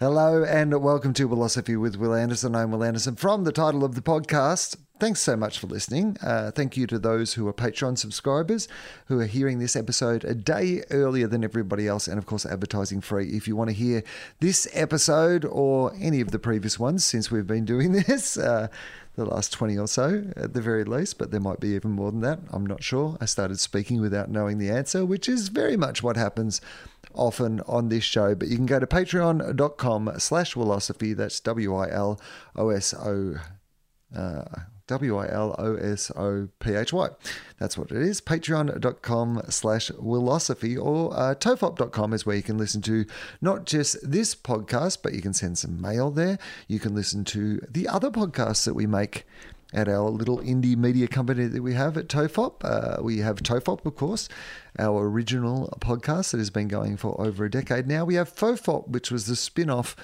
Hello and welcome to Wilosophy with Wil Anderson. I'm Wil Anderson from the title of the podcast. Thanks so much for listening. Uh, thank you to those who are Patreon subscribers who are hearing this episode a day earlier than everybody else, and of course, advertising free. If you want to hear this episode or any of the previous ones since we've been doing this, uh, the last 20 or so at the very least, but there might be even more than that. I'm not sure. I started speaking without knowing the answer, which is very much what happens often on this show. But you can go to patreon.com slash Wilosophy. That's W I L O S O. Uh, W I L O S O P H Y. That's what it is. Patreon.com slash Wilosophy or uh, tofop.com is where you can listen to not just this podcast, but you can send some mail there. You can listen to the other podcasts that we make at our little indie media company that we have at Tofop. Uh, we have Tofop, of course, our original podcast that has been going for over a decade now. We have Fofop, which was the spin off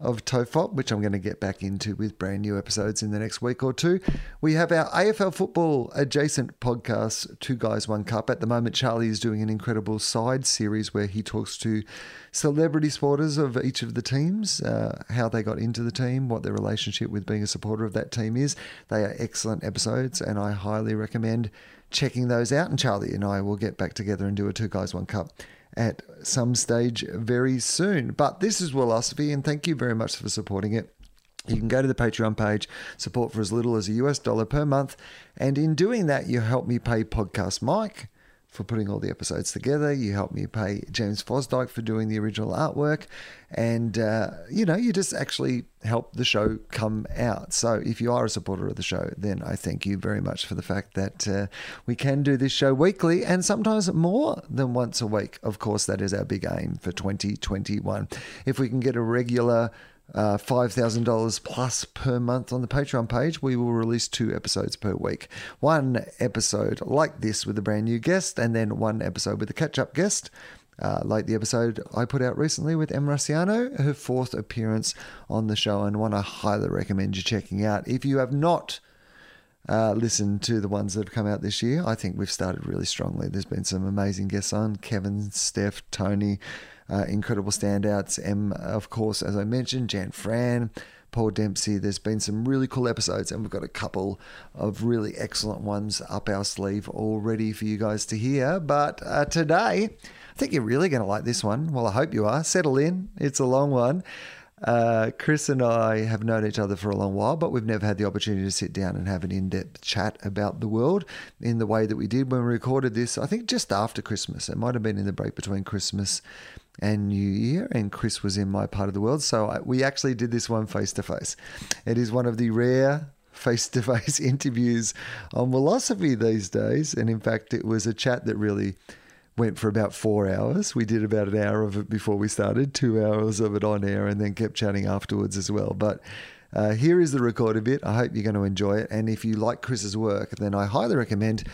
of Tofop, which I'm going to get back into with brand new episodes in the next week or two. We have our AFL football adjacent podcast, Two Guys, One Cup. At the moment, Charlie is doing an incredible side series where he talks to celebrity supporters of each of the teams, uh, how they got into the team, what their relationship with being a supporter of that team is. They are excellent episodes, and I highly recommend checking those out. And Charlie and I will get back together and do a Two Guys, One Cup at some stage very soon. But this is Wilosophy, and thank you very much for supporting it. You can go to the Patreon page, support for as little as a US dollar per month, and in doing that, you help me pay Podcast Mike for putting all the episodes together. You help me pay James Fosdyke for doing the original artwork. And, uh, you know, you just actually help the show come out. So if you are a supporter of the show, then I thank you very much for the fact that uh, we can do this show weekly and sometimes more than once a week. Of course, that is our big aim for 2021. If we can get a regular uh, $5,000 plus per month on the Patreon page, we will release two episodes per week. One episode like this with a brand new guest, and then one episode with a catch up guest. Uh, like the episode I put out recently with Em Rusciano, her fourth appearance on the show, and one I highly recommend you checking out. If you have not uh, listened to the ones that have come out this year, I think we've started really strongly. There's been some amazing guests on Kevin, Steph, Tony, uh, incredible standouts. Em, of course, as I mentioned, Jan Fran. Paul Dempsey. There's been some really cool episodes, and we've got a couple of really excellent ones up our sleeve already for you guys to hear. But uh, today, I think you're really going to like this one. Well, I hope you are. Settle in, it's a long one. Uh, Chris and I have known each other for a long while, but we've never had the opportunity to sit down and have an in depth chat about the world in the way that we did when we recorded this. I think just after Christmas. It might have been in the break between Christmas and New Year, and Chris was in my part of the world. So I, we actually did this one face to face. It is one of the rare face to face interviews on Wilosophy these days. And in fact, it was a chat that really went for about four hours. We did about an hour of it before we started, two hours of it on air, and then kept chatting afterwards as well. But uh, here is the recorded bit. I hope you're going to enjoy it. And if you like Chris's work, then I highly recommend.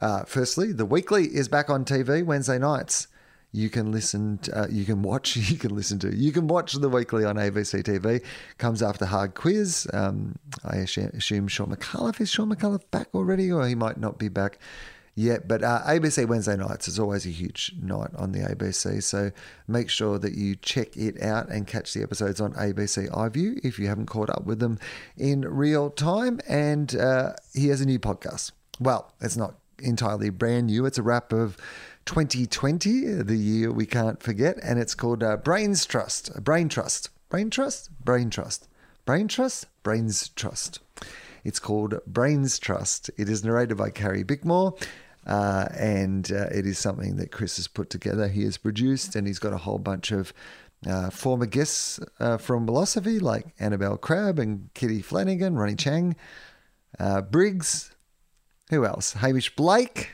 Uh, firstly, the weekly is back on TV Wednesday nights. You can listen, to, uh, you can watch, you can listen to, you can watch the weekly on ABC TV. Comes after Hard Quiz. Um, I assume Sean McAuliffe is Sean McAuliffe back already, or he might not be back yet. But uh, ABC Wednesday nights is always a huge night on the ABC. So make sure that you check it out and catch the episodes on ABC iView if you haven't caught up with them in real time. And uh, he has a new podcast. Well, it's not entirely brand new, it's a wrap of 2020, the year we can't forget, and it's called uh, Brains Trust. Brain Trust. Brain Trust? Brain Trust. Brain Trust? Brains Trust. It's called Brains Trust. It is narrated by Carrie Bickmore. Uh, and uh, it is something that Chris has put together. He has produced, and he's got a whole bunch of uh, former guests uh, from Wilosophy, like Annabel Crabb and Kitty Flanagan, Ronny Chieng, uh, Briggs. Who else? Hamish Blake.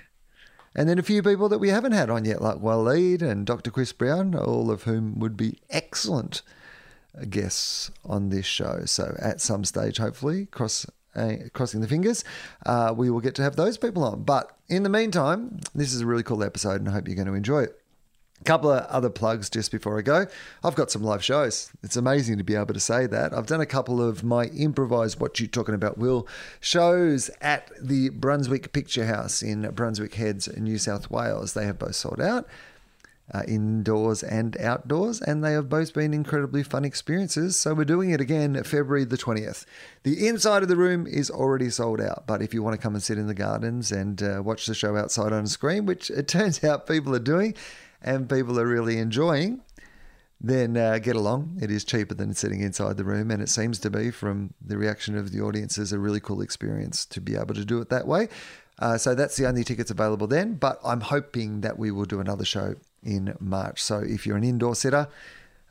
And then a few people that we haven't had on yet, like Waleed and Dr. Chris Brown, all of whom would be excellent guests on this show. So at some stage, hopefully, cross uh, crossing the fingers, uh, we will get to have those people on. But in the meantime, this is a really cool episode, and I hope you're going to enjoy it. Couple of other plugs just before I go. I've got some live shows. It's amazing to be able to say that. I've done a couple of my improvised What You Talking About Will shows at the Brunswick Picture House in Brunswick Heads, New South Wales. They have both sold out. uh, indoors and outdoors, and they have both been incredibly fun experiences. So we're doing it again February the 20th. The inside of the room is already sold out, but if you want to come and sit in the gardens and uh, watch the show outside on screen, which it turns out people are doing and people are really enjoying, then uh, get along. It is cheaper than sitting inside the room, and it seems to be from the reaction of the audience is a really cool experience to be able to do it that way. Uh, so that's the only tickets available then. But I'm hoping that we will do another show in March. So if you're an indoor sitter,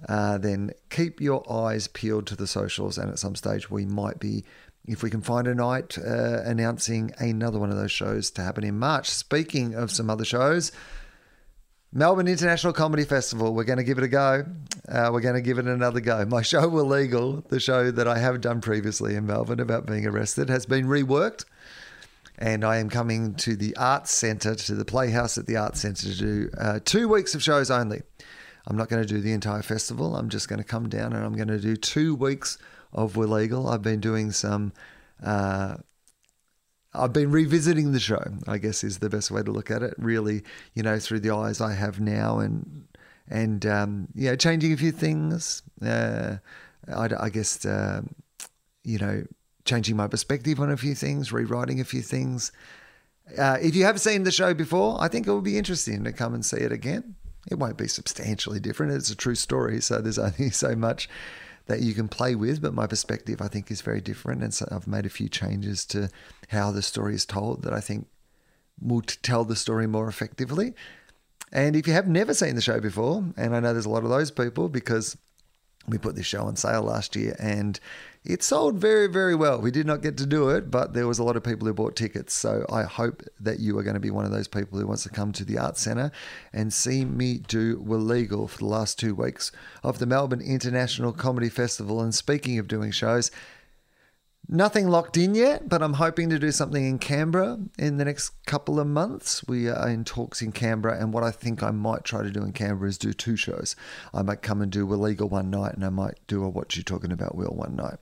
uh, then keep your eyes peeled to the socials, and at some stage we might be. If we can find a night uh, announcing another one of those shows to happen in March. Speaking of some other shows, Melbourne International Comedy Festival. We're going to give it a go. Uh, we're going to give it another go. My show, Illegal, the show that I have done previously in Melbourne about being arrested, has been reworked. And I am coming to the Arts Centre, to the Playhouse at the Arts Centre to do uh, two weeks of shows only. I'm not going to do the entire festival. I'm just going to come down and I'm going to do two weeks of Illegal. I've been doing some uh, I've been revisiting the show, I guess is the best way to look at it. Really, you know, through the eyes I have now and, and um, you know, changing a few things. Uh, I, I, guess, uh, you know, changing my perspective on a few things, rewriting a few things. Uh, if you have seen the show before, I think it will be interesting to come and see it again. It won't be substantially different. It's a true story, so there's only so much that you can play with, but my perspective I think is very different. And so I've made a few changes to how the story is told that I think will tell the story more effectively. And if you have never seen the show before, and I know there's a lot of those people because we put this show on sale last year and it sold very, very well. We did not get to do it, but there was a lot of people who bought tickets. So I hope that you are going to be one of those people who wants to come to the Arts Centre and see me do Legal for the last two weeks of the Melbourne International Comedy Festival. And speaking of doing shows, Nothing locked in yet, but I'm hoping to do something in Canberra in the next couple of months. We are in talks in Canberra, and what I think I might try to do in Canberra is do two shows. I might come and do Illegal one night, and I might do a What You Talking About Will one night.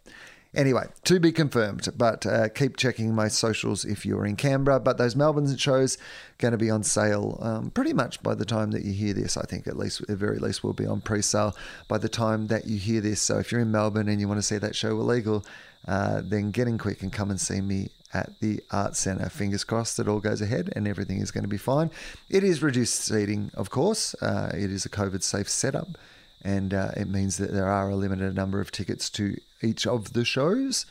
Anyway, to be confirmed, but uh, keep checking my socials if you're in Canberra. But those Melbourne shows going to be on sale um, pretty much by the time that you hear this. I think at least, at very least, will be on pre-sale by the time that you hear this. So if you're in Melbourne and you want to see that show Illegal, uh, then get in quick and come and see me at the Art Centre. Fingers crossed that all goes ahead and everything is going to be fine. It is reduced seating, of course. Uh, it is a COVID safe setup, and uh, it means that there are a limited number of tickets to each of the shows.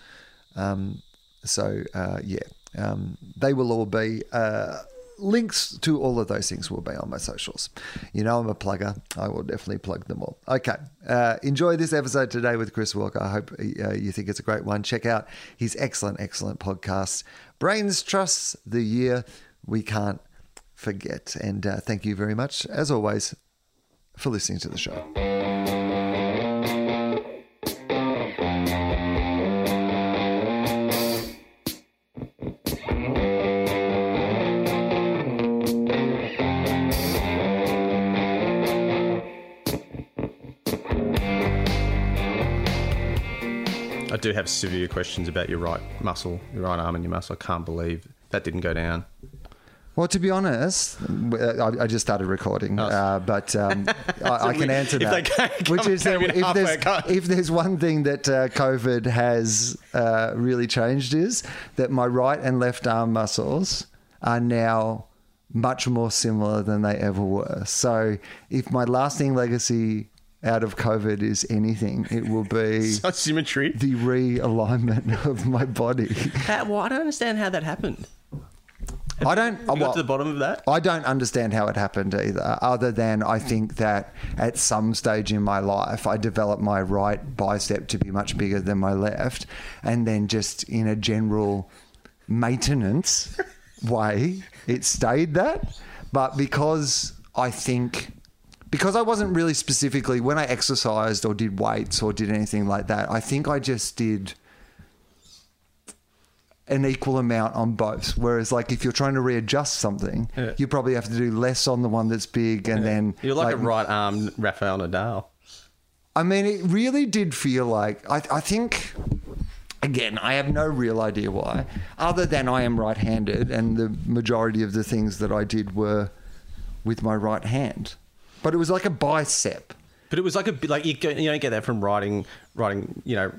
Um, so, uh, yeah, um, they will all be uh, links to all of those things will be on my socials. You know, I'm a plugger. I will definitely plug them all. Okay. Uh, enjoy this episode today with Chris Walker. I hope uh, you think it's a great one. Check out his excellent, excellent podcast, Brains Trusts the Year We Can't Forget. And uh, thank you very much, as always, for listening to the show. Do have severe questions about your right muscle, your right arm, and your muscle. I can't believe that didn't go down. Well, to be honest, I, just started recording, oh. uh, but um, I, I, can answer that. Which is that if there's, if there's one thing that uh, COVID has uh, really changed is that my right and left arm muscles are now much more similar than they ever were. So if my lasting legacy out of COVID is anything, it will be such symmetry. The realignment of my body. How, well, I don't understand how that happened. Have I don't. You oh, got well, to the bottom of that. I don't understand how it happened either. Other than I think that at some stage in my life, I developed my right bicep to be much bigger than my left, and then just in a general maintenance way, it stayed that. But because I think because I wasn't really specifically when I exercised or did weights or did anything like that. I think I just did an equal amount on both. Whereas, like, if you're trying to readjust something, yeah. you probably have to do less on the one that's big, and yeah. then you're like, like, a right arm Rafael Nadal. I mean, it really did feel like I, I think. Again, I have no real idea why, other than I am right-handed, and the majority of the things that I did were with my right hand. But it was like a bicep. But it was like a like you, you don't get that from writing, writing, you know,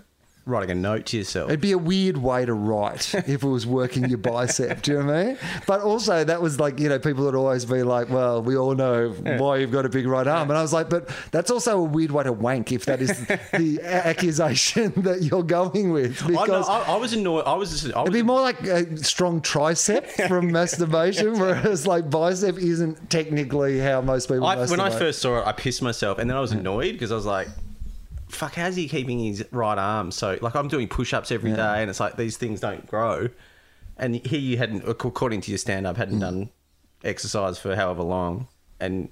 writing a note to yourself. It'd be a weird way to write if it was working your bicep. Do you know what I mean? But also, that was like, you know, people would always be like, well, we all know why you've got a big right arm. And I was like, but that's also a weird way to wank if that is the accusation that you're going with. I, Because I, I was annoyed. I was just. I was it'd be more like a strong tricep from masturbation, whereas like bicep isn't technically how most people I, when I first saw it, I pissed myself, and then I was annoyed because I was like, "Fuck, how's he keeping his right arm?" So, like, I'm doing push-ups every day, Yeah. and it's like these things don't grow. And here you hadn't, according to your stand-up, Mm. hadn't done exercise for however long, and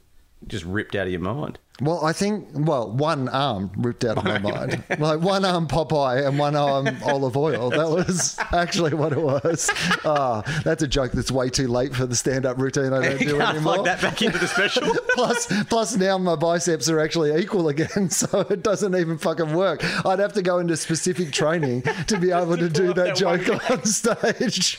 just ripped out of your mind. Well, I think, well, one arm ripped out of my mind. Like one arm Popeye and one arm olive oil. That was actually what it was. Ah, that's a joke that's way too late for the stand up routine I don't You do can't anymore. plug that back into the special. plus, plus now my biceps are actually equal again, so it doesn't even fucking work. I'd have to go into specific training to be able to do that that joke on stage.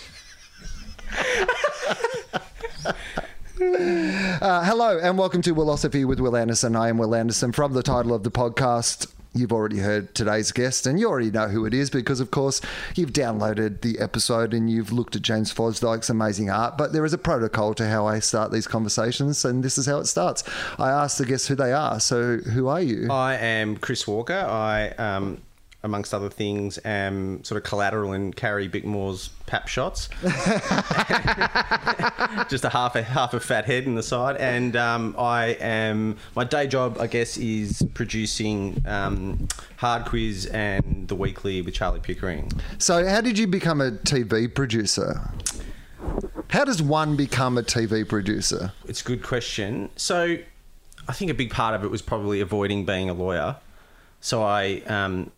Uh, hello and welcome to Wilosophy with Wil Anderson. I am Wil Anderson from the title of the podcast. You've already heard today's guest, and you already know who it is because, of course, you've downloaded the episode and you've looked at James Fosdyke's amazing art. But there is a protocol to how I start these conversations, and this is how it starts. I ask the guests who they are. So, who are you? I am Chris Walker. I, um, amongst other things, am sort of collateral in Carrie Bickmore's pap shots. Just a half a half a fat head in the side, and um, I am my day job, I guess, is producing um, Hard Quiz and the Weekly with Charlie Pickering. So, how did you become a TV producer? How does one become a TV producer? It's a good question. So, I think a big part of it was probably avoiding being a lawyer. So I, um,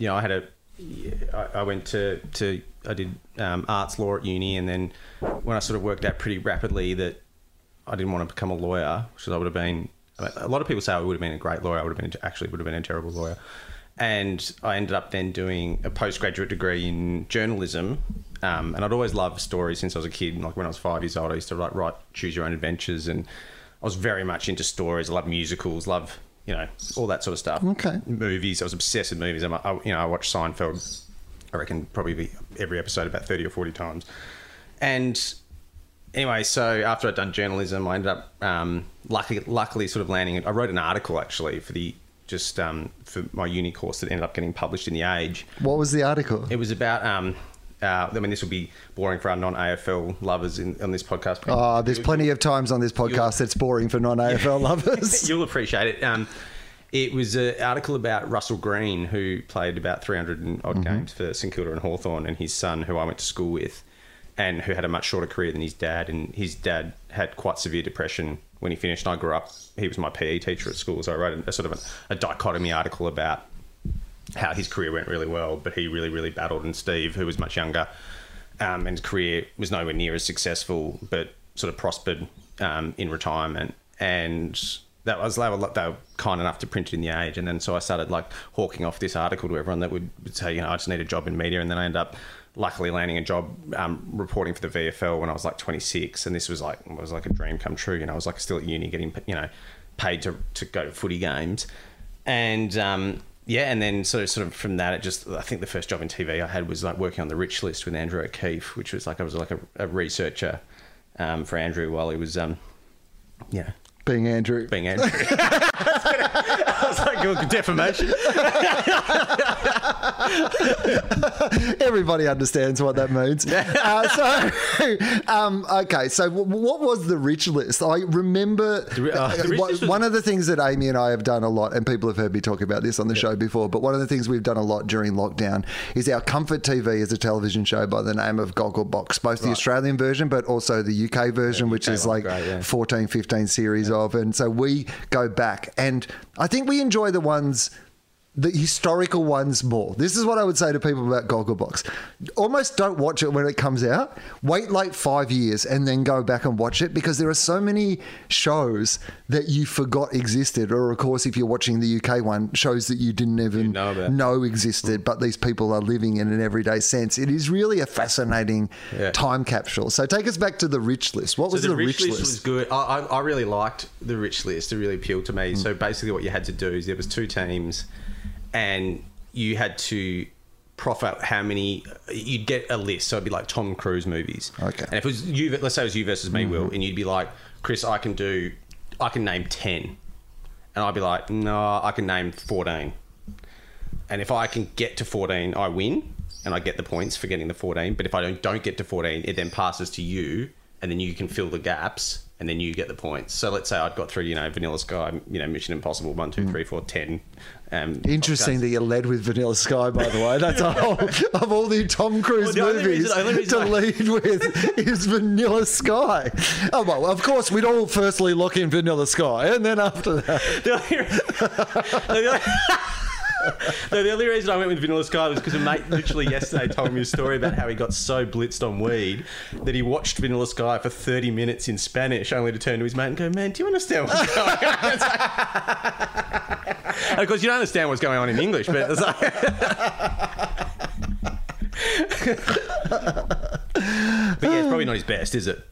you know, I had a, I, I went to to I did um, arts law at uni, and then when I sort of worked out pretty rapidly that I didn't want to become a lawyer, which I would have been. A lot of people say I would have been a great lawyer. I would have been actually would have been a terrible lawyer. And I ended up then doing a postgraduate degree in journalism. Um, and I'd always loved stories since I was a kid. Like when I was five years old, I used to like write choose your own adventures, and I was very much into stories. I love musicals, love you know all that sort of stuff. Okay. movies. I was obsessed with movies. I'm, I, you know, I watched Seinfeld. I reckon probably every episode about thirty or forty times. And anyway, so after I'd done journalism, I ended up um, luckily, luckily sort of landing. I wrote an article actually for the just um, for my uni course that ended up getting published in the Age. What was the article? It was about. Um, uh, I mean, this will be boring for our non-AFL lovers in, on this podcast. Oh, there's plenty of times on this podcast that's boring for non AFL lovers. You'll appreciate it. Um, it was an article about Russell Greene, who played about 300 and odd games for St Kilda and Hawthorn, and his son, who I went to school with, and who had a much shorter career than his dad. And his dad had quite severe depression when he finished. And I grew up, he was my PE teacher at school, so I wrote a, a sort of a, a dichotomy article about how his career went really well, but he really, really battled. And Steve, who was much younger, um, and his career was nowhere near as successful, but sort of prospered um, in retirement. And that was they were, they were kind enough to print it in the Age, and then so I started like hawking off this article to everyone that would, say, you know, I just need a job in media, and then I ended up luckily landing a job um, reporting for the VFL when I was like 26, and this was like was like a dream come true. You know, I was like still at uni, getting you know paid to to go to footy games, and um, yeah, and then sort of sort of from that, it just I think the first job in TV I had was like working on the Rich List with Andrew O'Keefe, which was like I was like a, a researcher um, for Andrew while he was um, yeah Being Andrew. being Andrew. I was like, "Good defamation. Everybody understands what that means. uh, so, um, okay, so w- what was the rich list? I remember uh, the one- of the things that Amy and I have done a lot, and people have heard me talk about this on the show before, but one of the things we've done a lot during lockdown is our Comfort TV is a television show by the name of Gogglebox, both the Australian version, but also the UK version, which UK is like great, yeah. 14, 15 series of. And so we go back, and I think we enjoy the ones the historical ones more. This is what I would say to people about Gogglebox. Almost don't watch it when it comes out. Wait like five years and then go back and watch it because there are so many shows that you forgot existed. Or, of course, if you're watching the UK one, shows that you didn't even know know existed, but these people are living in an everyday sense. It is really a fascinating Yeah. time capsule. So take us back to the rich list. What was the, the, rich, list? was good. I, I, really liked the rich list. It really appealed to Mm. me. So basically, what you had to do is there was two teams, and you had to profit how many. You'd get a list. So it'd be like Tom Cruise movies. Okay. Mm-hmm. And if it was you, let's say it was you versus me, Will, and you'd be like, Chris, I can do, I can name ten, and I'd be like, no, I can name fourteen. And if I can get to 14, I win and I get the points for getting the 14. But if I don't, don't get to 14, it then passes to you and then you can fill the gaps and then you get the points. So let's say I'd got through, you know, Vanilla Sky, you know, Mission Impossible, 1, 2, 3, 4, 10. Um, Interesting that you led with Vanilla Sky, by the way. That's a whole of all the Tom Cruise Well, the movies reason- to I- lead with is Vanilla Sky. Oh well, of course we'd all firstly look in Vanilla Sky, and then after that, No, the only reason I went with Vanilla Sky was because a mate literally yesterday told me a story about how he got so blitzed on weed that he watched Vanilla Sky for 30 minutes in Spanish, only to turn to his mate and go, Man, do you understand what's going on? Like- of course, you don't understand what's going on in English, but it's like. but yeah, it's probably not his best, is it?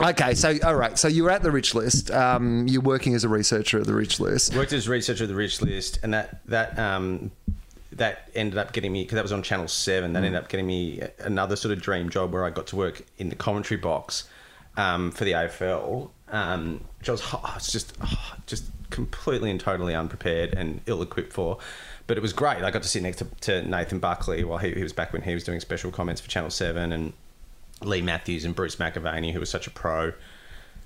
Okay. So all right, so you were at the Rich List. Um, you're working as a researcher at the Rich List. worked as researcher at the Rich List, and that that um, that ended up getting me because that was on Channel Seven. That ended up getting me another sort of dream job where I got to work in the commentary box um, for the AFL, um, which I was, I was just oh, just completely and totally unprepared and ill-equipped for. But it was great. I got to sit next to, to Nathan Buckley while he, he was back when he was doing special comments for Channel Seven, and Leigh Matthews and Bruce McAvaney, who was such a pro.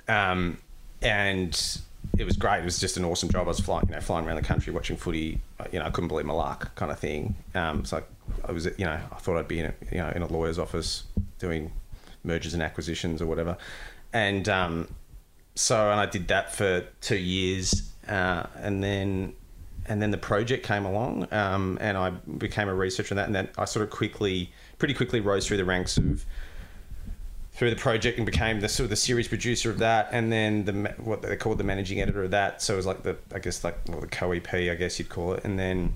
Um, and it was great. It was just an awesome job. I was flying, you know, flying around the country watching footy. You know, I couldn't believe my luck, kind of thing. Um, so I, I was, you know, I thought I'd be in a, you know, in a lawyer's office doing mergers and acquisitions or whatever. And um, so, and I did that for two years, uh, and then, and then the project came along, um, and I became a researcher in that. And then I sort of quickly, pretty quickly, rose through the ranks of through the project and became the sort of the series producer of that, and then the what they called the managing editor of that. So it was like the I guess like well, the co EP, I guess you'd call it, and then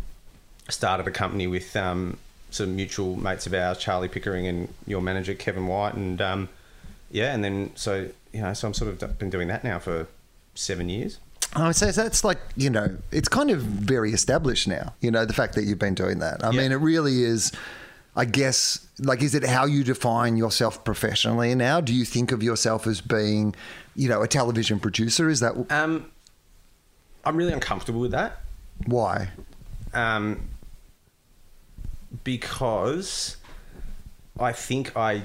started a company with um, some mutual mates of ours, Charlie Pickering and your manager Kevin White, and um, yeah, and then so you know, so I'm sort of been doing that now for seven years. I would say that's like, you know, it's kind of very established now, you know, the fact that you've been doing that. I mean, it really is, I guess, like, is it how you define yourself professionally now? Do you think of yourself as being, you know, a television producer? Is that Um, I'm really uncomfortable with that. why? um, because I think I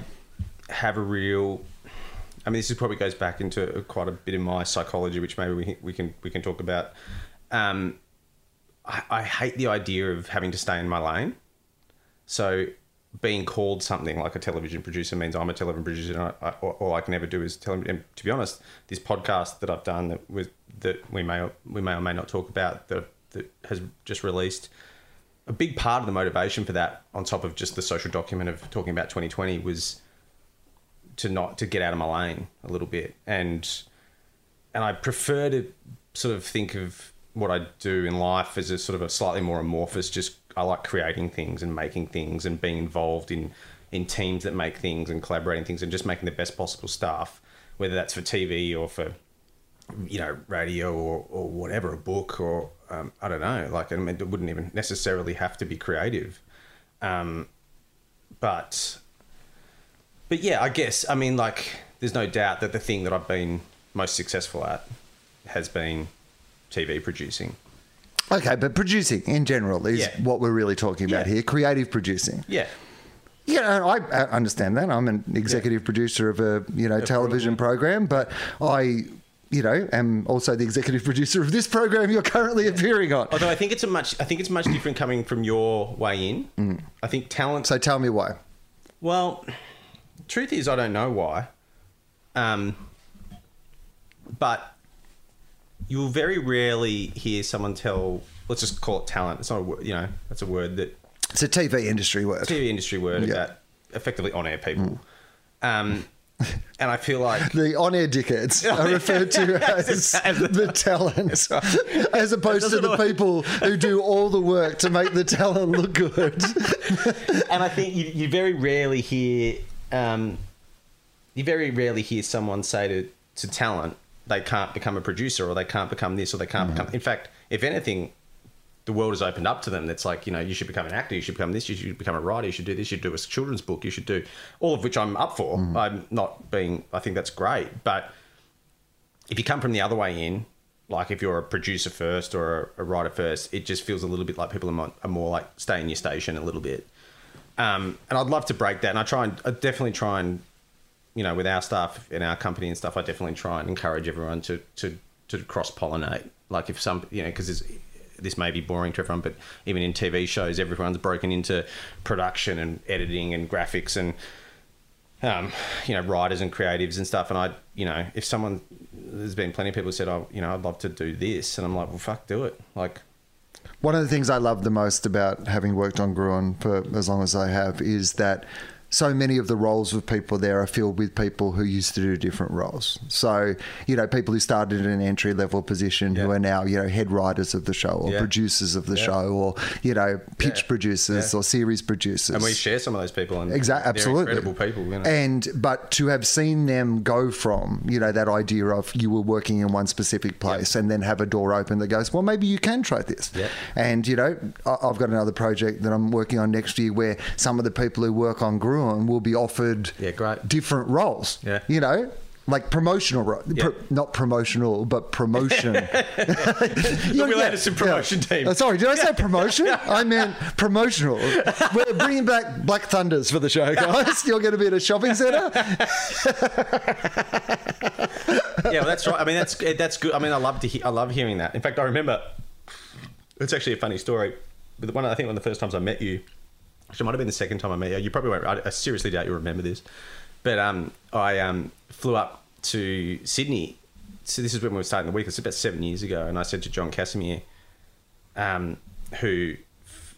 have a real. I mean, this is probably goes back into quite a bit of my psychology, which maybe we, we can we can talk about. Um, I, I hate the idea of having to stay in my lane. So being called something like a television producer means I'm a television producer, and I, I, all I can ever do is tell them. And to be honest, this podcast that I've done that was that we may we may or may not talk about that that has just released. A big part of the motivation for that, on top of just the social document of talking about 2020, was to not to get out of my lane a little bit, and and I prefer to sort of think of what I do in life as a sort of a slightly more amorphous. Just I like creating things and making things and being involved in in teams that make things and collaborating things and just making the best possible stuff, whether that's for TV or for you know radio or, or whatever, a book or um, I don't know. Like I mean, it wouldn't even necessarily have to be creative, um, but but yeah, I guess I mean like there's no doubt that the thing that I've been most successful at has been TV producing. Okay, but producing in general is Yeah. what we're really talking about Yeah. here creative producing. Yeah, Yeah, I I understand that. I'm an executive producer of a you know television program, but I you know am also the executive producer of this program you're currently appearing on. although I think it's a much I think it's much different coming from your way in. I think talent So tell me why. Well, truth is, I don't know why. Um, but you'll very rarely hear someone tell let's just call it talent. It's not a word, you know, that's a word that It's a TV industry word. TV industry word Yeah. about effectively on air people. Um, and I feel like The on-air dickheads are referred to as the talent, as opposed to the people who do all the work to make the talent look good. and I think you, you very rarely hear um, you very rarely hear someone say to, to talent they can't become a producer or they can't become this or they can't become. In fact, if anything, the world has opened up to them. That's like you know you should become an actor, you should become this, you should become a writer, you should do this, you should do a children's book, you should do all of which I'm up for. I'm not being. I think that's great, but if you come from the other way in, like if you're a producer first or a, a writer first, it just feels a little bit like people are more, are more like stay in your station a little bit. Um, and I'd love to break that. And I try and I definitely try and, you know, with our staff in our company and stuff, I definitely try and encourage everyone to to to cross pollinate. Like if some, you know, because this may be boring to everyone, but even in TV shows, everyone's broken into production and editing and graphics and um, you know, writers and creatives and stuff. And I, you know, if someone, there's been plenty of people who said, oh, you know, I'd love to do this. And I'm like, well, fuck, do it. Like, One of the things I love the most about having worked on Gruen for as long as I have is that so many of the roles of people there are filled with people who used to do different roles. So, you know, people who started in an entry level position who are now, you know, head writers of the show or Yeah. producers of the Yeah. show or, you know, pitch Yeah. producers Yeah. or series producers. and we share some of those people. And Exactly, absolutely. incredible people. You know? And but to have seen them go from you know that idea of you were working in one specific place and then have a door open that goes, well, maybe you can try this. Yeah. And you know, I've got another project that I'm working on next year where some of the people who work on Gruen will be offered Yeah, great. different roles. Yeah. You know. Like promotional, ro- Yeah. pro- not promotional, but promotion. the Wil Anderson promotion team. Oh, sorry, did I say promotion? I meant promotional. We're bringing back Black Thunders for the show, guys. You're going to be at a shopping centre. yeah, well, that's right. I mean, that's that's good. I mean, I love to hear, I love hearing that. In fact, I remember it's actually a funny story. But one, I think one of the first times I met you, it might have been the second time I met you. You probably won't. I, I seriously doubt you'll remember this, but um, I um flew up to Sydney. So this is when we were starting the week. It's about seven years ago, and I said to Jon Casimir, um, who,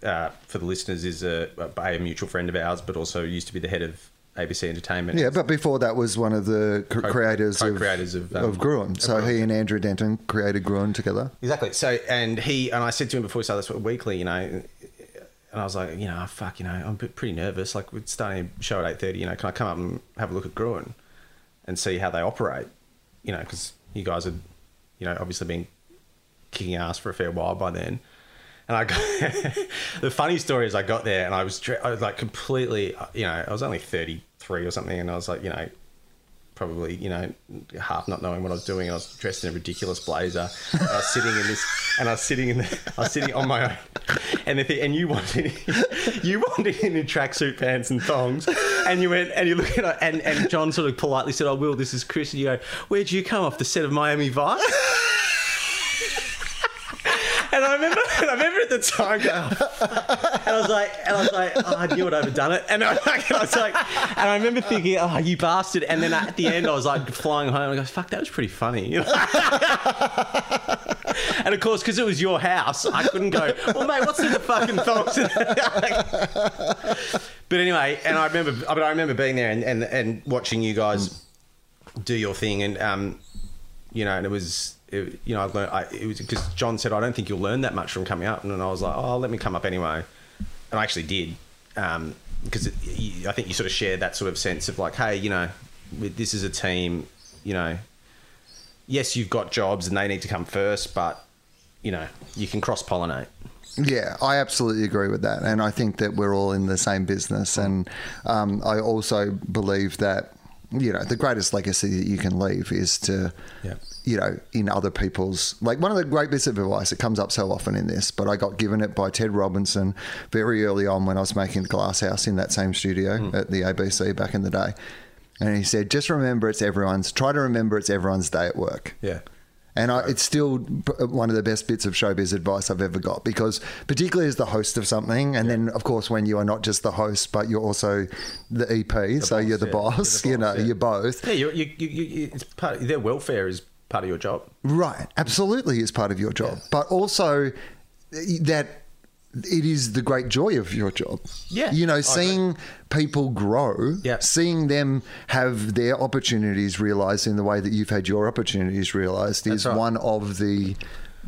uh, for the listeners, is a, a mutual friend of ours, but also used to be the head of ABC Entertainment. Yeah, but before that was one of the Co- creators, co-creators of, um, of Gruen. So of Gruen. he and Andrew Denton created Gruen together. Exactly. So, and he and I said to him before we started this weekly, you know, and I was like, you know, fuck, you know, I'm pretty nervous. Like, we're starting a show at eight thirty. You know, can I come up and have a look at Gruen and see how they operate? You know, because you guys had, you know, obviously been kicking ass for a fair while by then. And I got the funny story is I got there and I was, I was like completely, uh, you know, I was only 33 or something. And I was like, you know, probably, you know, half not knowing what I was doing. I was dressed in a ridiculous blazer. I was sitting in this, and I was sitting in the, I was sitting on my own. And the and you wanted, you wanted in your tracksuit pants and thongs. And you went, and you look at, and, and John sort of politely said, oh, Will, this is Chris. And you go, where'd you come off the set of Miami Vice? And I remember, and I remember at the time, going, oh, and I was like, and I was like, oh, I knew I'd overdone it. And I, and I was like, and I remember thinking, oh, you bastard. And then at the end, I was like flying home, and I go, fuck, that was pretty funny. And of course, because it was your house, I couldn't go, well, mate, what's in the fucking thongs? but anyway, and I remember, but I remember being there and, and, and watching you guys do your thing, and um, you know, and it was, it, you know, I've learned, I, it was because John said, I don't think you'll learn that much from coming up, and I was like, oh, let me come up anyway, and I actually did, um, because it, I think you sort of share that sort of sense of like, hey, you know, this is a team, you know, yes, you've got jobs and they need to come first, but you know, you can cross pollinate. Yeah, I absolutely agree with that, and I think that we're all in the same business. And um, I also believe that you know the greatest legacy that you can leave is to, Yeah. You know, in other people's like one of the great bits of advice. It comes up so often in this, but I got given it by Ted Robinson very early on when I was making the Glass House in that same studio hmm. at the ABC back in the day. And he said, just remember it's everyone's, try to remember it's everyone's day at work. Yeah. And I, it's still one of the best bits of showbiz advice I've ever got because, particularly as the host of something, and then of course when you are not just the host but you're also the EP, so boss, you're the yeah. boss. You're you know, yeah. you're both. Yeah, you, you, you, you, it's part. Their welfare is part of your job. Right, absolutely is part of your job, but also that it is the great joy of your job. Yeah, You know, seeing people grow, Yeah. seeing them have their opportunities realized in the way that you've had your opportunities realized is right. one of the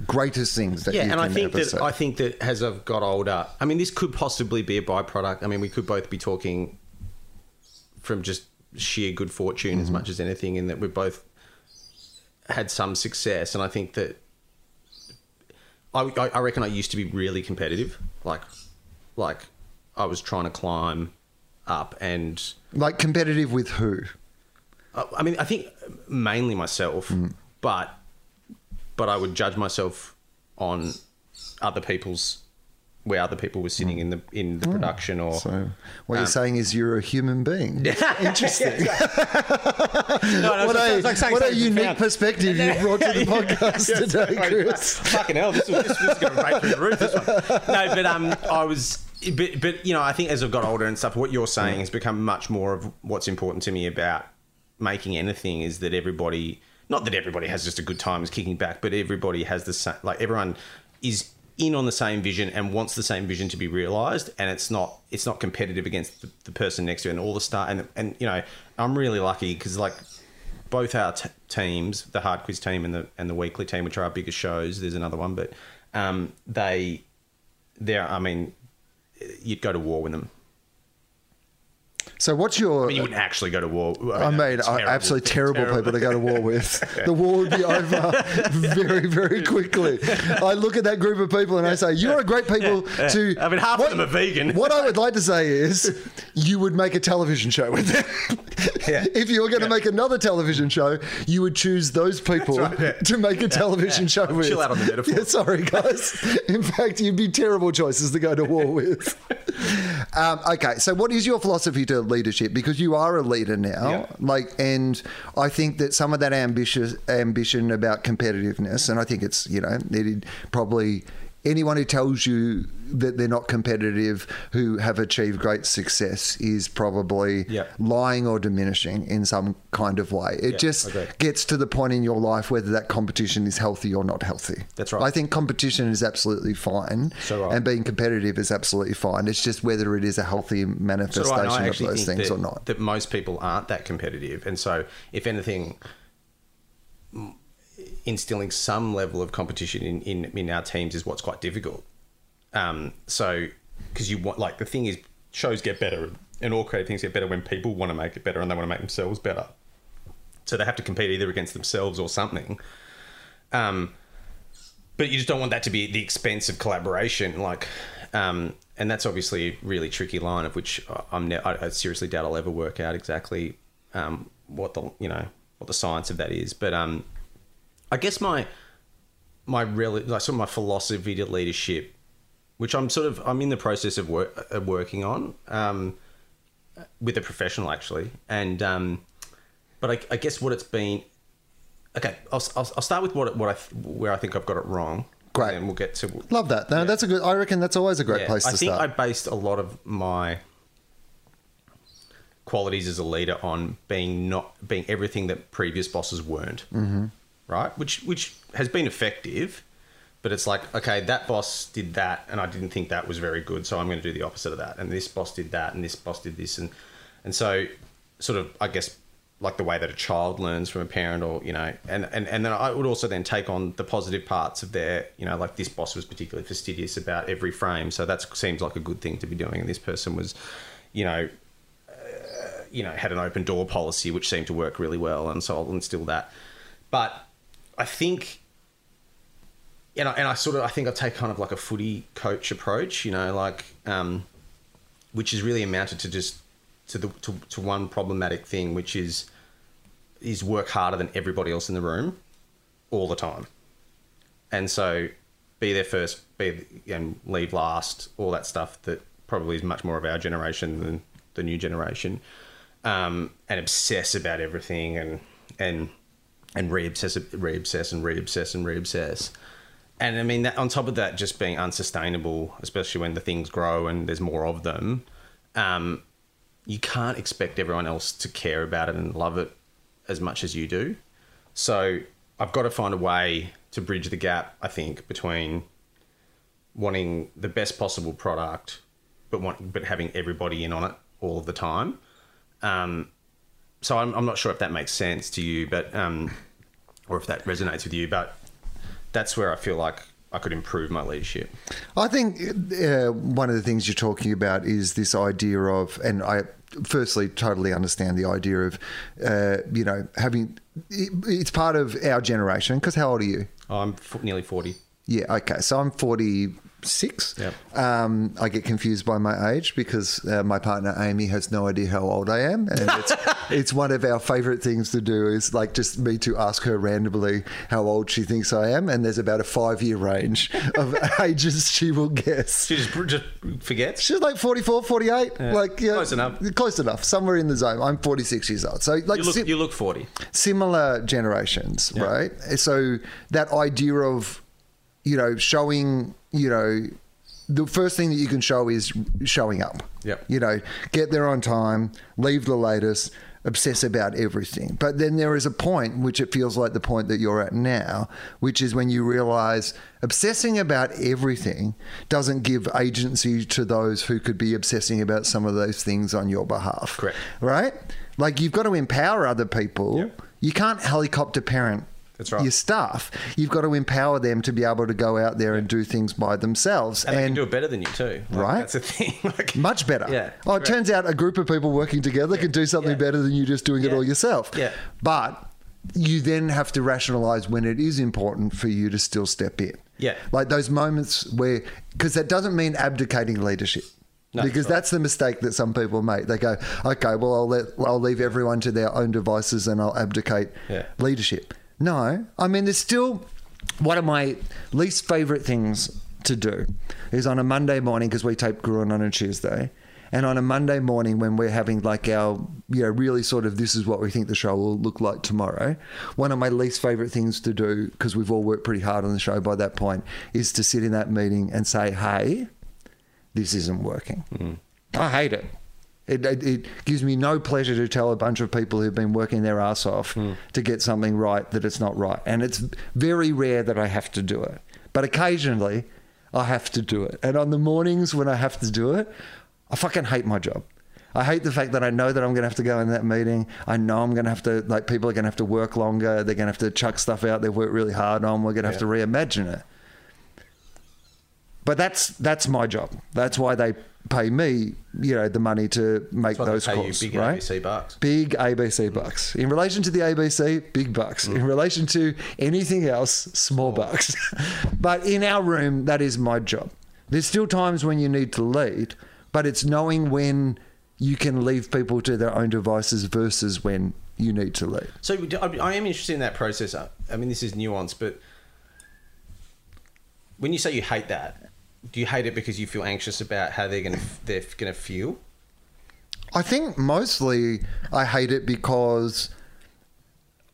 greatest things that yeah, you and can I think that say. I think that as I've got older, I mean, this could possibly be a byproduct. I mean, we could both be talking from just sheer good fortune as mm-hmm. much as anything, in that we're both had some success, and I think that I, I reckon I used to be really competitive, like like I was trying to climb up and. like competitive with who? I I mean, I think mainly myself, Mm. but but I would judge myself on other people's where other people were sitting in the in the production or. So what you're Um, saying is you're a human being. Interesting. no, what a, what a unique perspective you brought to the podcast today, Chris. Fucking hell, this was, this was going to break through the roof. This one. No, but um, I was. But, but you know, I think as I've got older and stuff, what you're saying has become much more of what's important to me about making anything is that everybody, not that everybody has just a good time is kicking back, but everybody has the same, like everyone is in on the same vision and wants the same vision to be realized and it's not it's not competitive against the, the person next to it and all the start and and you know i'm really lucky because like both our t- teams, the hard quiz team and the and the weekly team, which are our biggest shows. There's another one, but um, they, they're. I mean, you'd go to war with them. So what's your? I mean, you wouldn't actually go to war. I mean, Terrible. Absolutely terrible, people to go to war with. The war would be over very, very quickly. I look at that group of people and I say, "You are a great people Yeah. to." I mean, half of them are vegan. What I would like to say is, you would make a television show with them. Yeah. If you were going to make another television show, you would choose those people right, yeah. to make a television show with. Chill out on the metaphor. Yeah, sorry, guys. In fact, you'd be terrible choices to go to war with. Um, okay, so what is your philosophy to leadership? Because you are a leader now, Yeah. like, and I think that some of that ambitious ambition about competitiveness, and I think it's you know needed probably anyone who tells you that they're not competitive who have achieved great success is probably Yeah. lying or diminishing in some kind of way. It Yeah, just agree. gets to the point in your life whether that competition is healthy or not healthy. That's right. I think competition is absolutely fine, So do I. and being competitive is absolutely fine. It's just whether it is a healthy So do I, and manifestation of those things that, or not. that most people aren't that competitive, and so if anything, instilling some level of competition in in, in our teams is what's quite difficult. Um, so because you want like the thing is shows get better and all creative things get better when people want to make it better and they want to make themselves better. So they have to compete either against themselves or something. Um, but you just don't want that to be at the expense of collaboration like um, and that's obviously a really tricky line of which i'm ne- I, seriously doubt i'll ever work out exactly um, what the you know what the science of that is but um, i guess my my really like sort of my philosophy to leadership which i'm sort of i'm in the process of work of working on um, with a professional actually and um, but I, I guess what it's been okay I'll, I'll, I'll start with what what I where I think I've got it wrong Great. and we'll get to Love that. No, that's a good. I reckon that's always a great yeah, place to start. I think start. I based a lot of my qualities as a leader on being not being everything that previous bosses weren't. Mm-hmm. Right, which which has been effective, but it's like okay, that boss did that, and I didn't think that was very good, so I'm going to do the opposite of that. And this boss did that, and this boss did this, and and so sort of I guess like the way that a child learns from a parent or you know and, and and then i would also then take on the positive parts of their you know like this boss was particularly fastidious about every frame so that seems like a good thing to be doing and this person was you know uh, you know had an open door policy which seemed to work really well and so i'll instill that but i think and I, and I sort of I think I take kind of like a footy coach approach, you know, like um, which is really amounted to just to the to, to one problematic thing, which is is work harder than everybody else in the room all the time, and so be there first, be and leave last, all that stuff that probably is much more of our generation than the new generation, um, and obsess about everything and and and re-obsess, re-obsess and re-obsess and re-obsess. And I mean, that, on top of that, just being unsustainable, especially when the things grow and there's more of them, um, you can't expect everyone else to care about it and love it as much as you do. So I've got to find a way to bridge the gap, I think, between wanting the best possible product, but want, but having everybody in on it all of the time. Um, so I'm, I'm not sure if that makes sense to you, but um, or if that resonates with you, but that's where I feel like I could improve my leadership. I think uh, one of the things you're talking about is this idea of, and I firstly totally understand the idea of, uh, you know, having it, it's part of our generation. Because how old are you? I'm f- nearly 40. Yeah, okay. So I'm 46. Yep. Um, I get confused by my age because uh, my partner Amy has no idea how old I am, and it's it's one of our favourite things to do is like just me to ask her randomly how old she thinks I am, and there's about a five year range of ages she will guess. She just, just forgets. She's like 44, 48, like yeah, Close enough. close enough, somewhere in the zone. I'm 46 years old, so like You look, you look 40. similar generations, right? So that idea of, you know, showing, you know, the first thing that you can show is showing up. Yeah. You know, get there on time, leave the latest, obsess about everything. But then there is a point which it feels like the point that you're at now, which is when you realize obsessing about everything doesn't give agency to those who could be obsessing about some of those things on your behalf. Correct. Right? Like you've got to empower other people. Yep. You can't helicopter parent That's right. your staff. You've got to empower them to be able to go out there and do things by themselves. And, they can do it better than you too. Like, Right. That's the thing. Like, much better. Yeah, Oh, it turns out a group of people working together can do something Yeah. better than you just doing it all yourself. Yeah. But you then have to rationalize when it is important for you to still step in. Yeah. Like those moments where, because that doesn't mean abdicating leadership. No, because right. that's the mistake that some people make. They go, okay, well, I'll let, I'll leave everyone to their own devices and I'll abdicate Yeah. leadership. No, I mean, there's still one of my least favorite things to do is on a Monday morning because we tape Gruen on a Tuesday. And on a Monday morning, when we're having like our, you know, really sort of this is what we think the show will look like tomorrow, one of my least favorite things to do, because we've all worked pretty hard on the show by that point, is to sit in that meeting and say, hey, this isn't working. Mm. I hate it. It, it. it gives me no pleasure to tell a bunch of people who've been working their ass off hmm. to get something right that it's not right. And it's very rare that I have to do it. But occasionally I have to do it. And on the mornings when I have to do it, I fucking hate my job. I hate the fact that I know that I'm going to have to go in that meeting. I know I'm going to have to, like, people are going to have to work longer. They're going to have to chuck stuff out they've worked really hard on. We're going to have to reimagine it. But that's that's my job. That's why they pay me, you know, the money to make That's why they those calls, big right? ABC bucks. Big ABC bucks. In relation to the ABC, big bucks. In mm. relation to anything else, small bucks. but in our room, that is my job. There's still times when you need to lead, but it's knowing when you can leave people to their own devices versus when you need to lead. So I am interested in that process. I I mean, this is nuanced, but when you say you hate that, do you hate it because you feel anxious about how they're gonna they're gonna feel? I think mostly I hate it because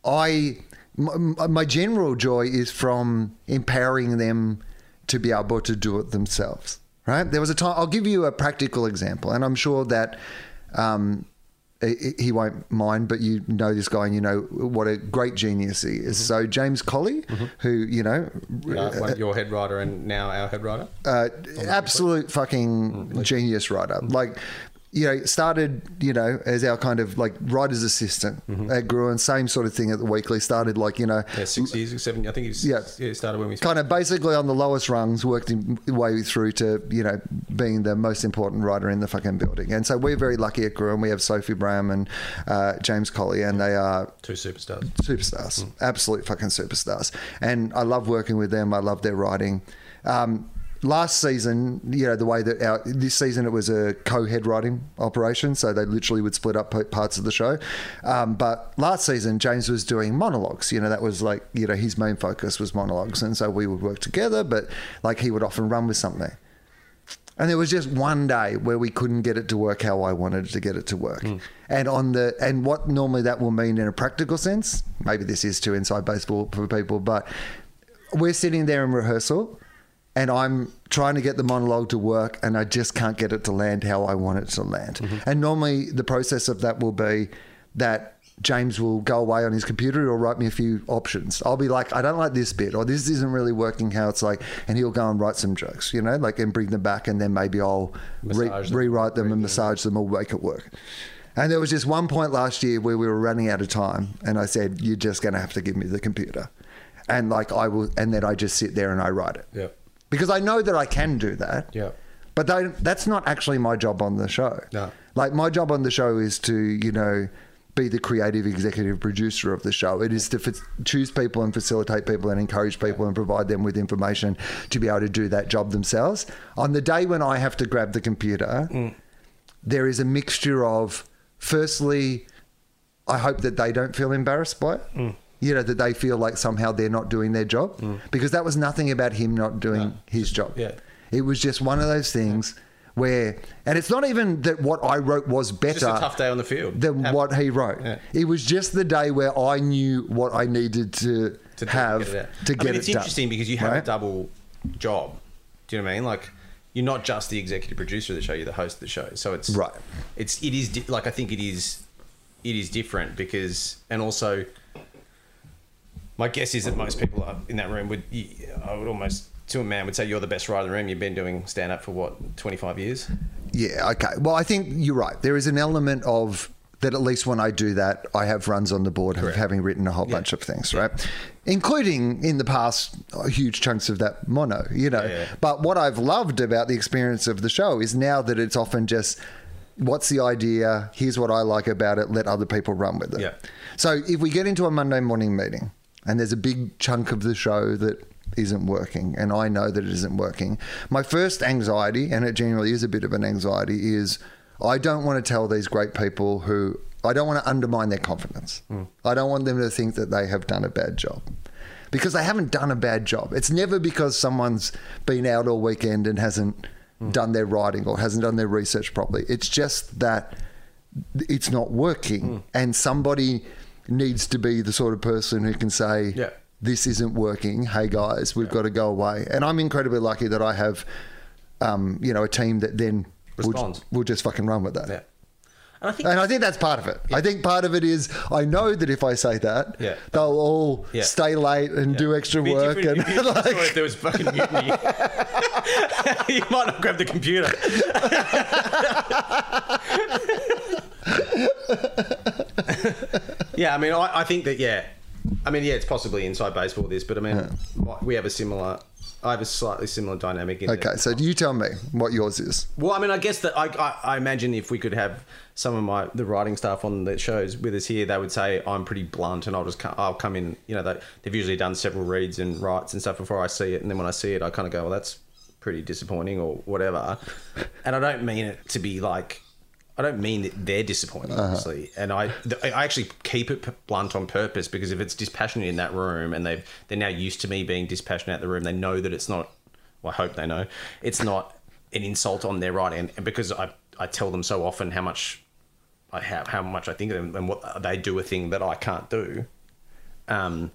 I my, my general joy is from empowering them to be able to do it themselves. Right? There was a time. I'll give you a practical example, and I'm sure that. Um, he he won't mind, but you know this guy and you know what a great genius he is. So James Colley, who you know, Uh, your head writer and now our head writer. uh, absolute fucking genius writer. Like, you know, started, you know, as our kind of like writer's assistant at Gruen, same sort of thing at the weekly. Started like, you know, Yeah, six years, seven. I think he's Yeah. yeah. It started when we kind of basically on the lowest rungs, worked way through to, you know, being the most important writer in the fucking building. And so we're very lucky at Gruen. We have Sophie Braham and uh, James Colley, and they are two superstars. superstars, absolute fucking superstars. And I love working with them. I love their writing. Um, last season, you know, the way that our this season it was a co-head writing operation, so they literally would split up parts of the show. Um, but last season, James was doing monologues. You know, that was like you know his main focus was monologues, and so we would work together. But like he would often run with something. And there was just one day where we couldn't get it to work how I wanted to get it to work. And on the and what normally that will mean in a practical sense, maybe this is too inside baseball for people, but we're sitting there in rehearsal and I'm trying to get the monologue to work and I just can't get it to land how I want it to land. Mm-hmm. And normally the process of that will be that James will go away on his computer. He'll write me a few options. I'll be like, I don't like this bit, or this isn't really working how it's like, and he'll go and write some jokes, you know, like and bring them back, and then maybe I'll re- them. rewrite them and massage them or make it work. And there was just one point last year where we were running out of time, and I said, "You're just going to have to give me the computer," and like I will, and then I just sit there and I write it Yep. Because I know that I can do that. Yep. But they, that's not actually my job on the show. No. Like my job on the show is to, you know, be the creative executive producer of the show. It is to fa- choose people and facilitate people and encourage people and provide them with information to be able to do that job themselves. On the day when I have to grab the computer, mm. there is a mixture of, firstly, I hope that they don't feel embarrassed by it. Mm. You know, that they feel like somehow they're not doing their job. Mm. Because that was nothing about him not doing his job. yeah. It was just one of those things where, and it's not even that what I wrote was better tough day on the field. than Have- what he wrote. Yeah. It was just the day where I knew what I needed to, to have get it to I get mean, it it's done. interesting because you have right? a double job. Do you know what I mean? Like, you're not just the executive producer of the show; you're the host of the show. So it's Right. It's it is di- like I think it is it is different because and also my guess is that most people in that room would I would almost to a man would say you're the best writer in the room. You've been doing stand up for what 25 years. Yeah, okay. Well, I think you're right. There is an element of that at least when I do that, I have runs on the board of having written a whole bunch of things, right? Including in the past, uh, huge chunks of that mono, you know. Yeah, yeah. But what I've loved about the experience of the show is now that it's often just what's the idea? Here's what I like about it. Let other people run with it. Yeah. So if we get into a Monday morning meeting and there's a big chunk of the show that isn't working and I know that it isn't working, my first anxiety, and it generally is a bit of an anxiety, is I don't want to tell these great people who I don't want to undermine their confidence. Hmm. I don't want them to think that they have done a bad job. Because they haven't done a bad job. It's never because someone's been out all weekend and hasn't hmm. done their writing or hasn't done their research properly. It's just that it's not working hmm. and somebody needs to be the sort of person who can say Yeah. this isn't working hey guys we've got to go away and i'm incredibly lucky that i have um, you know a team that then will, Responds. will just fucking run with that Yeah. And I think and I think that's part of it. I think part of it is I know that if I say that, Yeah. they'll all Yeah. stay late and do extra work. And like, if there was fucking mutiny. you might not grab the computer. yeah, I mean, I, I think that yeah, I mean, yeah, it's possibly inside baseball this, but I mean, we have a similar. I have a slightly similar dynamic. In okay, so you tell me what yours is. Well, I mean, I guess that I, I, I imagine if we could have some of my the writing staff on the shows with us here, they would say I'm pretty blunt, and I'll just come, I'll come in. You know, they, they've usually done several reads and writes and stuff before I see it, and then when I see it, I kind of go, well, that's pretty disappointing or whatever. and I don't mean it to be like. I don't mean that they're disappointing, obviously, and I I actually keep it blunt on purpose because if it's dispassionate in that room and they've they're now used to me being dispassionate at the room, they know that it's not. Well, I hope they know it's not an insult on their writing, and because I I tell them so often how much I have how much I think of them and what they do a thing that I can't do. Um,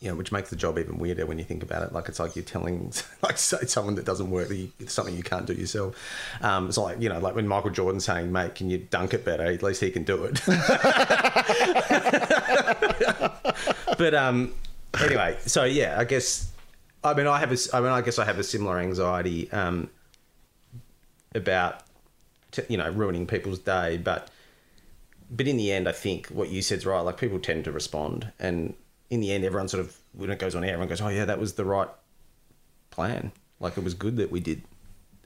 you know, which makes the job even weirder when you think about it. Like it's like you're telling, like say someone that doesn't work, that you, it's something you can't do yourself. Um, it's like you know, like when Michael Jordan's saying, "Mate, can you dunk it better?" At least he can do it. but um, anyway, so yeah, I guess. I mean, I have a. I mean, I guess I have a similar anxiety um, about, t- you know, ruining people's day, but but in the end, I think what you said's right. Like people tend to respond, and in the end, everyone sort of when it goes on air, everyone goes, "Oh yeah, that was the right plan. Like it was good that we did.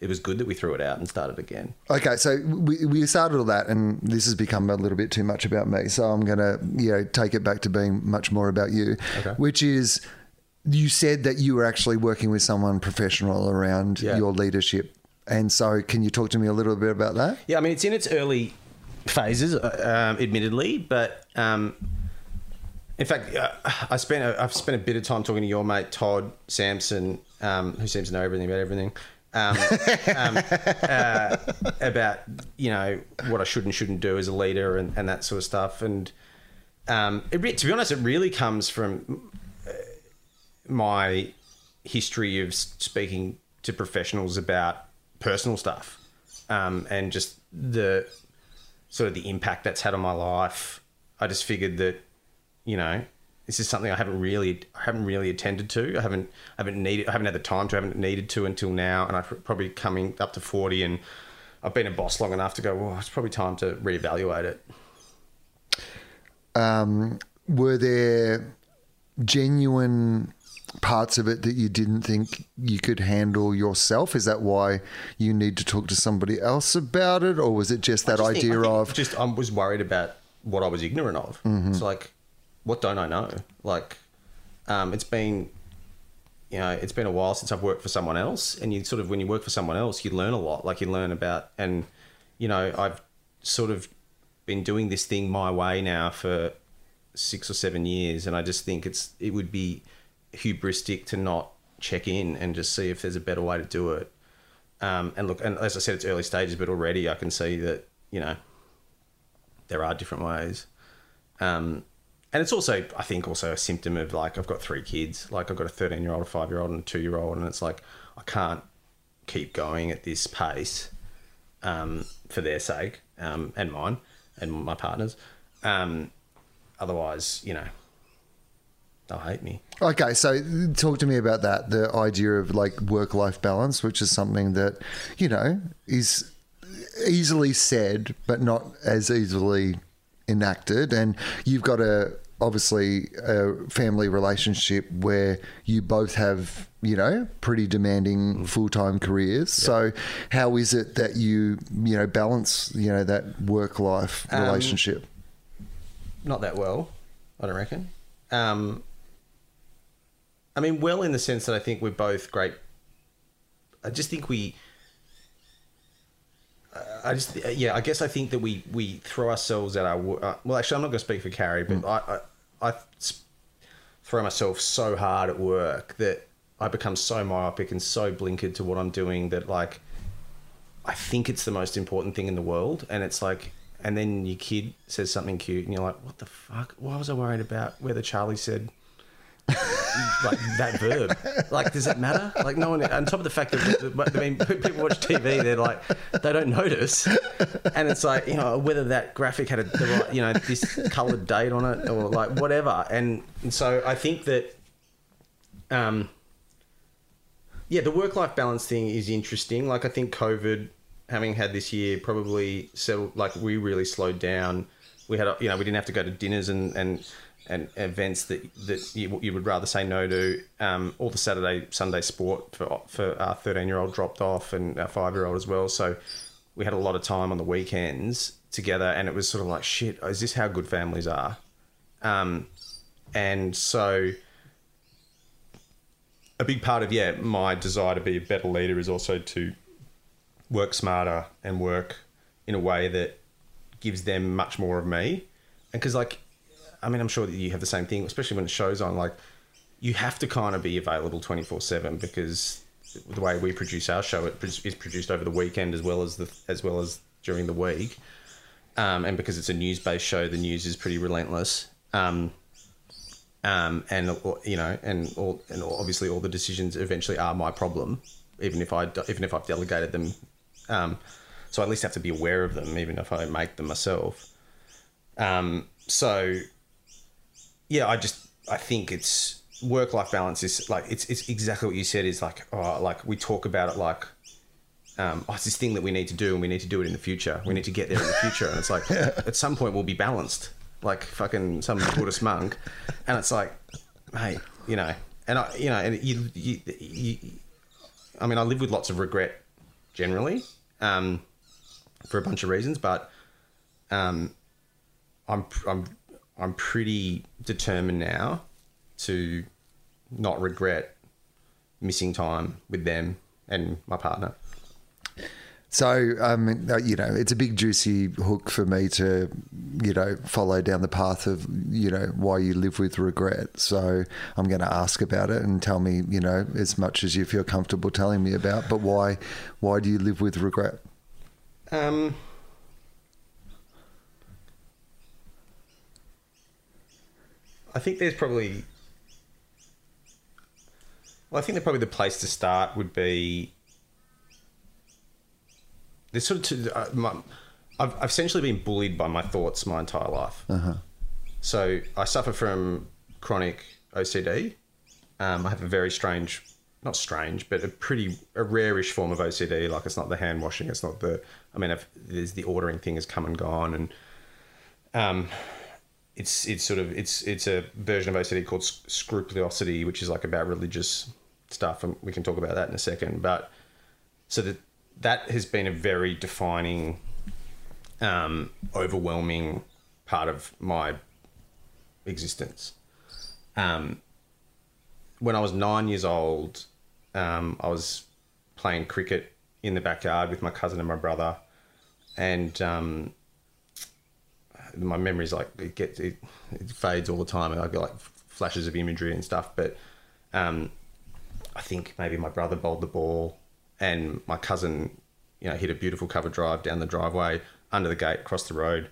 It was good that we threw it out and started again." Okay, so we, we started all that, and this has become a little bit too much about me. So I'm going to, you know, take it back to being much more about you, Okay. which is you said that you were actually working with someone professional around Yeah. your leadership, and so can you talk to me a little bit about that? Yeah, I mean it's in its early phases, uh, um, admittedly, but um, in fact, uh, I spent a, I've spent a bit of time talking to your mate Todd Sampson, um, who seems to know everything about everything. Um, um, uh, about you know what I should and shouldn't do as a leader and, and that sort of stuff, and um, it, to be honest, it really comes from uh, my history of speaking to professionals about personal stuff um, and just the sort of the impact that's had on my life I just figured that, you know, this is something I haven't really, I haven't really attended to. I haven't, I haven't needed, I haven't had the time to, I haven't needed to until now, and I've probably coming up to forty, and I've been a boss long enough to go. Well, it's probably time to reevaluate it. Um, were there genuine parts of it that you didn't think you could handle yourself? Is that why you need to talk to somebody else about it, or was it just that just idea think of just I was worried about what I was ignorant of. It's like, what don't I know? Like, um, it's been, you know, it's been a while since I've worked for someone else, and you sort of when you work for someone else, you learn a lot. Like you learn about, and you know, I've sort of been doing this thing my way now for six or seven years, and I just think it's it would be hubristic to not check in and just see if there's a better way to do it. Um, and look, and as I said, it's early stages, but already I can see that you know there are different ways. Um, and it's also, I think, also a symptom of like I've got three kids. Like I've got a thirteen-year-old, a five-year-old, and a two-year-old, and it's like I can't keep going at this pace um, for their sake um, and mine and my partner's. Um, otherwise, you know, they'll hate me. Okay, so talk to me about that the idea of like work life balance, which is something that, you know, is easily said, but not as easily enacted. And you've got a obviously a family relationship where you both have, you know, pretty demanding full time careers. So, how is it that you, you know, balance, you know, that work life Um, relationship? not that well, I don't reckon. Um, I mean, well, in the sense that I think we're both great. I just think we. I just yeah. I guess I think that we we throw ourselves at our uh, well. Actually, I'm not going to speak for Carrie, but I I throw myself so hard at work that I become so myopic and so blinkered to what I'm doing that like I think it's the most important thing in the world, and it's like, and then your kid says something cute, and you're like, what the fuck? Why was I worried about whether Charlie said like that verb? Like, does it matter? Like, no one. On top of the fact that, I mean, people watch TV, they're like, they don't notice, and it's like, you know, whether that graphic had a, right, you know, this coloured date on it or like whatever, and, and so I think that, um. Yeah, the work life balance thing is interesting. Like I think COVID, having had this year, probably settled. Like we really slowed down. We had, you know, we didn't have to go to dinners and and, and events that that you, you would rather say no to. Um, all the Saturday Sunday sport for for our thirteen year old dropped off and our five year old as well. So we had a lot of time on the weekends together, and it was sort of like shit. Is this how good families are? Um, and so a big part of yeah my desire to be a better leader is also to work smarter and work in a way that gives them much more of me and because like i mean i'm sure that you have the same thing especially when it shows on like you have to kind of be available 24-7 because the way we produce our show it is produced over the weekend as well as the as well as during the week um, and because it's a news-based show the news is pretty relentless um, um, and you know, and all, and obviously all the decisions eventually are my problem, even if I even if I've delegated them. Um, so I at least have to be aware of them, even if I make them myself. Um, so yeah, I just I think it's work life balance is like it's it's exactly what you said is like oh like we talk about it like um, oh, it's this thing that we need to do and we need to do it in the future. We need to get there in the future. And it's like, at some point, we'll be balanced, like fucking some Buddhist monk. And it's like, hey, you know, and I, you know, and you, you, you I mean, I live with lots of regret generally um, for a bunch of reasons, but um, I'm, I'm, I'm pretty determined now to not regret missing time with them and my partner. So, um, uh, you know, it's a big juicy hook for me to, you know, follow down the path of, you know, why you live with regret. So I'm going to ask about it and tell me, you know, as much as you feel comfortable telling me about. But why, why do you live with regret? Um, I think there's probably. Well, I think that probably the place to start would be. There's sort of two, uh, my, I've, I've essentially been bullied by my thoughts my entire life, So I suffer from chronic OCD. Um, I have a very strange, not strange, but a pretty a rarish form of OCD. Like it's not the hand washing, it's not the. I mean, I've, there's the ordering thing has come and gone, and um, it's it's sort of it's it's a version of OCD called scrupulosity, which is like about religious stuff, and we can talk about that in a second. But so that that has been a very defining, um, overwhelming part of my existence. Um, when I was nine years old, um, I was playing cricket in the backyard with my cousin and my brother, and um, my memories like it gets it, it fades all the time, and I get like flashes of imagery and stuff. But um, I think maybe my brother bowled the ball, and my cousin, you know, hit a beautiful cover drive down the driveway under the gate, across the road.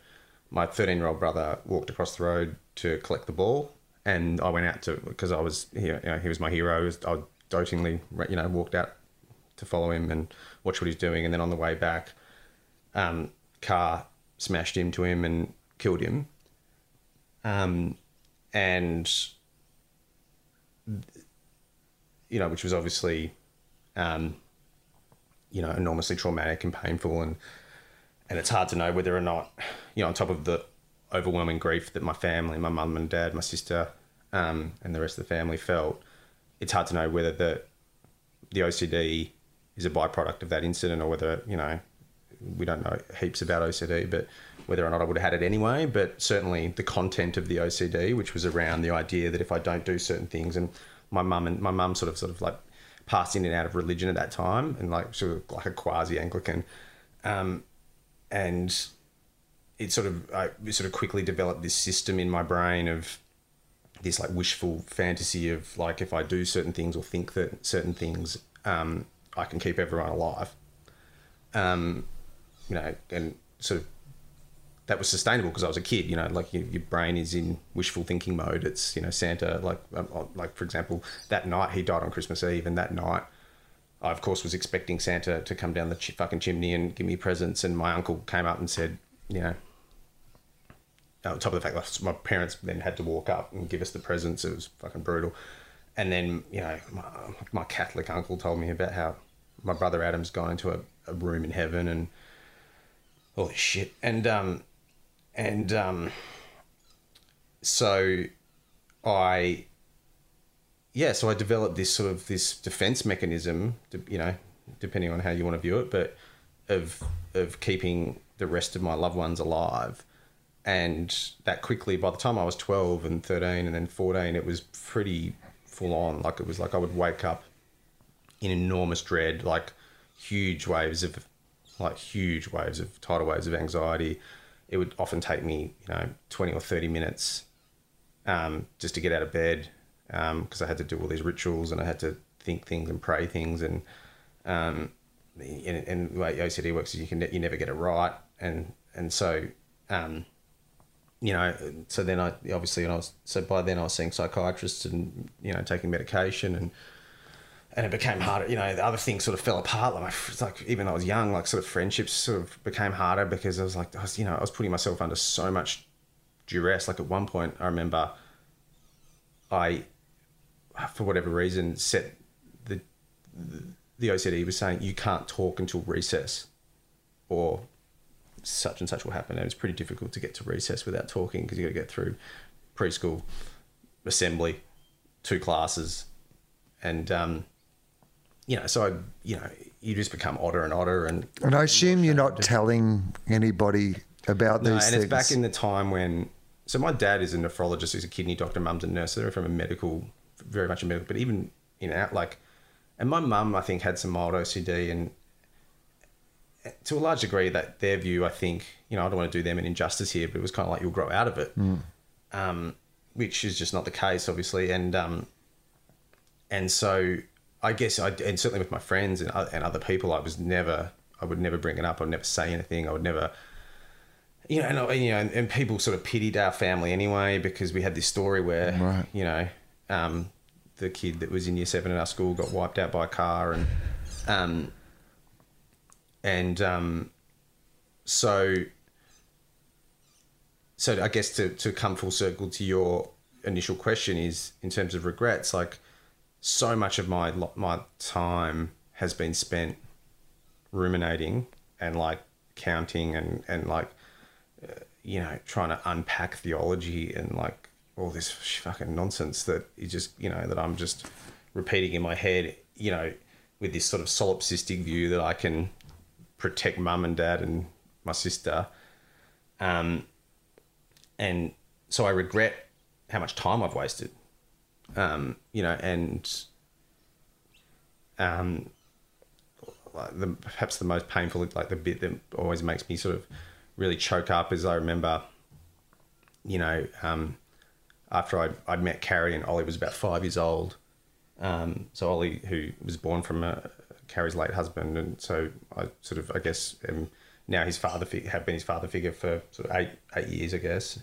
My 13 year old brother walked across the road to collect the ball, and I went out to because I was you know, he was my hero. I, was, I dotingly you know walked out to follow him and watch what he's doing, and then on the way back, um, car smashed into him and killed him. Um, and you know, which was obviously, um, you know, enormously traumatic and painful, and and it's hard to know whether or not, you know, on top of the overwhelming grief that my family, my mum and dad, my sister, um, and the rest of the family felt, it's hard to know whether the the OCD is a byproduct of that incident or whether you know we don't know heaps about OCD, but whether or not I would have had it anyway. But certainly the content of the OCD, which was around the idea that if I don't do certain things, and my mum and my mum sort of sort of like passed in and out of religion at that time, and like sort of like a quasi Anglican, um, and it sort of I sort of quickly developed this system in my brain of this like wishful fantasy of like if I do certain things or think that certain things, um, I can keep everyone alive. Um, you know, and sort of that was sustainable because I was a kid. You know, like your, your brain is in wishful thinking mode. It's you know Santa, like um, uh, like for example, that night he died on Christmas Eve, and that night. I, of course, was expecting Santa to come down the ch- fucking chimney and give me presents, and my uncle came up and said, you know, on top of the fact that my parents then had to walk up and give us the presents, it was fucking brutal. And then, you know, my, my Catholic uncle told me about how my brother Adam's gone into a, a room in heaven and this shit. And um, and um, so I, yeah, so I developed this sort of this defense mechanism, you know, depending on how you want to view it, but of of keeping the rest of my loved ones alive. And that quickly, by the time I was 12 and 13 and then 14, it was pretty full on. Like it was like I would wake up in enormous dread, like huge waves of, like huge waves of tidal waves of anxiety. It would often take me, you know, 20 or 30 minutes um, just to get out of bed because um, I had to do all these rituals and I had to think things and pray things and um, and, and the way OCD works is you can you never get it right. And and so um, you know so then I obviously and I was so by then I was seeing psychiatrists and you know taking medication and and it became harder you know the other things sort of fell apart like, like even though I was young like sort of friendships sort of became harder because I was like I was you know I was putting myself under so much duress like at one point I remember I for whatever reason set the, the the OCD was saying you can't talk until recess, or such and such will happen. And it's pretty difficult to get to recess without talking because you got to get through preschool, assembly, two classes, and um, you know, so I, you know, you just become odder and odder, and and I assume you're not telling anybody about no, these and things. it's back in the time when. So my dad is a nephrologist. He's a kidney doctor. Mum's a nurse. So they're from a medical, very much a medical. But even in out like and my mum, I think, had some mild OCD, and to a large degree, that their view, I think, you know, I don't want to do them an injustice here, but it was kind of like you'll grow out of it, Mm. um, which is just not the case, obviously, and um, and so I guess I and certainly with my friends and and other people, I was never, I would never bring it up, I'd never say anything, I would never. You know, and, you know, and, and people sort of pitied our family anyway because we had this story where, Right. you know, um, the kid that was in year seven in our school got wiped out by a car and um and um so so I guess to to come full circle to your initial question is in terms of regrets, like so much of my my time has been spent ruminating and like counting and and like uh, you know trying to unpack theology and like all this fucking nonsense that is just you know that I'm just repeating in my head you know with this sort of solipsistic view that I can protect mum and dad and my sister. Um and so I regret how much time I've wasted um you know and um like the perhaps the most painful like the bit that always makes me sort of really choke up is I remember you know um after I I'd met Carrie and Ollie was about five years old um so Ollie who was born from uh, Carrie's late husband and so I sort of I guess am now his father fig- have been his father figure for sort of eight eight years I guess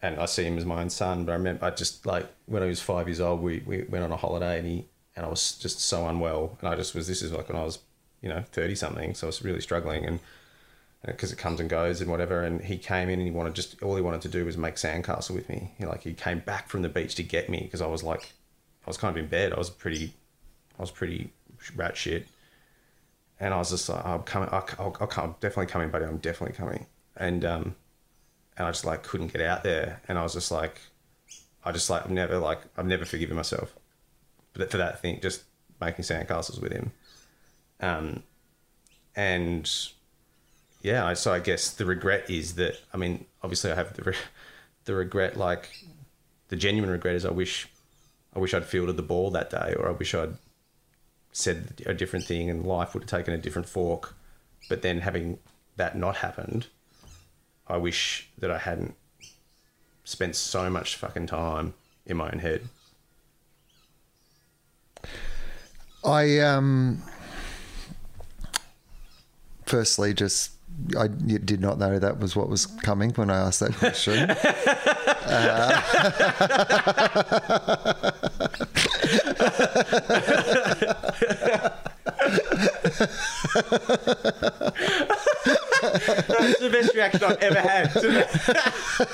and I see him as my own son but I remember I just like when I was five years old we, we went on a holiday and he and I was just so unwell. And I just was this is like when I was you know 30 something so I was really struggling and because it comes and goes and whatever. And he came in and he wanted just all he wanted to do was make sandcastle with me. He, like he came back from the beach to get me because I was like I was kind of in bed. I was pretty I was pretty rat shit. And I was just like I'm coming I'll, I'll, I'll come, definitely coming buddy. I'm definitely coming. And um and I just like couldn't get out there and I was just like I just like I've never like I've never forgiven myself but for that thing just making sandcastles with him. Um and yeah so I guess the regret is that I mean obviously I have the re- the regret like the genuine regret is I wish I wish I'd fielded the ball that day or I wish I'd said a different thing and life would have taken a different fork. But then having that not happened I wish that I hadn't spent so much fucking time in my own head. I um firstly just I did not know that was what was coming when I asked that question. That's the best reaction I've ever had.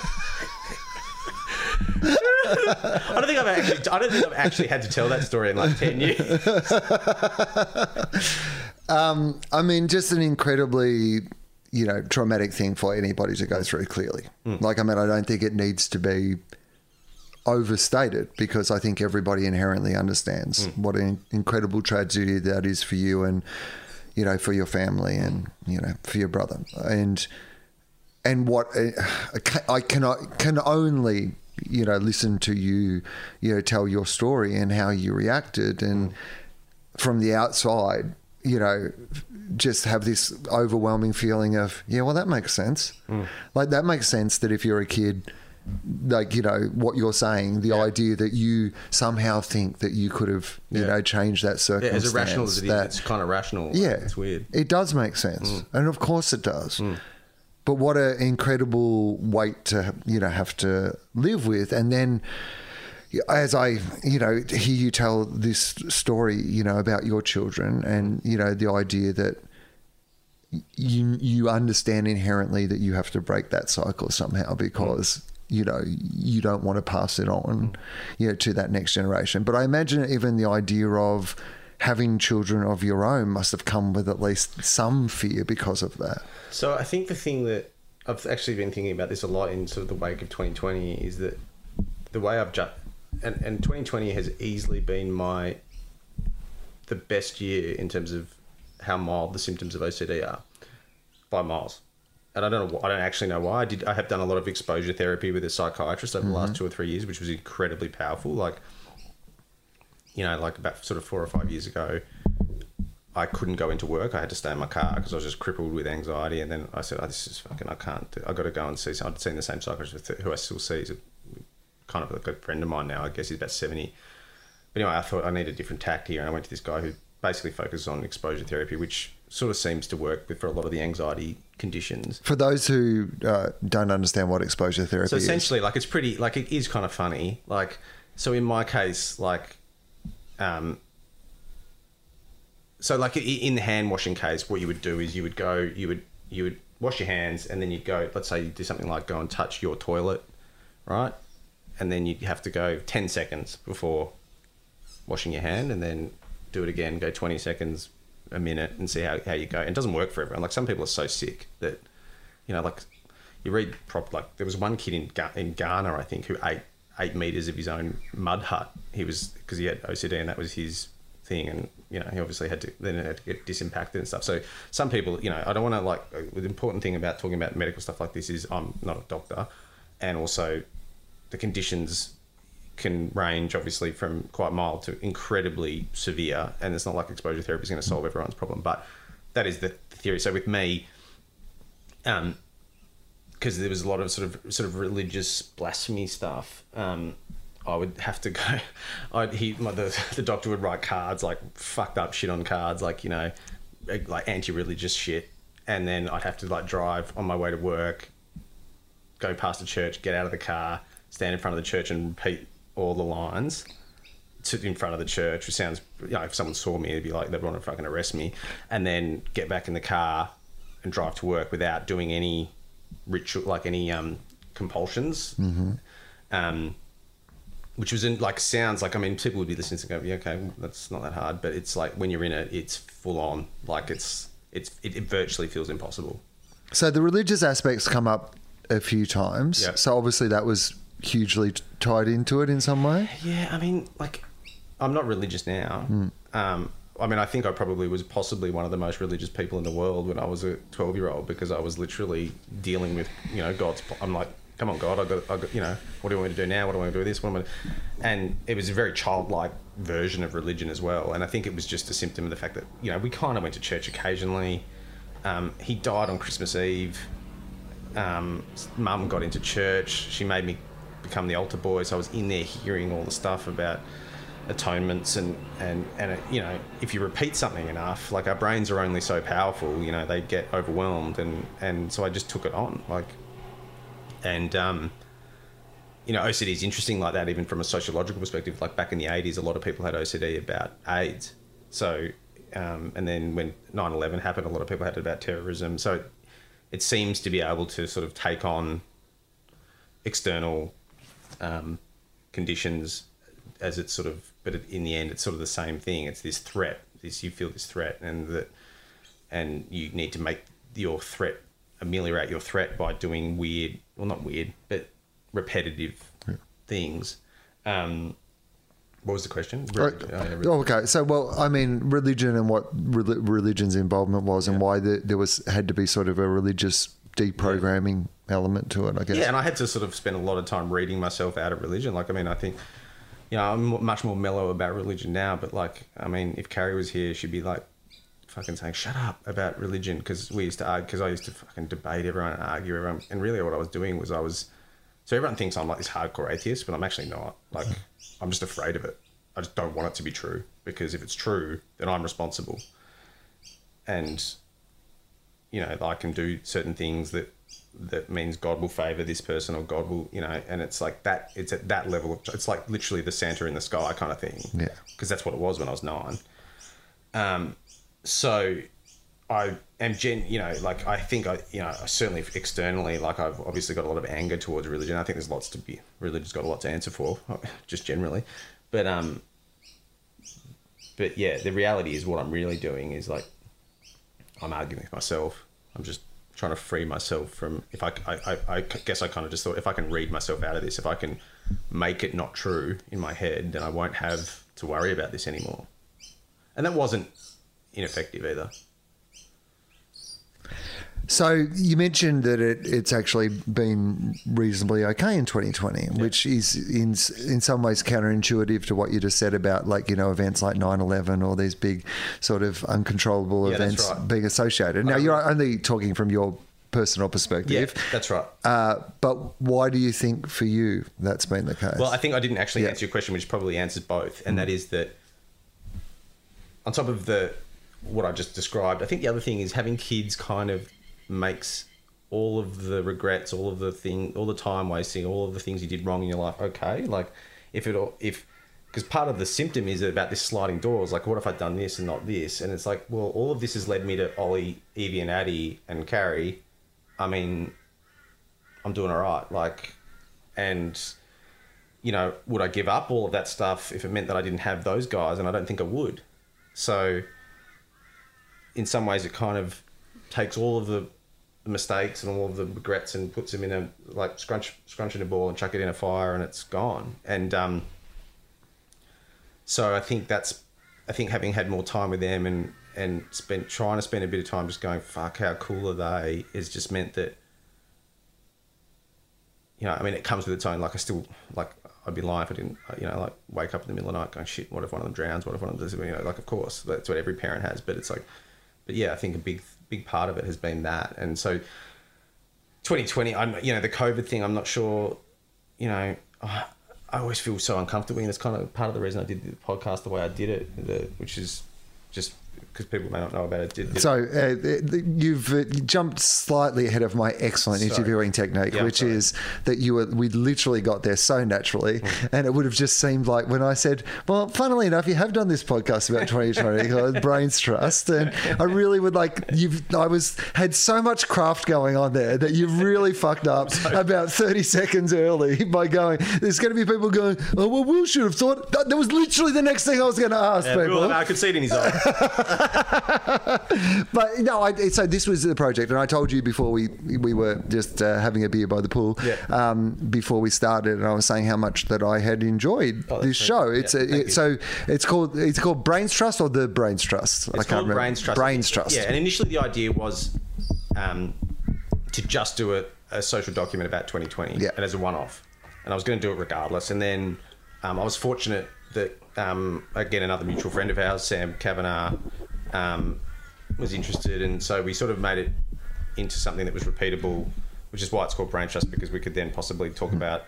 I don't think I've actually. I don't think I've actually had to tell that story in like ten years. Um, I mean, just an incredibly, you know, traumatic thing for anybody to go through, clearly. Hmm. Like, I mean, I don't think it needs to be overstated because I think everybody inherently understands hmm. what an incredible tragedy that is for you and, you know, for your family and, you know, for your brother. And, and what uh, I cannot, can only, you know, listen to you, you know, tell your story and how you reacted. And from the outside, you know, just have this overwhelming feeling of, yeah, well, that makes sense. Mm. Like, that makes sense that if you're a kid, like, you know, what you're saying, the idea that you somehow think that you could have, you Yeah. know, changed that circumstance Yeah, as irrational as it is, that- it's kind of rational. yeah, it's weird. It does make sense, mm. and of course it does. Mm. But what an incredible weight to you know have to live with, and then as I you know hear you tell this story, you know about your children, and you know the idea that you you understand inherently that you have to break that cycle somehow because you know you don't want to pass it on you know to that next generation but i imagine even the idea of having children of your own must have come with at least some fear because of that So I think the thing that I've actually been thinking about this a lot in sort of the wake of 2020 is that the way I've just and, and 2020 has easily been my the best year in terms of how mild the symptoms of OCD are by miles. And I don't know. I don't actually know why. I did. I have done a lot of exposure therapy with a psychiatrist over the last mm-hmm. two or three years, which was incredibly powerful. Like, you know, like about sort of four or five years ago, I couldn't go into work. I had to stay in my car because I was just crippled with anxiety. And then I said, "Oh, this is fucking. I can't. Do, I got to go and see." So I'd seen the same psychiatrist who I still see. He's a, kind of like a friend of mine now. I guess he's about seventy. But anyway, I thought I need a different tact here, and I went to this guy who basically focuses on exposure therapy, which sort of seems to work for a lot of the anxiety conditions. for those who uh, don't understand what exposure therapy So is essentially, like it's pretty, like it is kind of funny. Like, so in my case, like, um, so like in the hand washing case, what you would do is you would go, you would, you would wash your hands and then you'd go. Let's say you do something like go and touch your toilet, right? And then you'd have to go ten seconds before washing your hand, and then do it again. Go twenty seconds, a minute, and see how, how you go. And it doesn't work for everyone. Like some people are so sick that you know, like you read prop like there was one kid in in Ghana, I think, who ate eight meters of his own mud hut. He was because he had OCD and that was his thing, and you know he obviously had to then had to get disimpacted and stuff. So some people, you know, I don't want to like the important thing about talking about medical stuff like this is I'm not a doctor, and also the conditions can range obviously from quite mild to incredibly severe, and it's not like exposure therapy is going to solve everyone's problem, but that is the theory. So with me, um, because there was a lot of sort of sort of religious blasphemy stuff. Um, I would have to go. I'd he my, the the doctor would write cards like fucked up shit on cards, like you know, like anti-religious shit, and then I'd have to like drive on my way to work, go past the church, get out of the car, stand in front of the church, and repeat all the lines to, in front of the church, which sounds, you know, if someone saw me, it'd be like they'd want to fucking arrest me, and then get back in the car and drive to work without doing any ritual, like any um, compulsions. Mm-hmm. Um, which was in like sounds like I mean people would be listening to go yeah okay that's not that hard but it's like when you're in it it's full on like it's it's it, it virtually feels impossible. So the religious aspects come up a few times. Yeah. So obviously that was hugely t- tied into it in some way. Yeah, I mean, like, I'm not religious now. Um, I mean, I think I probably was possibly one of the most religious people in the world when I was a 12 year old because I was literally dealing with, you know, God's. I'm like, come on, God, I got, I got, you know, what do you want me to do now? What do I want to do with this? What am I? And it was a very childlike version of religion as well. And I think it was just a symptom of the fact that, you know, we kind of went to church occasionally. Um, he died on Christmas Eve um, mum got into church. She made me become the altar boy, so I was in there hearing all the stuff about atonements and and and it, you know if you repeat something enough, like our brains are only so powerful, you know they get overwhelmed and and so I just took it on like, and um, you know OCD is interesting like that even from a sociological perspective. Like back in the eighties, a lot of people had OCD about AIDS, so. Um, and then when 9-11 happened, a lot of people had it about terrorism. So it, it seems to be able to sort of take on external um, conditions as it's sort of, but in the end, it's sort of the same thing. It's this threat. This you feel this threat, and that, and you need to make your threat ameliorate your threat by doing weird, well, not weird, but repetitive things. Um, what was the question? Right. Oh, yeah, okay. So, well, I mean, religion and what rel- religion's involvement was, and why the, there was had to be sort of a religious deprogramming element to it. I guess. Yeah, and I had to sort of spend a lot of time reading myself out of religion. Like, I mean, I think, you know, I'm much more mellow about religion now. But like, I mean, if Carrie was here, she'd be like, fucking saying, "Shut up about religion," because we used to argue. Because I used to fucking debate everyone and argue everyone. And really, what I was doing was I was. So everyone thinks I'm like this hardcore atheist, but I'm actually not. Like, hmm. I'm just afraid of it. I just don't want it to be true because if it's true, then I'm responsible. And you know, I can do certain things that that means God will favor this person or God will, you know, and it's like that. It's at that level. Of, it's like literally the Santa in the sky kind of thing. Yeah. Because that's what it was when I was nine. Um, so I am gen, you know, like I think I, you know, certainly externally, like I've obviously got a lot of anger towards religion. I think there's lots to be. Religion's got a lot to answer for, just generally. But um, but yeah, the reality is what I'm really doing is like I'm arguing with myself. I'm just trying to free myself from. If I, I, I, I guess I kind of just thought if I can read myself out of this, if I can make it not true in my head, then I won't have to worry about this anymore. And that wasn't ineffective either. So you mentioned that it, it's actually been reasonably okay in 2020, which is in in some ways counterintuitive to what you just said about like you know events like 9/11 or these big sort of uncontrollable Yeah, events right. being associated. Now you're only talking from your personal perspective. Yeah, that's right. uh, but why do you think for you that's been the case? Well, I think I didn't actually Yeah. answer your question, which probably answers both, and that is that on top of the what I just described, I think the other thing is having kids kind of makes all of the regrets, all of the thing, all the time wasting, all of the things you did wrong in your life okay. Like if it all, if because part of the symptom is about this sliding doors. Like, what if I'd done this and not this? And it's like, well, all of this has led me to Ollie, Evie, and Addie and Carrie. I mean, I'm doing all right. Like, and you know, would I give up all of that stuff if it meant that I didn't have those guys? And I don't think I would. So, in some ways, it kind of takes all of the mistakes and all of the regrets and puts them in a like scrunch scrunch in a ball and chuck it in a fire and it's gone. And um, so I think that's I think having had more time with them and and spent trying to spend a bit of time just going fuck how cool are they? has just meant that you know I mean it comes with its own like I still like I'd be lying if I didn't you know like wake up in the middle of the night going shit what if one of them drowns? What if one of them does you know like of course that's what every parent has but it's like but yeah I think a big big part of it has been that. And so 2020 I'm you know the COVID thing I'm not sure you know I, always feel so uncomfortable and it's kind of part of the reason I did the podcast the way I did it the, which is just because people may not know about it. Did, did So uh, you've uh, jumped slightly ahead of my excellent Sorry. interviewing technique, Yeah, which sorry. is that you were we literally got there so naturally, Mm-hmm. and it would have just seemed like when I said, "Well, funnily enough, you have done this podcast about 2020 called Brains Trust," and I really would like you've I was had so much craft going on there that you've really fucked up about 30 seconds early by going. There's going to be people going, "Oh well, Wil should have thought." That, that was literally the next thing I was going to ask Yeah, people. I could see it in his eye. But no, I, so this was the project, and I told you before we we were just uh, having a beer by the pool. Yeah. Um, before we started, and I was saying how much that I had enjoyed Oh, this great. show. Yeah, It's a, it, so it's called it's called Brains Trust or the Brains Trust. It's called Brains Trust. Brains Trust. Yeah, and initially the idea was um, to just do a, a social document about 2020 Yeah. and as a one-off. And I was going to do it regardless. And then um, I was fortunate that, um, again, another mutual friend of ours, Sam Kavanagh, um, was interested. And so we sort of made it into something that was repeatable, which is why it's called Brain Trust, because we could then possibly talk about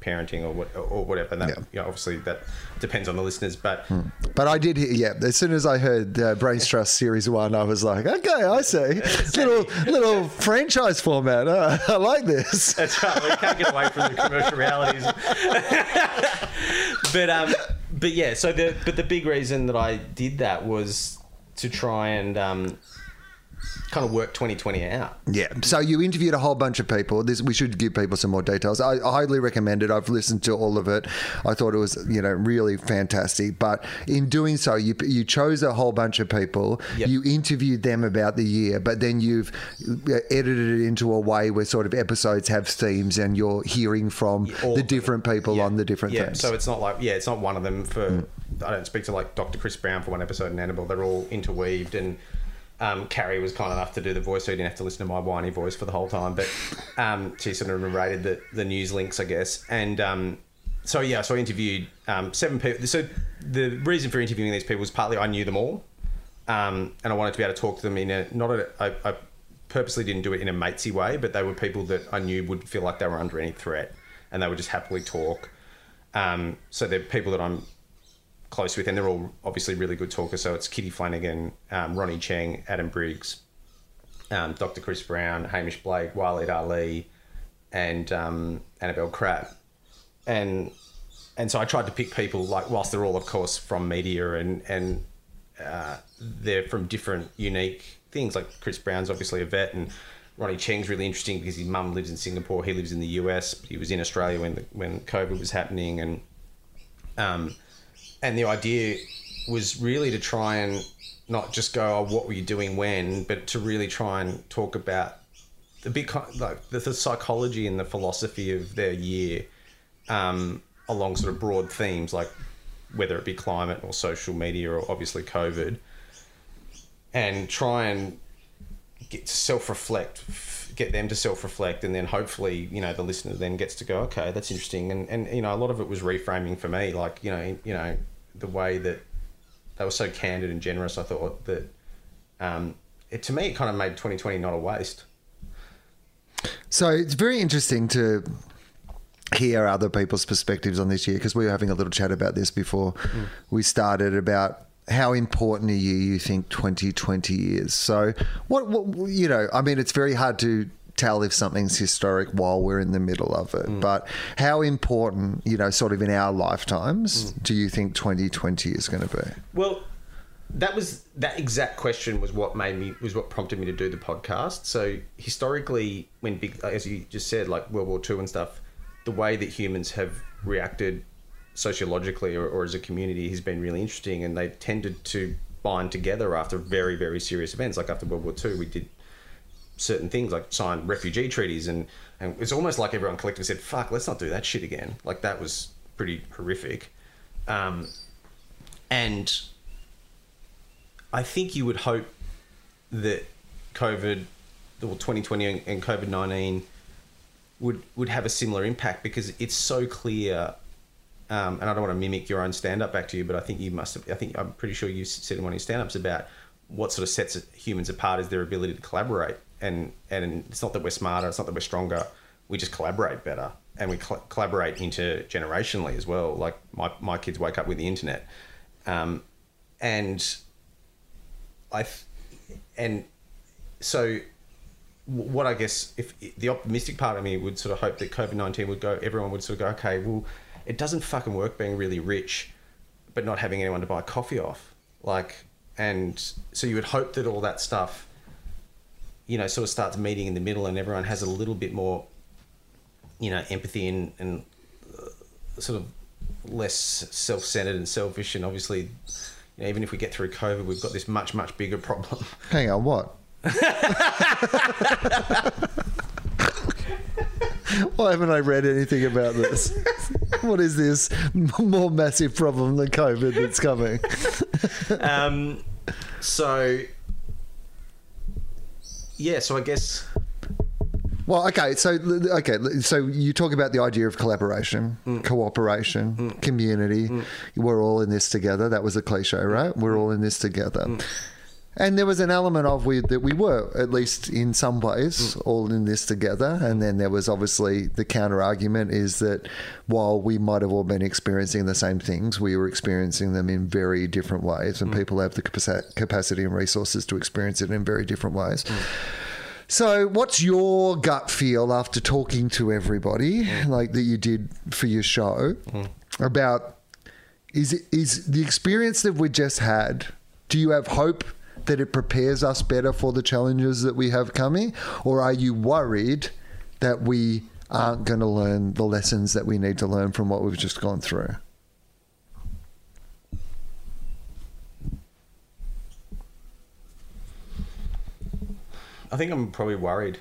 parenting or, what, or whatever. And that. Yeah. you know, obviously that depends on the listeners. But But I did hear, yeah. As soon as I heard uh, Brains Trust Series One, I was like, okay, I see. little little franchise format. Uh, I like this. That's right. We can't get away from the commercial realities. but um, but yeah. So the but the big reason that I did that was to try and um, kind of work 2020 out. Yeah. So you interviewed a whole bunch of people. This we should give people some more details. I, I highly recommend it. I've listened to all of it. I thought it was you know really fantastic. But in doing so, you you chose a whole bunch of people. Yep. You interviewed them about the year, but then you've uh, edited it into a way where sort of episodes have themes, and you're hearing from all the different people Yeah. on the different yeah, themes. So it's not like yeah, it's not one of them for. I don't speak to like Dr. Chris Brown for one episode and Annabel. They're all interweaved and. Um, Carrie was kind enough to do the voice, so you didn't have to listen to my whiny voice for the whole time. But um, she sort of narrated the, the news links, I guess. And um, so, yeah, so I interviewed um, seven people. So the reason for interviewing these people was partly I knew them all, um, and I wanted to be able to talk to them in a not a. I, I purposely didn't do it in a matesy way, but they were people that I knew would feel like they were under any threat, and they would just happily talk. Um, so they're people that I'm close with, and they're all obviously really good talkers. So it's Kitty Flanagan, um, Ronny Chieng, Adam Briggs, um, Dr. Chris Brown, Hamish Blake, Waleed Aly, and um, Annabel Crabb. And and so I tried to pick people like whilst they're all of course from media and and uh, they're from different unique things. Like Chris Brown's obviously a vet, and Ronny Chieng's really interesting because his mum lives in Singapore. He lives in the US, he was in Australia when the, when COVID was happening, and um, and the idea was really to try and not just go, oh, what were you doing when, but to really try and talk about the big like the, the psychology and the philosophy of their year um, along sort of broad themes like whether it be climate or social media or obviously COVID, and try and get to self-reflect, f- get them to self-reflect, and then hopefully you know the listener then gets to go, okay, that's interesting, and and you know a lot of it was reframing for me, like you know you know the way that they were so candid and generous. I thought that um, it to me it kind of made 2020 not a waste. So it's very interesting to hear other people's perspectives on this year because we were having a little chat about this before we started about how important a year you think 2020 is. So what, what you know, I mean it's very hard to tell if something's historic while we're in the middle of it. Mm. But how important, you know, sort of in our lifetimes, mm. do you think 2020 is going to be? Well, that was that exact question was what made me was what prompted me to do the podcast. So historically, when big as you just said, like World War Two and stuff, the way that humans have reacted sociologically or, or as a community has been really interesting, and they've tended to bind together after very very serious events. Like after World War II we did certain things like signed refugee treaties and and it's almost like everyone collectively said fuck let's not do that shit again like that was pretty horrific um, and I think you would hope that COVID, or 2020 and- and COVID 19 would, would have a similar impact because it's so clear. Um, and I don't want to mimic your own stand up back to you, but I think you must have, I think I'm pretty sure you said in one of your stand ups about what sort of sets humans apart is their ability to collaborate. And, and it's not that we're smarter, it's not that we're stronger, we just collaborate better and we cl- collaborate intergenerationally as well. Like my, my kids wake up with the internet. Um, and I, and so what I guess if the optimistic part of me would sort of hope that COVID nineteen would go, everyone would sort of go, okay, well, it doesn't fucking work being really rich, but not having anyone to buy coffee off, like, and so you would hope that all that stuff, you know, sort of starts meeting in the middle, and everyone has a little bit more, you know, empathy and and uh, sort of less self-centered and selfish, and obviously. You know, even if we get through COVID, we've got this much, much bigger problem. Hang on, what? Why haven't I read anything about this? what is this more massive problem than COVID that's coming? um, so yeah, so I guess Well, okay, so okay, so you talk about the idea of collaboration, Mm. cooperation, community. We're all in this together. That was a cliche, right? We're Mm. all in this together. And there was an element of we that we were, at least in some ways, Mm. all in this together. And then there was obviously the counter argument is that while we might have all been experiencing the same things, we were experiencing them in very different ways, Mm. and people have the capacity and resources to experience it in very different ways. So, what's your gut feel after talking to everybody, like that you did for your show, about is it, is the experience that we just had? Do you have hope that it prepares us better for the challenges that we have coming, or are you worried that we aren't going to learn the lessons that we need to learn from what we've just gone through? I think I'm probably worried.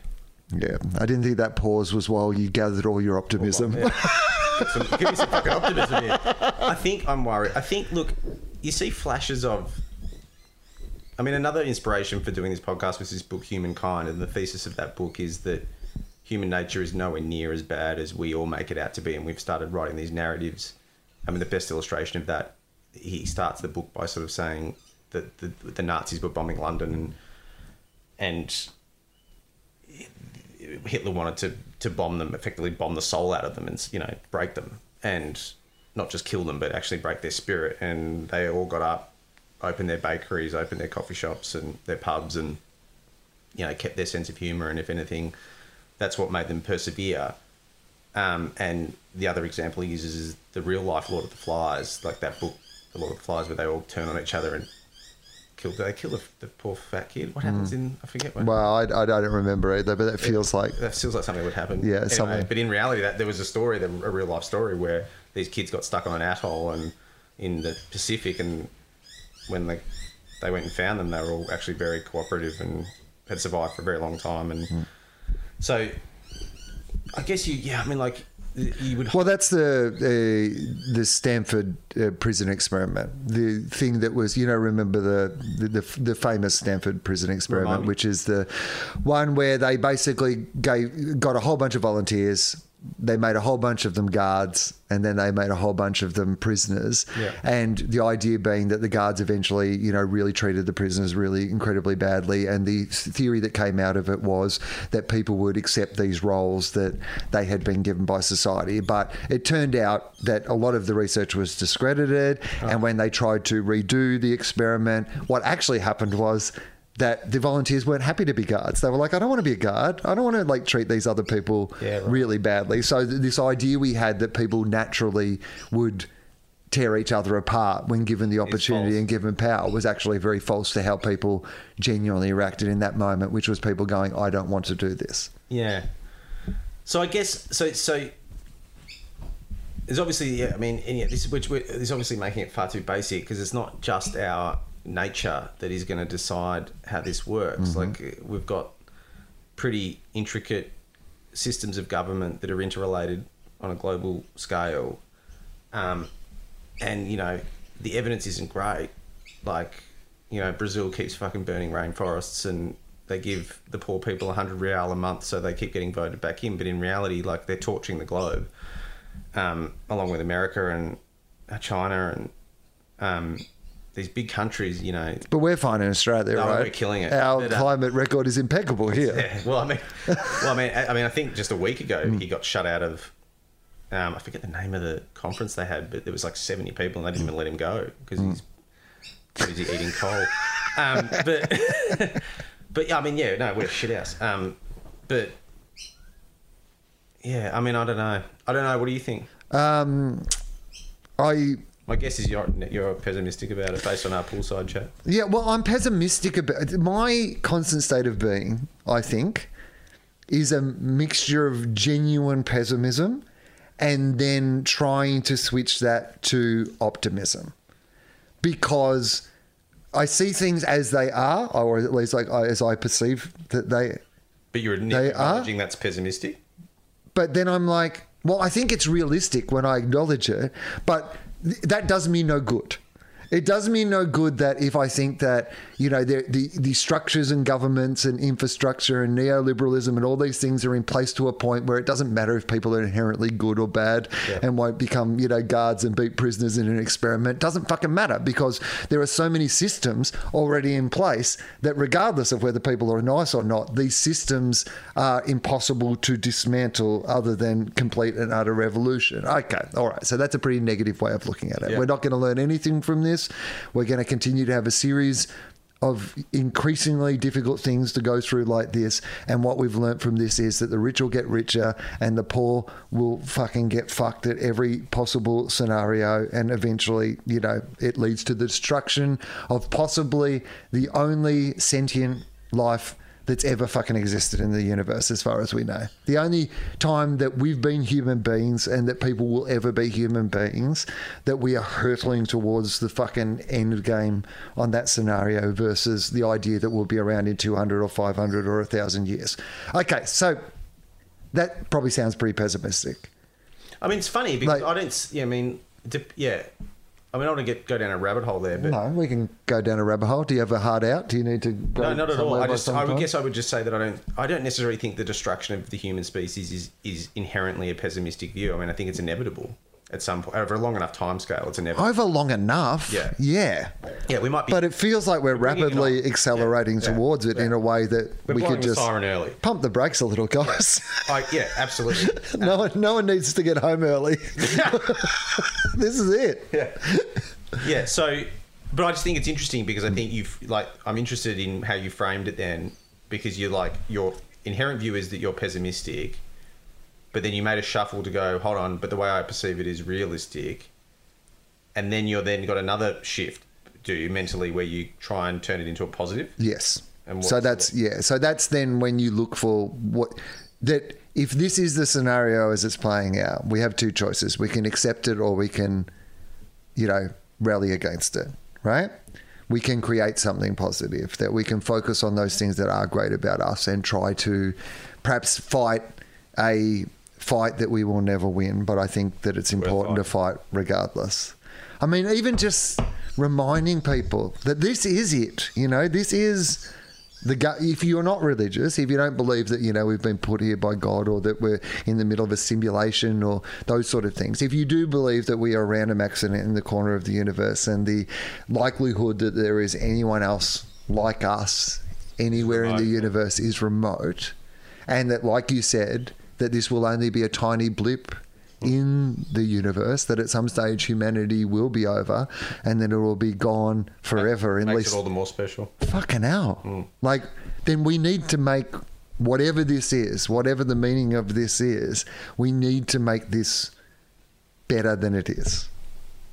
Yeah, I didn't think that pause was while you gathered all your optimism. Yeah. Some- give me some fucking optimism here. I think I'm worried. I think, look, you see flashes of. I mean, another inspiration for doing this podcast was this book, Humankind, and the thesis of that book is that human nature is nowhere near as bad as we all make it out to be, and we've started writing these narratives. I mean, the best illustration of that, he starts the book by sort of saying that the, the Nazis were bombing London, and and Hitler wanted to to bomb them, effectively bomb the soul out of them, and you know break them, and not just kill them, but actually break their spirit. And they all got up, opened their bakeries, opened their coffee shops and their pubs, and you know kept their sense of humor. And if anything, that's what made them persevere. Um, and the other example he uses is the real life Lord of the Flies, like that book, The Lord of the Flies, where they all turn on each other and kill. Do they kill the, the poor fat kid? What happens in? I forget. What, Well, I, I don't remember either, but that feels like that feels like something would happen. Yeah, Anyway, something. But in reality, that there was a story, a real life story, where these kids got stuck on an atoll and in the Pacific, and when they they went and found them, they were all actually very cooperative and had survived for a very long time. And Hmm. so, I guess you, yeah, I mean, like you would. Well, that's the uh, the Stanford uh, prison experiment. The thing that was, you know, remember the the, the, the famous Stanford prison experiment, which is the one where they basically gave got a whole bunch of volunteers. They made a whole bunch of them guards, and then they made a whole bunch of them prisoners. Yeah. And the idea being that the guards eventually, you know, really treated the prisoners really incredibly badly. And the theory that came out of it was that people would accept these roles that they had been given by society. But it turned out that a lot of the research was discredited. Ah. And when they tried to redo the experiment, what actually happened was that the volunteers weren't happy to be guards. They were like, I don't want to be a guard. I don't want to like treat these other people Yeah, right. really badly. So th- this idea we had that people naturally would tear each other apart when given the opportunity and given power was actually very false to how people genuinely reacted in that moment, which was people going, I don't want to do this. Yeah. So I guess so. So there's obviously yeah. I mean, and yeah, this is which we're- this is obviously making it far too basic because it's not just our nature that is going to decide how this works. Like uh, we've got pretty intricate systems of government that are interrelated on a global scale, um, and you know the evidence isn't great. Like you know Brazil keeps fucking burning rainforests and they give the poor people 100 real a month so they keep getting voted back in but in reality like they're torching the globe um, along with America and China and um, these big countries you know But we're fine in Australia, No, right? we're killing it. Our But, uh, climate record is impeccable here. Yeah. Well, I mean, well, I mean, I I mean, I think just a week ago Hmm. he got shut out of. Um, I forget the name of the conference they had, but there was like seventy people, and they didn't even let him go because Hmm. he's busy eating coal. Um, but, but yeah, I mean, yeah, no, we're a shit house. Um, but yeah, I mean, I don't know. I don't know. What do you think? Um, I My guess is you're you're pessimistic about it based on our poolside chat. Yeah, well, I'm pessimistic about my constant state of being. I think is a mixture of genuine pessimism and then trying to switch that to optimism because I see things as they are, or at least like I- as I perceive that they. But you're They are? acknowledging that's pessimistic. But then I'm like, well, I think it's realistic when I acknowledge it, but th- that does me no good. It does me no good that if I think that, you know, the, the, the structures and governments and infrastructure and neoliberalism and all these things are in place to a point where it doesn't matter if people are inherently good or bad Yeah. and won't become, you know, guards and beat prisoners in an experiment. It doesn't fucking matter because there are so many systems already in place that regardless of whether people are nice or not, these systems are impossible to dismantle other than complete and utter revolution. Okay, all right. So that's a pretty negative way of looking at it. Yeah. We're not going to learn anything from this. We're going to continue to have a series of increasingly difficult things to go through like this. And what we've learnt from this is that the rich will get richer and the poor will fucking get fucked at every possible scenario. And eventually, you know, it leads to the destruction of possibly the only sentient life that's ever fucking existed in the universe, as far as we know. The only time that we've been human beings and that people will ever be human beings, that we are hurtling towards the fucking end game on that scenario versus the idea that we'll be around in 200 or 500 or 1,000 years. Okay, so that probably sounds pretty pessimistic. I mean, it's funny because Like- I don't. Yeah, I mean, yeah. I mean, I don't want to get go down a rabbit hole there, but No, we can go down a rabbit hole. Do you have a heart out? Do you need to go no, not at all. somewhere I by just, I sometime? would guess, I would just say that I don't, I don't necessarily think the destruction of the human species is is inherently a pessimistic view. I mean, I think it's inevitable at some point over a long enough time scale. It's inevitable. Over long enough. Yeah. Yeah. yeah, we might be. But it feels like we're rapidly accelerating Yeah, yeah, towards it in a way that we're we could just siren early. pump the brakes a little, guys. I, yeah, absolutely. no one, no one needs to get home early. this is it. yeah, yeah. So, but I just think it's interesting because I think you've like I'm interested in how you framed it then because you're like your inherent view is that you're pessimistic, but then you made a shuffle to go hold on, but the way I perceive it is realistic, and then you're then got another shift, do you mentally where you try and turn it into a positive? Yes. And So that's yeah. So that's then when you look for what that if this is the scenario as it's playing out, we have two choices. We can accept it or we can, you know, rally against it. Right? We can create something positive that we can focus on those things that are great about us and try to perhaps fight a fight that we will never win, but I think that it's important to fight regardless. I mean, even just reminding people that this is it. You know, this is the gu- if you're not religious, if you don't believe that you know we've been put here by God or that we're in the middle of a simulation or those sort of things, if you do believe that we are a random accident in the corner of the universe and the likelihood that there is anyone else like us anywhere in the universe is remote, and that, like you said, that this will only be a tiny blip in the universe that at some stage humanity will be over and then it will be gone forever. At Makes least it all the more special. fucking hell. Hmm. Like, then we need to make whatever this is, whatever the meaning of this is, we need to make this better than it is.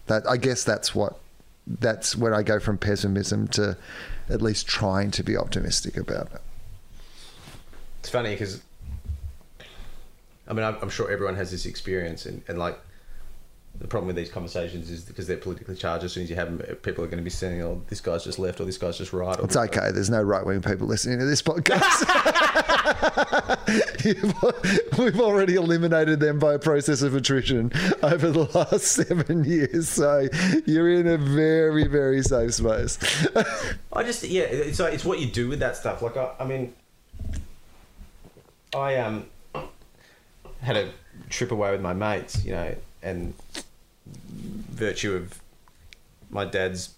That I guess that's what that's where I go from pessimism to at least trying to be optimistic about it. It's funny because, I mean, I'm I'm sure everyone has this experience, and, and like, the problem with these conversations is because they're politically charged. As soon as you have them, people are going to be saying, "Oh, this guy's just left," or "This guy's just right." Or It's okay. There's no right wing people listening to this podcast. We've already eliminated them by a process of attrition over the last seven years. So you're in a very, very safe space. I just yeah, it's it's what you do with that stuff. Like I, I mean, I um had a trip away with my mates, you know, and virtue of my dad's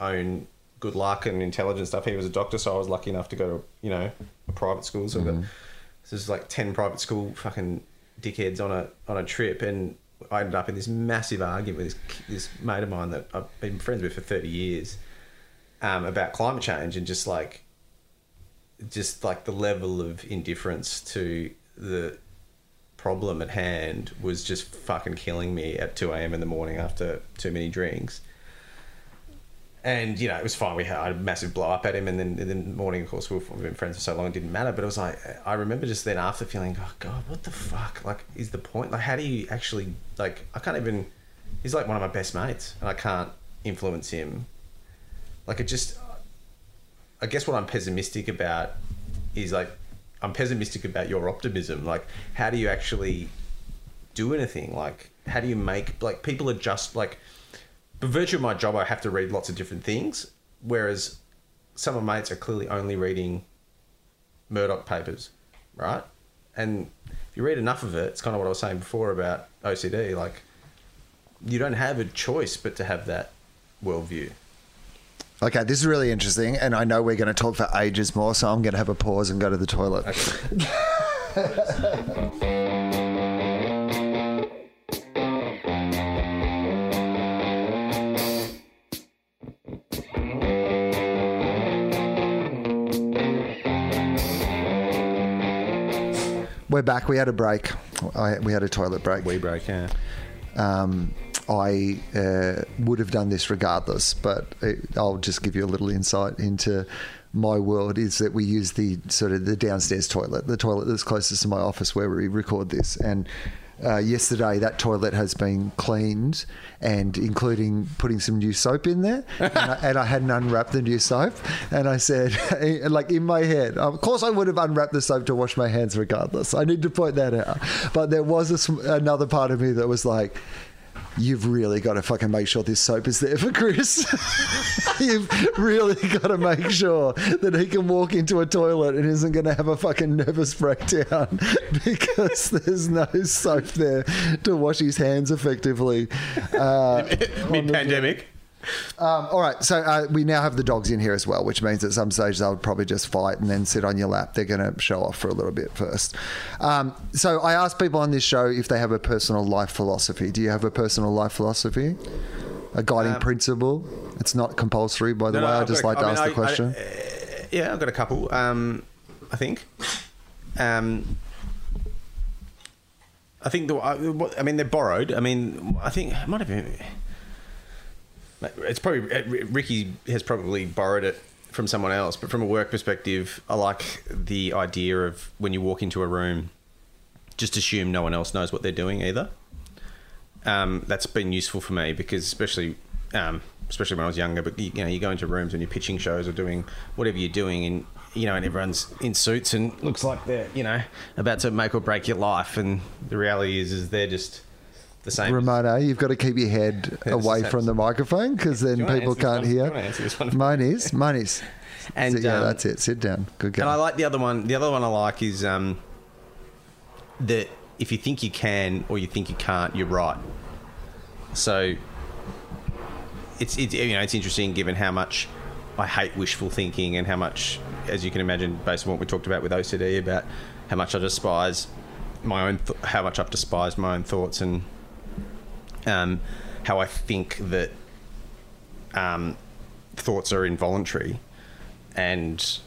own good luck and intelligence stuff, he was a doctor, so I was lucky enough to go to you know a private school. So, I got, so there's like ten private school fucking dickheads on a on a trip, and I ended up in this massive argument with this this mate of mine that I've been friends with for thirty years um, about climate change and just like just like the level of indifference to the problem at hand was just fucking killing me at 2 a.m. in the morning after too many drinks. And you know it was fine. We had a massive blow up at him, and then in the morning, of course, we've been friends for so long, it didn't matter. But it was like I remember just then after feeling, oh god, what the fuck? Like, is the point? Like, how do you actually like? I can't even. He's like one of my best mates, and I can't influence him. Like, it just. I guess what I'm pessimistic about is like I'm pessimistic about your optimism. Like, how do you actually do anything? Like, how do you make like people are just like by virtue of my job, I have to read lots of different things, whereas some of my mates are clearly only reading Murdoch papers, right? And if you read enough of it, it's kind of what I was saying before about OCD. Like, you don't have a choice but to have that worldview. Okay, this is really interesting, and I know we're going to talk for ages more, so I'm going to have a pause and go to the toilet. We're back. We had a break. I, we had a toilet break. We break, yeah. Um, I uh, would have done this regardless, but it, I'll just give you a little insight into my world. Is that we use the sort of the downstairs toilet, the toilet that's closest to my office where we record this, and. Uh, yesterday, that toilet has been cleaned, and including putting some new soap in there. And I, and I hadn't unwrapped the new soap, and I said, like in my head, of course I would have unwrapped the soap to wash my hands regardless. I need to point that out. But there was a, another part of me that was like, you've really got to fucking make sure this soap is there for Chris. you've really got to make sure that he can walk into a toilet and isn't going to have a fucking nervous breakdown because there's no soap there to wash his hands effectively. Uh, Mid pandemic. Um, all right, so uh, we now have the dogs in here as well, which means at some stage they'll probably just fight and then sit on your lap. They're going to show off for a little bit first. Um, so I asked people on this show if they have a personal life philosophy. Do you have a personal life philosophy? A guiding principle? It's not compulsory, by the way. I just like to ask the question. yeah, I've got a couple. Um, I think. Um, I think the. I, I mean, they're borrowed. I mean, I think it might have been. It's probably uh, Ricky has probably borrowed it from someone else, but from a work perspective, I like the idea of when you walk into a room, just assume no one else knows what they're doing either. Um, that's been useful for me because especially um, especially when I was younger. But you, you know, you go into rooms when you're pitching shows or doing whatever you're doing, and you know, and everyone's in suits and looks like they're you know about to make or break your life. And the reality is, is they're just the same. Ramona, you've got to keep your head away from the microphone because then Do you wanna people can't one? Do you hear. wanna answer this one? Mine is. Mine is. And, So, yeah, um, that's it. Sit down. Good And I like the other one. The other one I like is um, that if you think you can or you think you can't, you're right. So it's, it's you know it's interesting given how much I hate wishful thinking and how much, as you can imagine, based on what we talked about with OCD, about how much I despise my own th- how much I've despised my own thoughts and um, how I think that um, thoughts are involuntary, and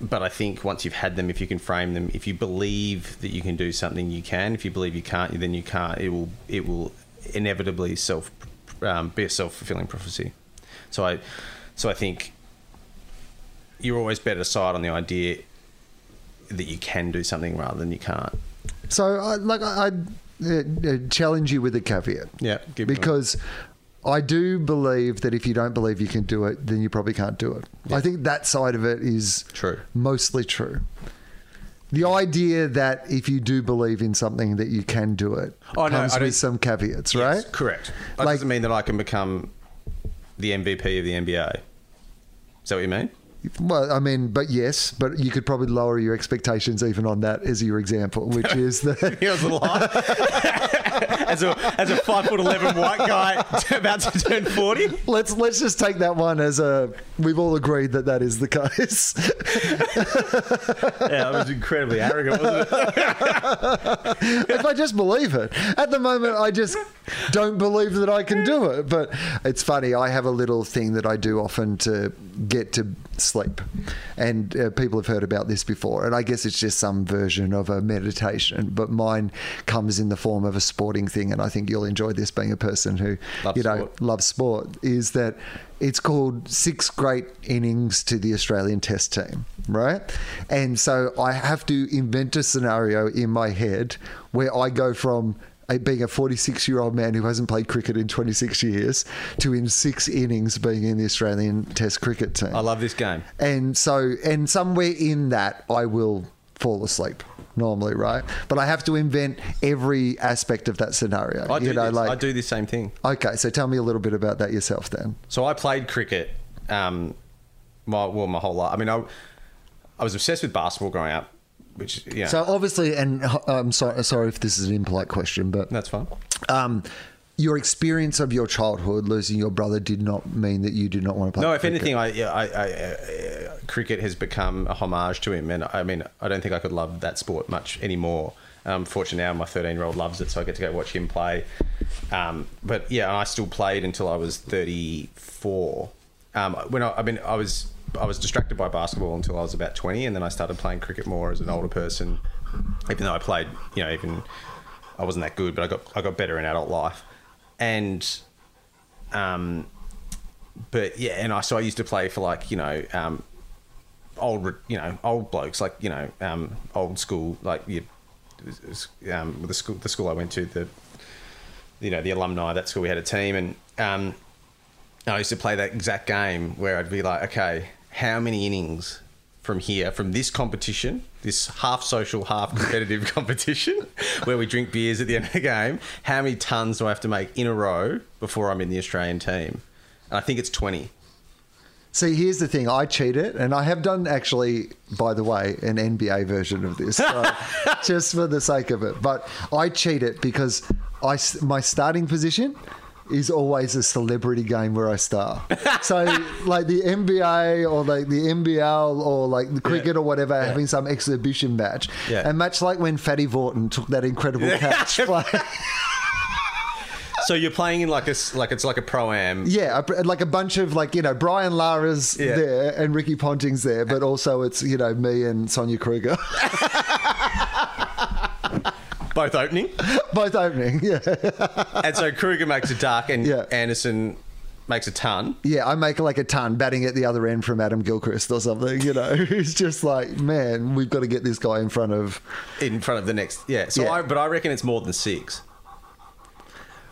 but I think once you've had them, if you can frame them, if you believe that you can do something, you can. If you believe you can't, then you can't. It will it will inevitably self um, be a self fulfilling prophecy. So I so I think you're always better side on the idea that you can do something rather than you can't. So, I, like, I, I Uh, challenge you with a caveat. Yeah, going. because I do believe that if you don't believe you can do it, then you probably can't do it. I think that side of it is True. mostly true. The idea that if you do believe in something that you can do it Oh, comes don't- with some caveats, Yes, right? correct. That Like- doesn't mean that I can become the MVP of the NBA. Is that what you mean? Well, I mean, but yes, but you could probably lower your expectations even on that as your example, which is that He was a. as a as a five foot eleven white guy about to turn forty. let's let's just take that one as a we've all agreed that that is the case. Yeah, that was incredibly arrogant, wasn't it? if I just believe it. At the moment, I just don't believe that I can do it. But it's funny. I have a little thing that I do often to get to sleep, and uh, people have heard about this before. And I guess it's just some version of a meditation, but mine comes in the form of a sporting thing. And I think you'll enjoy this, being a person who Loves you know sport. loves sport. Is that it's called six great innings to the Australian Test team, right? And so I have to invent a scenario in my head where I go from being a 46 year old man who hasn't played cricket in 26 years to in six innings being in the Australian Test cricket team. I love this game. And so, and somewhere in that, I will fall asleep normally, right? But I have to invent every aspect of that scenario. I do, you know, this, like I do the same thing. okay. So tell me a little bit about that yourself, then. So I played cricket, um, my well my whole life. I mean, I I was obsessed with basketball growing up, which yeah, So obviously, and I'm sorry, sorry if this is an impolite question, but that's fine. um, your experience of your childhood losing your brother did not mean that you did not want to play. No, if cricket. anything, I, yeah, I, I uh, cricket has become a homage to him, and I mean, I don't think I could love that sport much anymore. Um, fortunately, now my 13 year old loves it, so I get to go watch him play. Um, but yeah, I still played until I was 34. Um, when I, I mean, I was I was distracted by basketball until I was about 20, and then I started playing cricket more as an older person. Even though I played, you know, even I wasn't that good, but I got I got better in adult life, and um, but yeah, and I so I used to play for like you know um, old you know old blokes like you know um, old school like you um, the school the school I went to the you know the alumni that school we had a team. And um, I used to play that exact game where I'd be like okay how many innings from here from this competition this half social half competitive competition where we drink beers at the end of the game how many tons do I have to make in a row before I'm in the Australian team and I think it's 20 See, here's the thing. I cheat it, and I have done actually, by the way, an NBA version of this, so just for the sake of it. But I cheat it because I my starting position is always a celebrity game where I star. So, like the NBA or like the NBL or like the cricket or whatever, having some exhibition match, Yeah. and much like when Fatty Vautin took that incredible catch. play. So you're playing in like a s- like it's like a pro am. Yeah, like a bunch of like you know Brian Lara's Yeah. there and Ricky Ponting's there, but also it's you know me and Sonia Kruger both opening. both opening. Yeah, and so Kruger makes a duck and Yeah. Anderson makes a ton. yeah. I make like a ton batting at the other end from Adam Gilchrist or something. You know, who's just like, man, we've got to get this guy in front of. in front of the next. Yeah. So Yeah. I, but I reckon it's more than six.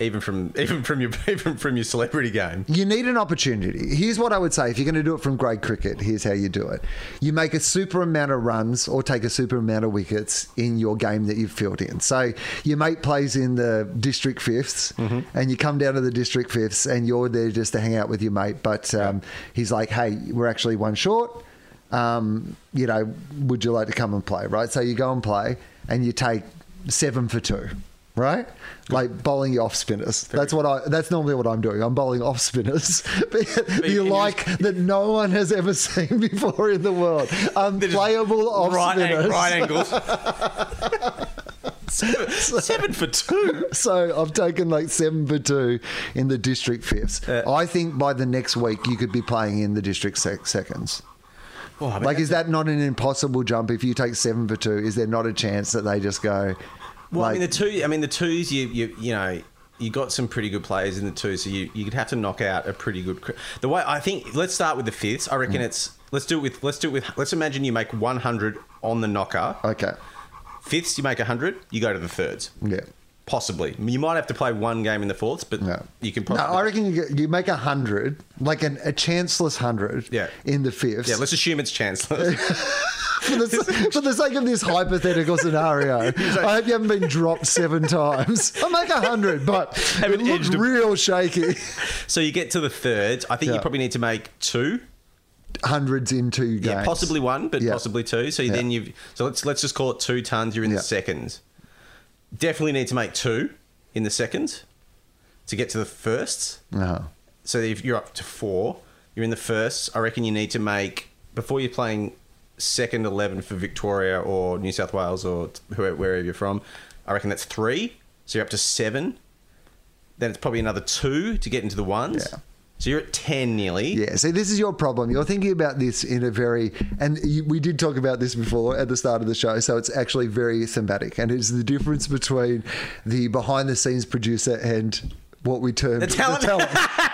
Even from even from your even from your celebrity game. You need an opportunity. Here's what I would say: if you're going to do it from grade cricket, here's how you do it. You make a super amount of runs or take a super amount of wickets in your game that you've filled in. So your mate plays in the district 5ths and you come down to the district fifths, and you're there just to hang out with your mate. But um, he's like, "Hey, we're actually one short. Um, you know, would you like to come and play?" Right. So you go and play, and you take seven for two. Right, like bowling your off spinners. That's what I. That's normally what I'm doing. I'm bowling off spinners. But you like that no one has ever seen before in the world. Unplayable off right, spinners. ang- right angles. Seven for two. So I've taken like seven for two in the district fifths. Uh, I think by the next week you could be playing in the district sec- seconds. Well, I mean, Like, is that not an impossible jump? If you take seven for two, is there not a chance that they just go? Well, like, I mean the two. I mean the twos. You you you know. You got some pretty good players in the two, so you you'd have to knock out a pretty good. cr- The way I think, let's start with the fifths. I Mm. reckon it's let's do it with let's do it with let's imagine you make one hundred on the knocker. okay, Fifths you make hundred, you go to the thirds. yeah. Possibly, you might have to play one game in the fourths, but No, you can. No, I reckon you, you make a hundred, like an, a chanceless hundred, Yeah. in the fifths. Yeah, let's assume it's chanceless. for, the, for the sake of this hypothetical scenario, I hope you haven't been dropped seven times. I make a hundred, but it a- real shaky. so you get to the third. I think Yeah. you probably need to make two. Hundreds in two games. Yeah, possibly one, but Yeah. possibly two. So Yeah. then you've so let's let's just call it two tons. You're in the second. Definitely need to make two in the second to get to the first. Uh-huh. So if you're up to four, you're in the first. I reckon you need to make before you're playing second eleven for Victoria or New South Wales or whoever, wherever you're from. I reckon that's three. So you're up to seven. Then it's probably another two to get into the ones. Yeah. So you're at ten nearly. Yeah, see, this is your problem. You're thinking about this in a very, and you, we did talk about this before at the start of the show, so it's actually very thematic. And it's the difference between the behind the scenes producer and what we term The talent.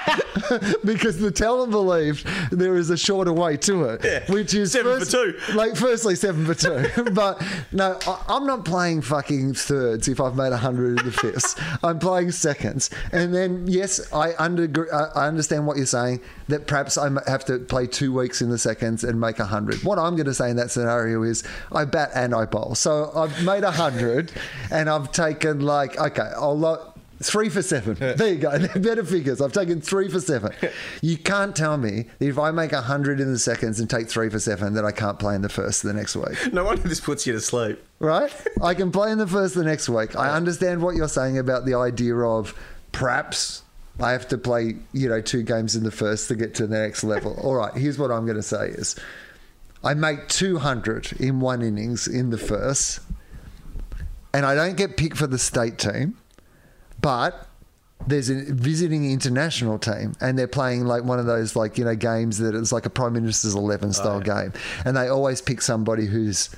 because the talent believed there is a shorter way to it, Yeah. which is Seven for two. Like, firstly, seven for two, but no, I, I'm not playing fucking thirds if I've made a hundred in the fifths. I'm playing seconds, and then yes, I under I understand what you're saying that perhaps I have to play two weeks in the seconds and make a hundred. What I'm going to say in that scenario is I bat and I bowl, so I've made a hundred, and I've taken like okay, I'll. Lo- Three for seven. There you go. They're better figures. I've taken three for seven. You can't tell me that if I make a hundred in the seconds and take three for seven, that I can't play in the first the next week. No wonder this puts you to sleep. Right? I can play in the first the next week. I understand what you're saying about the idea of perhaps I have to play, you know, two games in the first to get to the next level. All right, here's what I'm going to say is I make 200 in one innings in the first and I don't get picked for the state team, but there's a visiting international team and they're playing like one of those like you know games that it's like a prime minister's 11 style game and they always pick somebody who's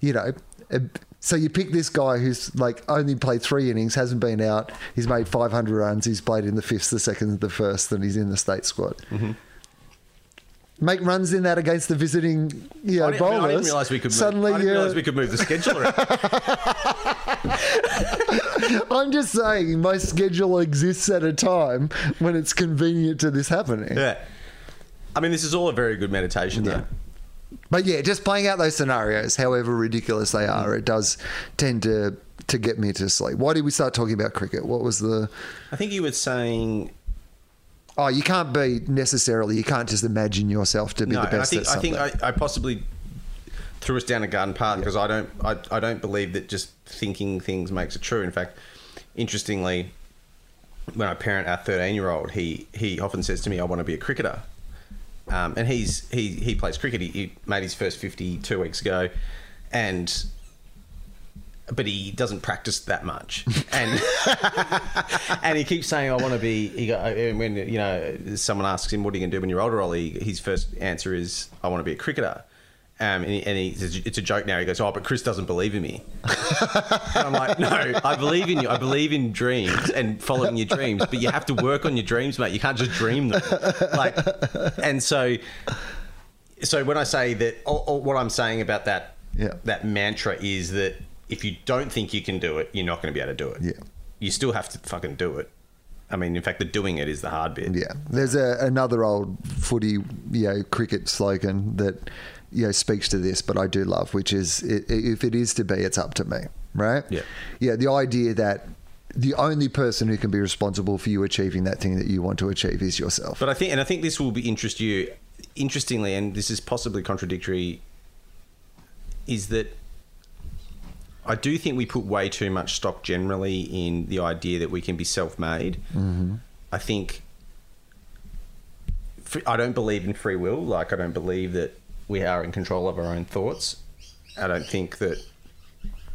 you know a, so you pick this guy who's like only played three innings hasn't been out he's made 500 runs he's played in the fifth the second the first and he's in the state squad mm-hmm. Make runs in that against the visiting, you know, I didn't, I mean, bowlers. I didn't realize we could. Suddenly, move, I didn't realize we could move the schedule around. I'm just saying, my schedule exists at a time when it's convenient to this happening. yeah. I mean, this is all a very good meditation, though. But yeah, just playing out those scenarios, however ridiculous they are, it does tend to to get me to sleep. Why did we start talking about cricket? What was the? I think you were saying Oh, you can't be necessarily. You can't just imagine yourself to be no. the and I best think I think I, I possibly threw us down a garden path because I don't I, I don't believe that just thinking things makes it true. In fact, interestingly, when I parent our thirteen year old, he he often says to me, "I want to be a cricketer." Um, and he's he he plays cricket. He, he made his first fifty two weeks ago, and but he doesn't practice that much, and and he keeps saying, "I want to be." He go, when you know someone asks him, "What are you going to do when you're older?" Ollie, his first answer is, "I want to be a cricketer." Um, and, he, and he, it's a joke now. He goes, "Oh, but Chris doesn't believe in me." and I'm like, "No, I believe in you. I believe in dreams and following your dreams, but you have to work on your dreams, mate. You can't just dream them." Like, and so, so when I say that, or, or what I'm saying about that, Yeah. that mantra is that if you don't think you can do it, you're not going to be able to do it. Yeah. You still have to fucking do it. I mean, in fact, the doing it is the hard bit. Yeah, there's a, another old footy, you know, cricket slogan that you know speaks to this, but I do love, which is i if it is to be, it's up to me, right? Yeah. yeah. The idea that the only person who can be responsible for you achieving that thing that you want to achieve is yourself. But I think, and I think this will be interest you. Interestingly, and this is possibly contradictory, is that I do think we put way too much stock generally in the idea that we can be self-made. Mm-hmm. I think I don't believe in free will. Like I don't believe that we are in control of our own thoughts. I don't think that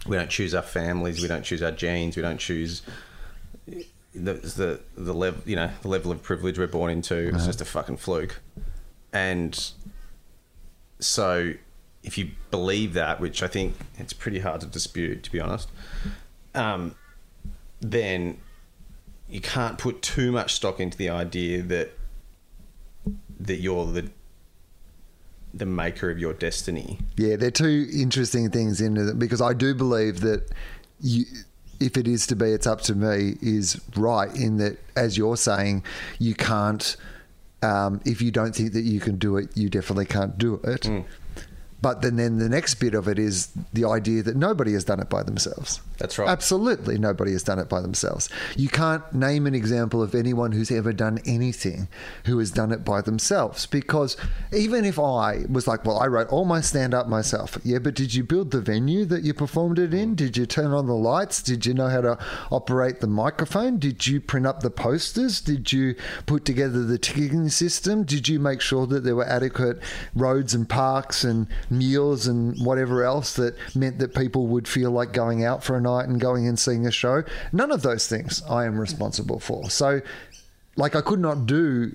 we don't choose our families, we don't choose our genes, we don't choose the the the level you know the level of privilege we're born into. It's just a fucking fluke, and so if you believe that, which I think it's pretty hard to dispute, to be honest, um, then you can't put too much stock into the idea that that you're the the maker of your destiny. Yeah, they're two interesting things in it because I do believe that you, if it is to be, it's up to me, is right in that, as you're saying, you can't, um, if you don't think that you can do it, you definitely can't do it. But then, then the next bit of it is the idea that nobody has done it by themselves. That's right. Absolutely, nobody has done it by themselves. You can't name an example of anyone who's ever done anything who has done it by themselves. Because even if I was like, well, I wrote all my stand up myself, yeah, but did you build the venue that you performed it in? Did you turn on the lights? Did you know how to operate the microphone? Did you print up the posters? Did you put together the ticketing system? Did you make sure that there were adequate roads and parks and meals and whatever else that meant that people would feel like going out for a night and going and seeing a show? None of those things I am responsible for. So, like, I could not do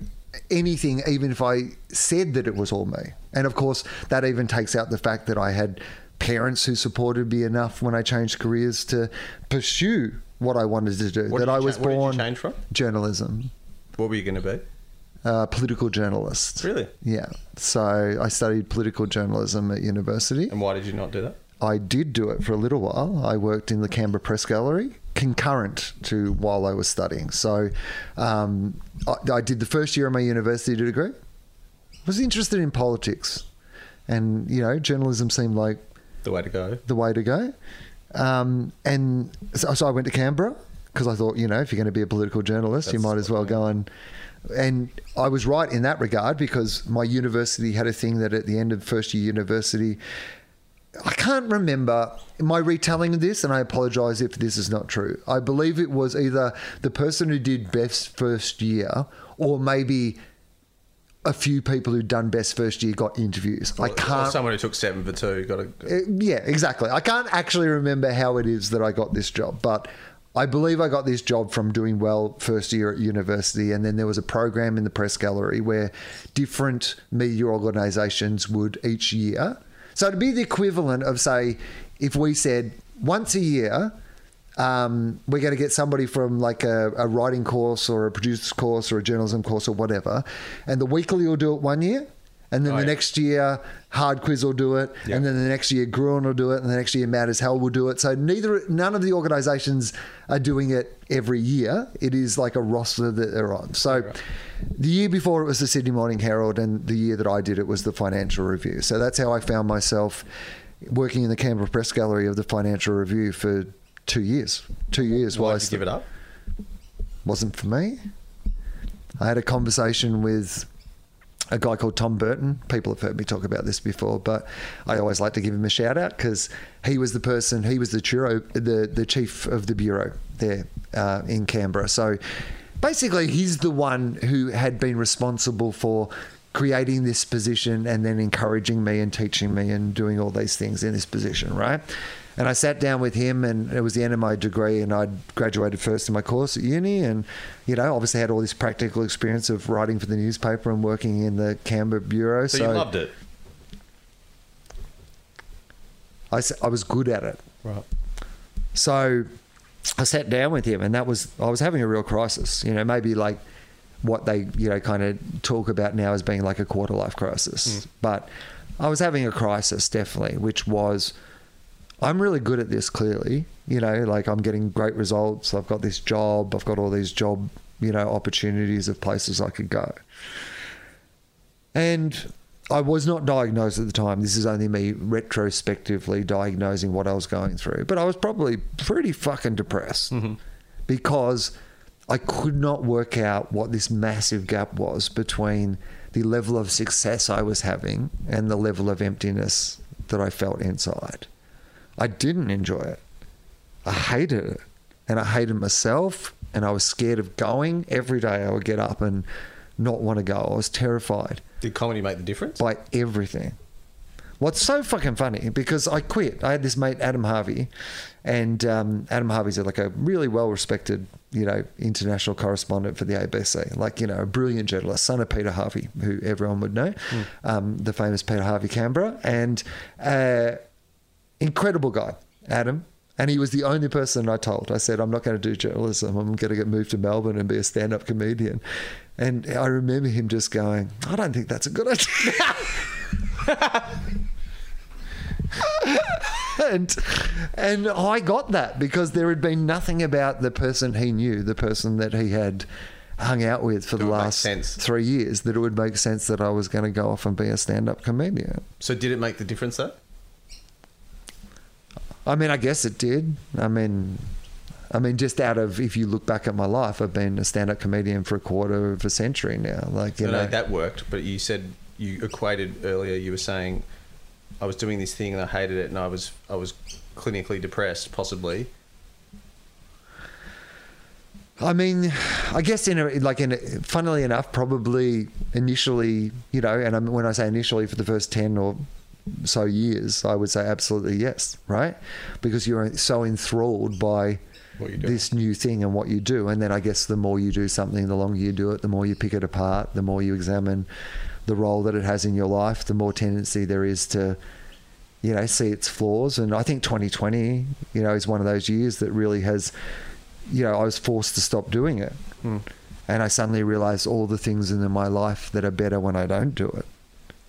anything even if I said that it was all me. And of course, that even takes out the fact that I had parents who supported me enough when I changed careers to pursue what I wanted to do. What that I was cha- what did you born change from? journalism, What were you going to be? uh, political journalist. Really? Yeah. So I studied political journalism at university. And why did you not do that? I did do it for a little while. I worked in the Canberra Press Gallery concurrent to while I was studying. So um, I, I did the first year of my university degree. Was interested in politics, and you know, journalism seemed like The way to go. the way to go. Um, and so, so I went to Canberra because I thought, you know, if you're going to be a political journalist, you might as well go and. And I was right in that regard because my university had a thing that at the end of first year university, I can't remember my retelling of this, and I apologize if this is not true. I believe it was either the person who did best first year, or maybe a few people who'd done best first year got interviews. I can't someone who took seven for two got a. uh, yeah, exactly. I can't actually remember how it is that I got this job, but I believe I got this job from doing well first year at university. And then there was a program in the press gallery where different media organizations would each year. So it'd be the equivalent of, say, if we said once a year, um, we're going to get somebody from like a, a writing course or a producer's course or a journalism course or whatever, and the weekly will do it one year, and then Oh, the yeah. next year Hard Quiz will do it, Yeah. and then the next year Gruen will do it, and the next year Mad as Hell will do it. So neither, none of the organisations are doing it every year. It is like a roster that they're on. So. The year before it was the Sydney Morning Herald, and the year that I did it was the Financial Review. So that's how I found myself working in the Canberra Press Gallery of the Financial Review for two years. Two years. Why I did you give it up? wasn't for me. I had a conversation with a guy called Tom Burton. People have heard me talk about this before, but I always like to give him a shout out because he was the person, he was the churro, the the chief of the bureau there uh, in Canberra. So basically, he's the one who had been responsible for creating this position and then encouraging me and teaching me and doing all these things in this position, right? And I sat down with him, and it was the end of my degree, and I'd graduated first in my course at uni, and you know, obviously had all this practical experience of writing for the newspaper and working in the Canberra bureau. So, you loved it. I, I was good at it. Right. So I sat down with him, and that was I was having a real crisis. You know, maybe like what they you know kind of talk about now as being like a quarter life crisis, hmm. but I was having a crisis definitely, which was I'm really good at this. Clearly, you know, like I'm getting great results. I've got this job. I've got all these job you know opportunities of places I could go, and I was not diagnosed at the time. This is only me retrospectively diagnosing what I was going through. But I was probably pretty fucking depressed mm-hmm. because I could not work out what this massive gap was between the level of success I was having and the level of emptiness that I felt inside. I didn't enjoy it. I hated it. And I hated myself. And I was scared of going. Every day I would get up and not want to go. I was terrified Did comedy make the difference? by everything. What's so fucking funny because I quit. I had this mate Adam Harvey, and um, Adam Harvey's like a really well respected, you know, international correspondent for the ABC. Like you know, a brilliant journalist, son of Peter Harvey, who everyone would know, um, the famous Peter Harvey Canberra, and uh, incredible guy, Adam. And he was the only person I told. I said, I'm not going to do journalism. I'm going to get moved to Melbourne and be a stand up comedian. And I remember him just going, I don't think that's a good idea. and and I got that because there had been nothing about the person he knew, the person that he had hung out with for That the last three years, that it would make sense that I was going to go off and be a stand up comedian. So did it make the difference though? I mean, I guess it did. I mean, I mean, just out of if you look back at my life, I've been a stand-up comedian for a quarter of a century now. Like you No, know, no, that worked. But you said you equated earlier. You were saying I was doing this thing and I hated it, and I was I was clinically depressed, possibly. I mean, I guess in a, like in a, funnily enough, probably initially, you know, and I mean, when I say initially for the first ten or so years, I would say absolutely yes, right? Because you're so enthralled by What you're doing. this new thing and what you do, and then I guess the more you do something, the longer you do it, the more you pick it apart, the more you examine the role that it has in your life, the more tendency there is to, you know, see its flaws. And I think 2020, you know, is one of those years that really has, you know, I was forced to stop doing it. Hmm. And I suddenly realized all the things in my life that are better when I don't do it,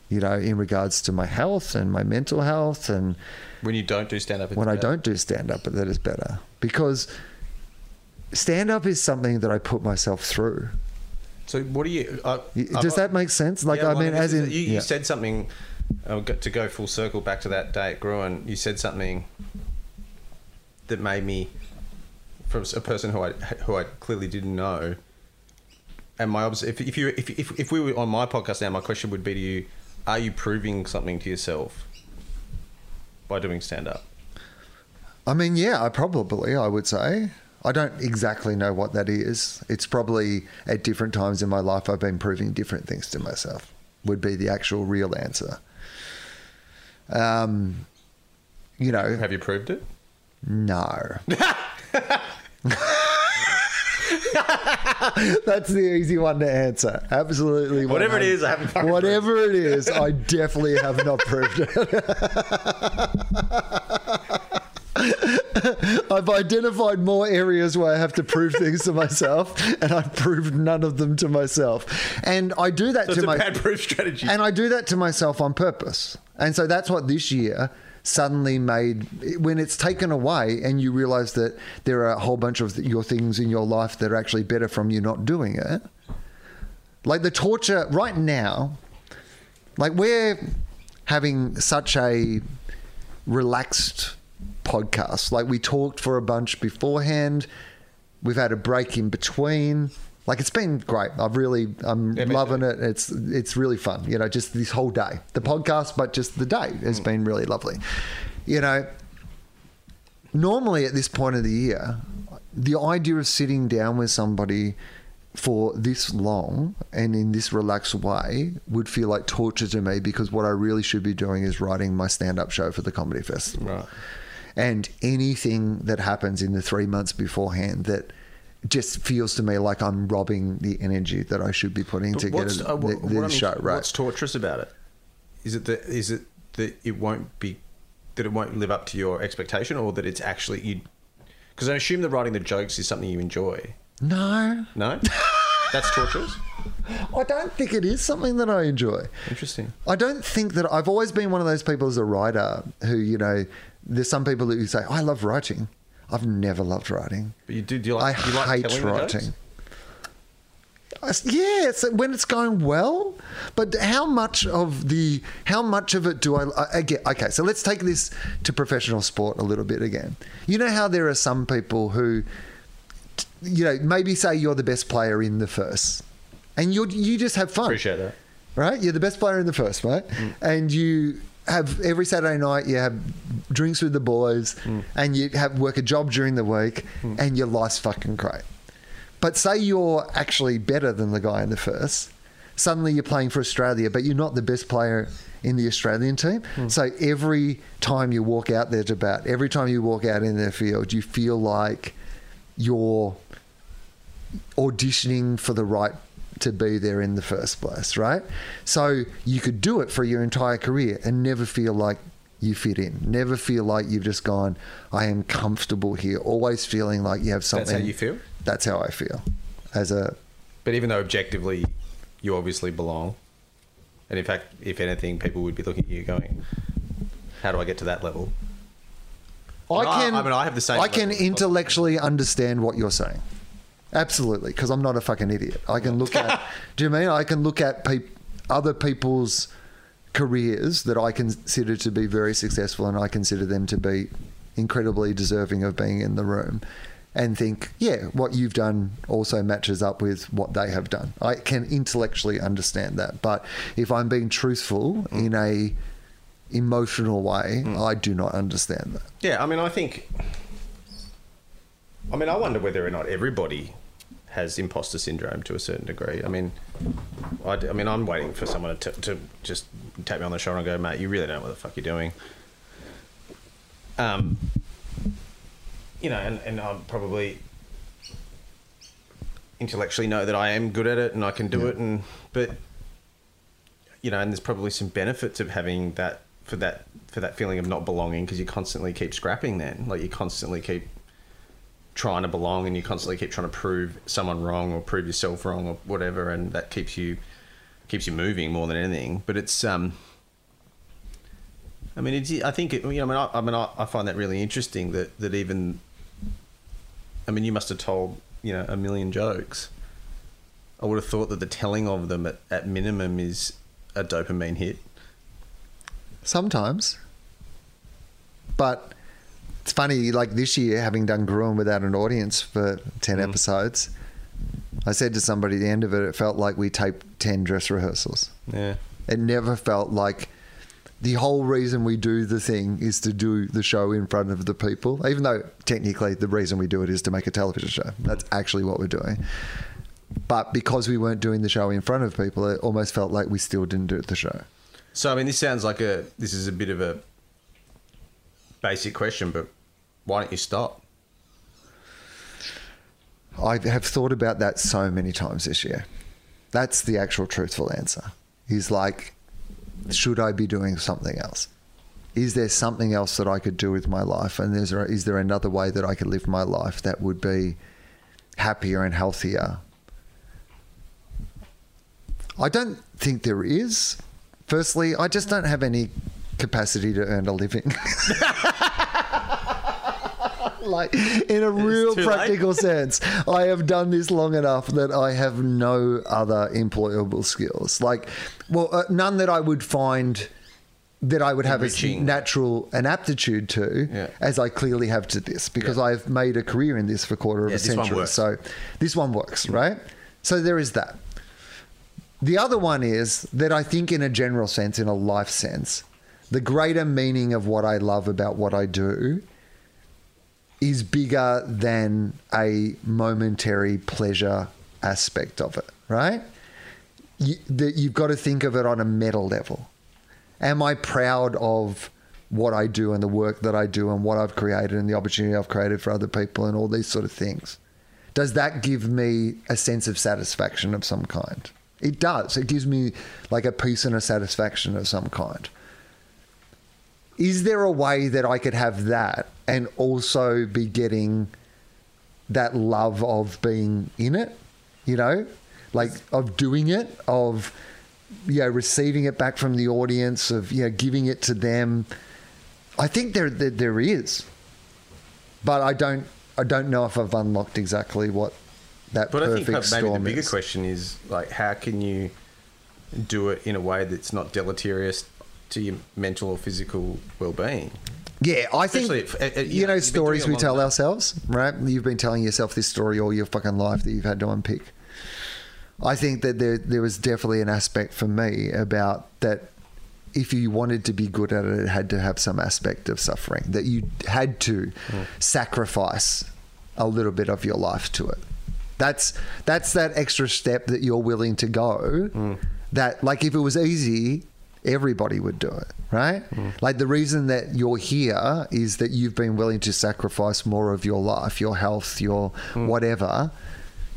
you know, in regards to my health and my mental health and When you don't do stand up, when I don't do stand up, that is better because stand up is something that I put myself through. So what do you? Uh, I've- Does that make sense? Like, Yeah, I mean, as in, you, you yeah. said something. I'll to go full circle back to that day at Gruen. You said something that made me, from a person who I who I clearly didn't know. And my obs- if if you if, if if we were on my podcast now, my question would be to you: Are you proving something to yourself by doing stand up? I mean, yeah, I probably, I would say. I don't exactly know what that is. It's probably at different times in my life I've been proving different things to myself, would be the actual real answer. Um, you know, Have you proved it? no. That's the easy one to answer. Absolutely. Whatever it 100 is, I haven't Whatever it is, I definitely have not proved it. I've identified more areas where I have to prove things to myself, and I've proved none of them to myself. And I do that So to my bad proof strategy. and I do that to myself on purpose. And so that's what this year suddenly made when it's taken away and you realize that there are a whole bunch of your things in your life that are actually better from you not doing it. Like the torture right now, like we're having such a relaxed podcast. Like we talked for a bunch beforehand. We've had a break in between. Like it's been great. I've really, I'm loving it. It's it's really fun. You know, just this whole day, the podcast, but just the day has been really lovely. You know, normally at this point of the year, the idea of sitting down with somebody for this long and in this relaxed way would feel like torture to me because what I really should be doing is writing my stand up show for the comedy festival. Right. And anything that happens in the three months beforehand that just feels to me like I'm robbing the energy that I should be putting to get a, uh, the, what- the what show right. What's torturous about it? Is it that is it that it won't be that it won't live up to your expectation, or that it's actually you? Because I assume that writing the jokes is something you enjoy. No, No, that's torturous. I don't think it is something that I enjoy. Interesting. I don't think that I've always been one of those people as a writer who, you know, there's some people who say, I love writing. I've never loved writing. But you do. Do you I like? do you like hate telling the jokes? writing. I Yeah, it's when it's going well, but how much of the how much of it do I, I again? Okay, so let's take this to professional sport a little bit again. You know how there are some people who, you know, maybe say you're the best player in the first, and you you just have fun Appreciate that. right? You're the best player in the first, mate. Mm. And you have every Saturday night you have drinks with the boys mm. and you have work a job during the week mm. and your life's fucking great. But say you're actually better than the guy in the first. Suddenly you're playing for Australia, but you're not the best player in the Australian team. Mm. So every time you walk out there to bat, every time you walk out in their field, you feel like you're auditioning for the right to be there in the first place, right? So you could do it for your entire career and never feel like you fit in. Never feel like you've just gone, I am comfortable here. Always feeling like you have something. That's how you feel. That's how I feel. As a But even though objectively you obviously belong, and in fact, if anything, people would be looking at you going, "How do I get to that level?" I And I- can I mean, I have the same I can intellectually understand what you're saying. Absolutely, because I'm not a fucking idiot. I can look at. do you mean I can look at peop, other people's careers that I consider to be very successful, and I consider them to be incredibly deserving of being in the room, and think, yeah, what you've done also matches up with what they have done. I can intellectually understand that, but if I'm being truthful Mm. in a emotional way, I do not understand that. Yeah, I mean, I think. I mean, I wonder whether or not everybody has imposter syndrome to a certain degree. I mean, I, I mean, I'm waiting for someone to, to just tap me on the shoulder and go, "Mate, you really don't know what the fuck you're doing." Um, you know, and, and I'm probably intellectually know that I am good at it and I can do it, and but you know, and there's probably some benefits of having that for that for that feeling of not belonging because you constantly keep scrapping. Then, like you constantly keep trying to belong, and you constantly keep trying to prove someone wrong or prove yourself wrong or whatever, and that keeps you keeps you moving more than anything. But it's um. I mean, it's, I think it, you know. I mean, I, I mean, I, find that really interesting. That that even. I mean, you must have told you know a million jokes. I would have thought that the telling of them at, at minimum is a dopamine hit. Sometimes. But it's funny, like this year, having done Gruen without an audience for 10 mm. episodes, I said to somebody at the end of it, it felt like we taped 10 dress rehearsals. Yeah. It never felt like the whole reason we do the thing is to do the show in front of the people, even though technically the reason we do it is to make a television show. That's actually what we're doing. But because we weren't doing the show in front of people, it almost felt like we still didn't do the show. So I mean, this sounds like a this is a bit of a basic question, but why don't you stop? I have thought about that so many times this year. That's the actual truthful answer. Is like, should I be doing something else? Is there something else that I could do with my life? And is there, is there another way that I could live my life that would be happier and healthier? I don't think there is. Firstly, I just don't have any capacity to earn a living. like in a real too late. practical sense, I have done this long enough that I have no other employable skills. Like, well, uh, none that I would find that I would have as Enriching. natural an aptitude to Yeah. as I clearly have to this because Yeah. I've made a career in this for a quarter of Yeah, a century. So this one works, right? So there is that. The other one is that I think, in a general sense, in a life sense, the greater meaning of what I love about what I do is bigger than a momentary pleasure aspect of it, right? You, that you've got to think of it on a meta level. Am I proud of what I do and the work that I do and what I've created and the opportunity I've created for other people and all these sort of things? Does that give me a sense of satisfaction of some kind? It does. It gives me like a peace and a satisfaction of some kind. Is there a way that I could have that and also be getting that love of being in it? You know, like of doing it, of you know, receiving it back from the audience, of you know, giving it to them. I think there there, there is, but I don't I don't know if I've unlocked exactly what that But I think maybe the bigger is. question is like, how can you do it in a way that's not deleterious to your mental or physical well-being? Yeah, I think Especially if- uh, uh, you you know, know you've been doing stories we tell ourselves, right? You've been telling yourself this story all your fucking life that you've had to unpick. I think that there there was definitely an aspect for me about that. If you wanted to be good at it, it had to have some aspect of suffering. That you had to sacrifice a little bit of your life to it. That's that's that extra step that you're willing to go. That like if it was easy, everybody would do it, right? Mm. Like the reason that you're here is that you've been willing to sacrifice more of your life, your health, your mm. whatever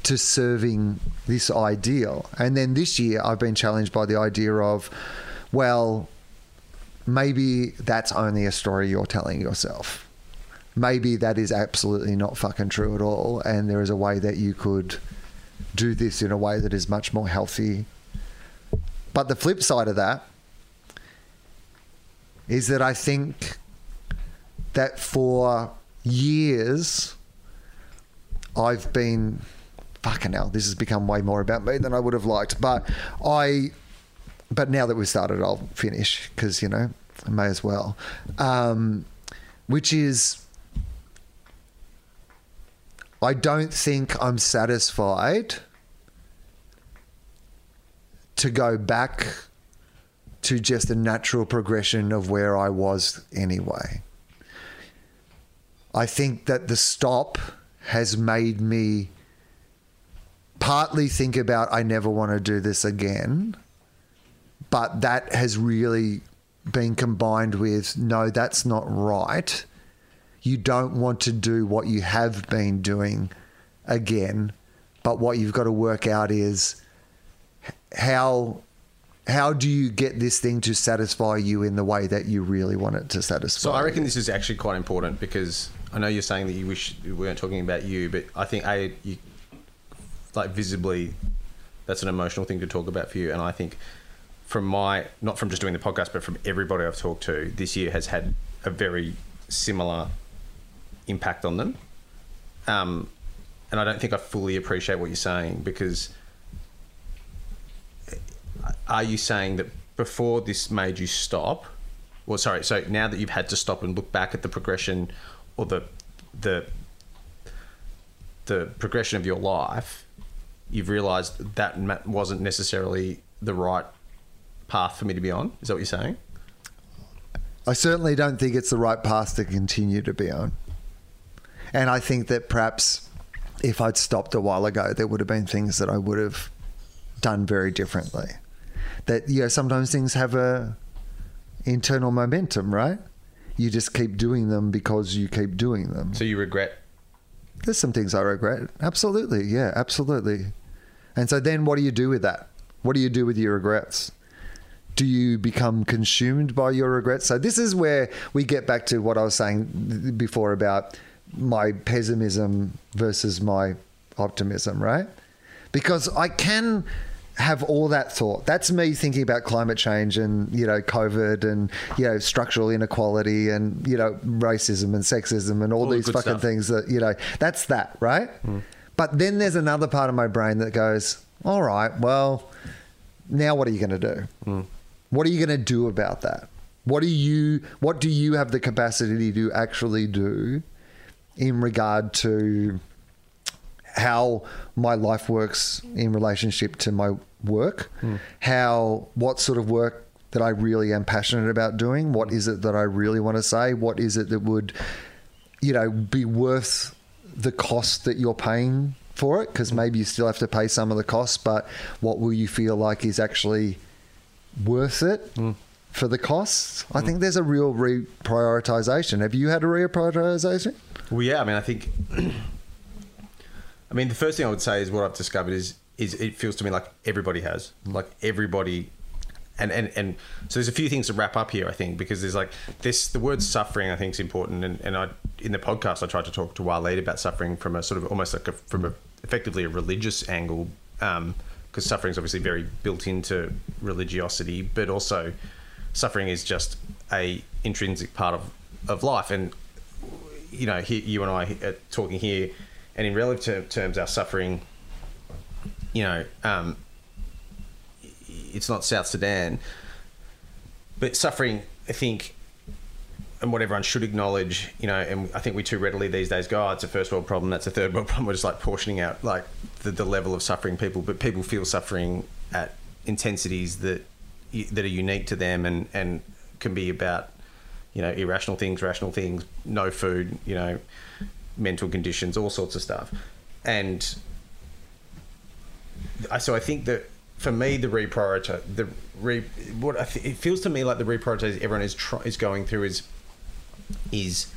to serving this ideal. And then this year I've been challenged by the idea of well, maybe that's only a story you're telling yourself. Maybe that is absolutely not fucking true at all and there is a way that you could do this in a way that is much more healthy. But the flip side of that is that I think that for years I've been fucking hell, this has become way more about me than I would have liked. But I but now that we've started I'll finish because, you know, I may as well. Um, which is I don't think I'm satisfied to go back to just a natural progression of where I was anyway. I think that the stop has made me partly think about I never want to do this again, but that has really been combined with no, that's not right. You don't want to do what you have been doing again, but what you've got to work out is how how do you get this thing to satisfy you in the way that you really want it to satisfy? So I reckon you? this is actually quite important because I know you're saying that you wish we weren't talking about you, but I think a you like visibly that's an emotional thing to talk about for you, and I think from my not from just doing the podcast, but from everybody I've talked to this year has had a very similar impact on them. Um, and I don't think I fully appreciate what you're saying because are you saying that before this made you stop? Well, sorry. So now that you've had to stop and look back at the progression or the the the progression of your life, you've realised that wasn't necessarily the right path for me to be on. Is that what you're saying? I certainly don't think it's the right path to continue to be on. And I think that perhaps if I'd stopped a while ago, there would have been things that I would have done very differently. That you know, sometimes things have a internal momentum, right? You just keep doing them because you keep doing them. So you regret There's some things I regret. Absolutely. Yeah, absolutely. And so then what do you do with that? What do you do with your regrets? Do you become consumed by your regrets? So this is where we get back to what I was saying before about my pessimism versus my optimism, right? Because I can have all that thought. That's me thinking about climate change and, you know, COVID and, you know, structural inequality and, you know, racism and sexism and all, All these good fucking stuff. things that, you know, that's that, right? Hmm. But then there's another part of my brain that goes, all right, well, now what are you going to do? Hmm. What are you going to do about that? What do you what do you have the capacity to actually do in regard to how my life works in relationship to my work? Hmm. How what sort of work that I really am passionate about doing? What hmm. is it that I really want to say? What is it that would you know be worth the cost that you're paying for it because hmm. maybe you still have to pay some of the costs but what will you feel like is actually worth it for the costs i think there's a real reprioritization have you had a reprioritization Well, yeah. I mean, I think. I mean, the first thing I would say is what I've discovered is is it feels to me like everybody has, like everybody, and and and so there's a few things to wrap up here. I think because there's like this the word suffering. I think is important, and and I in the podcast I tried to talk to Waleed about suffering from a sort of almost like a from a effectively a religious angle. Um, because suffering is obviously very built into religiosity, but also suffering is just a intrinsic part of, of life. And you know, you and I are talking here, and in relative ter- terms, our suffering, you know, um, it's not South Sudan, but suffering, I think, and what everyone should acknowledge, you know, and I think we too readily these days go, oh, it's a first world problem, that's a third world problem. We're just like portioning out like the, the level of suffering people, but people feel suffering at intensities that that are unique to them and and can be about you know irrational things, rational things, no food, you know, mental conditions, all sorts of stuff, and I so I think that for me, the reprioritize the re what th- it feels to me like the reprioritize everyone is try- is going through is is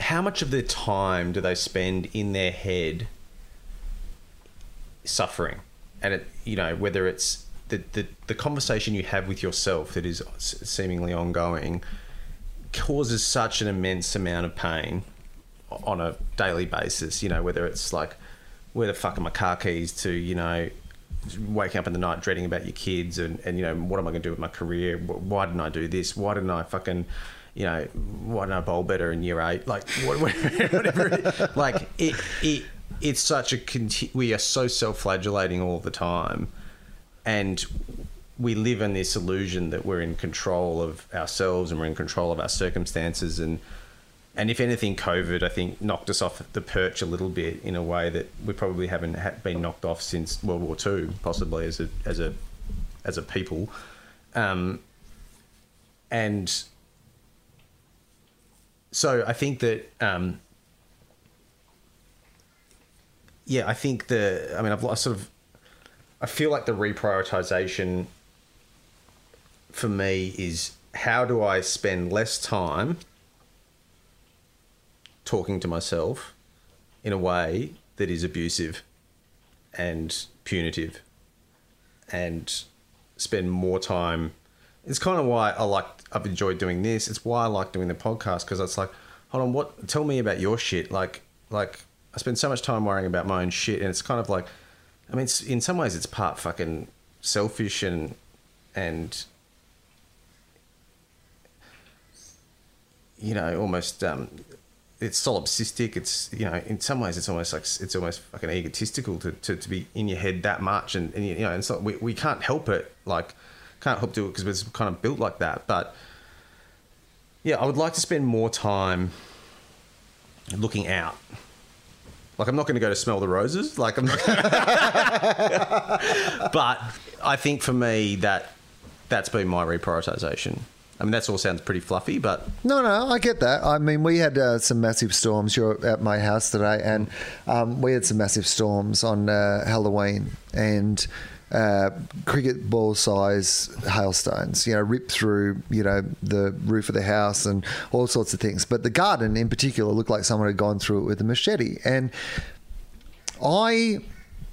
how much of their time do they spend in their head suffering, and it you know whether it's the the, the conversation you have with yourself that is seemingly ongoing causes such an immense amount of pain on a daily basis. You know, whether it's like, where the fuck are my car keys to, you know, waking up in the night dreading about your kids and, and you know, what am I going to do with my career? Why didn't I do this? Why didn't I fucking, you know, why didn't I bowl better in year eight? Like, whatever. like, it, it, it's such a, conti- we are so self-flagellating all the time. And we live in this illusion that we're in control of ourselves and we're in control of our circumstances. And and if anything covid i think knocked us off the perch a little bit in a way that we probably haven't been knocked off since world war ii possibly as a as a as a people. Um and so i think that um yeah i think the i mean i've lost sort of i feel like the reprioritization for me is how do I spend less time talking to myself in a way that is abusive and punitive and spend more time? It's kind of why I like I've enjoyed doing this. It's why I like doing the podcast because it's like hold on what tell me about your shit. Like like I spend so much time worrying about my own shit and it's kind of like I mean in some ways it's part fucking selfish and and you know, almost um, it's solipsistic. It's you know, in some ways, it's almost like it's almost fucking egotistical to, to, to be in your head that much, and, and you know, and so we we can't help it. Like, can't help do it because we're kind of built like that. But yeah, I would like to spend more time looking out. Like I'm not going to go to smell the roses. Like I'm not. but I think for me that that's been my reprioritization. I mean, that all sounds pretty fluffy, but No, no, I get that. I mean, we had uh, some massive storms. You're at my house today, and um, we had some massive storms on uh, Halloween and uh, cricket ball size hailstones. You know, ripped through you know the roof of the house and all sorts of things. But the garden in particular looked like someone had gone through it with a machete. And I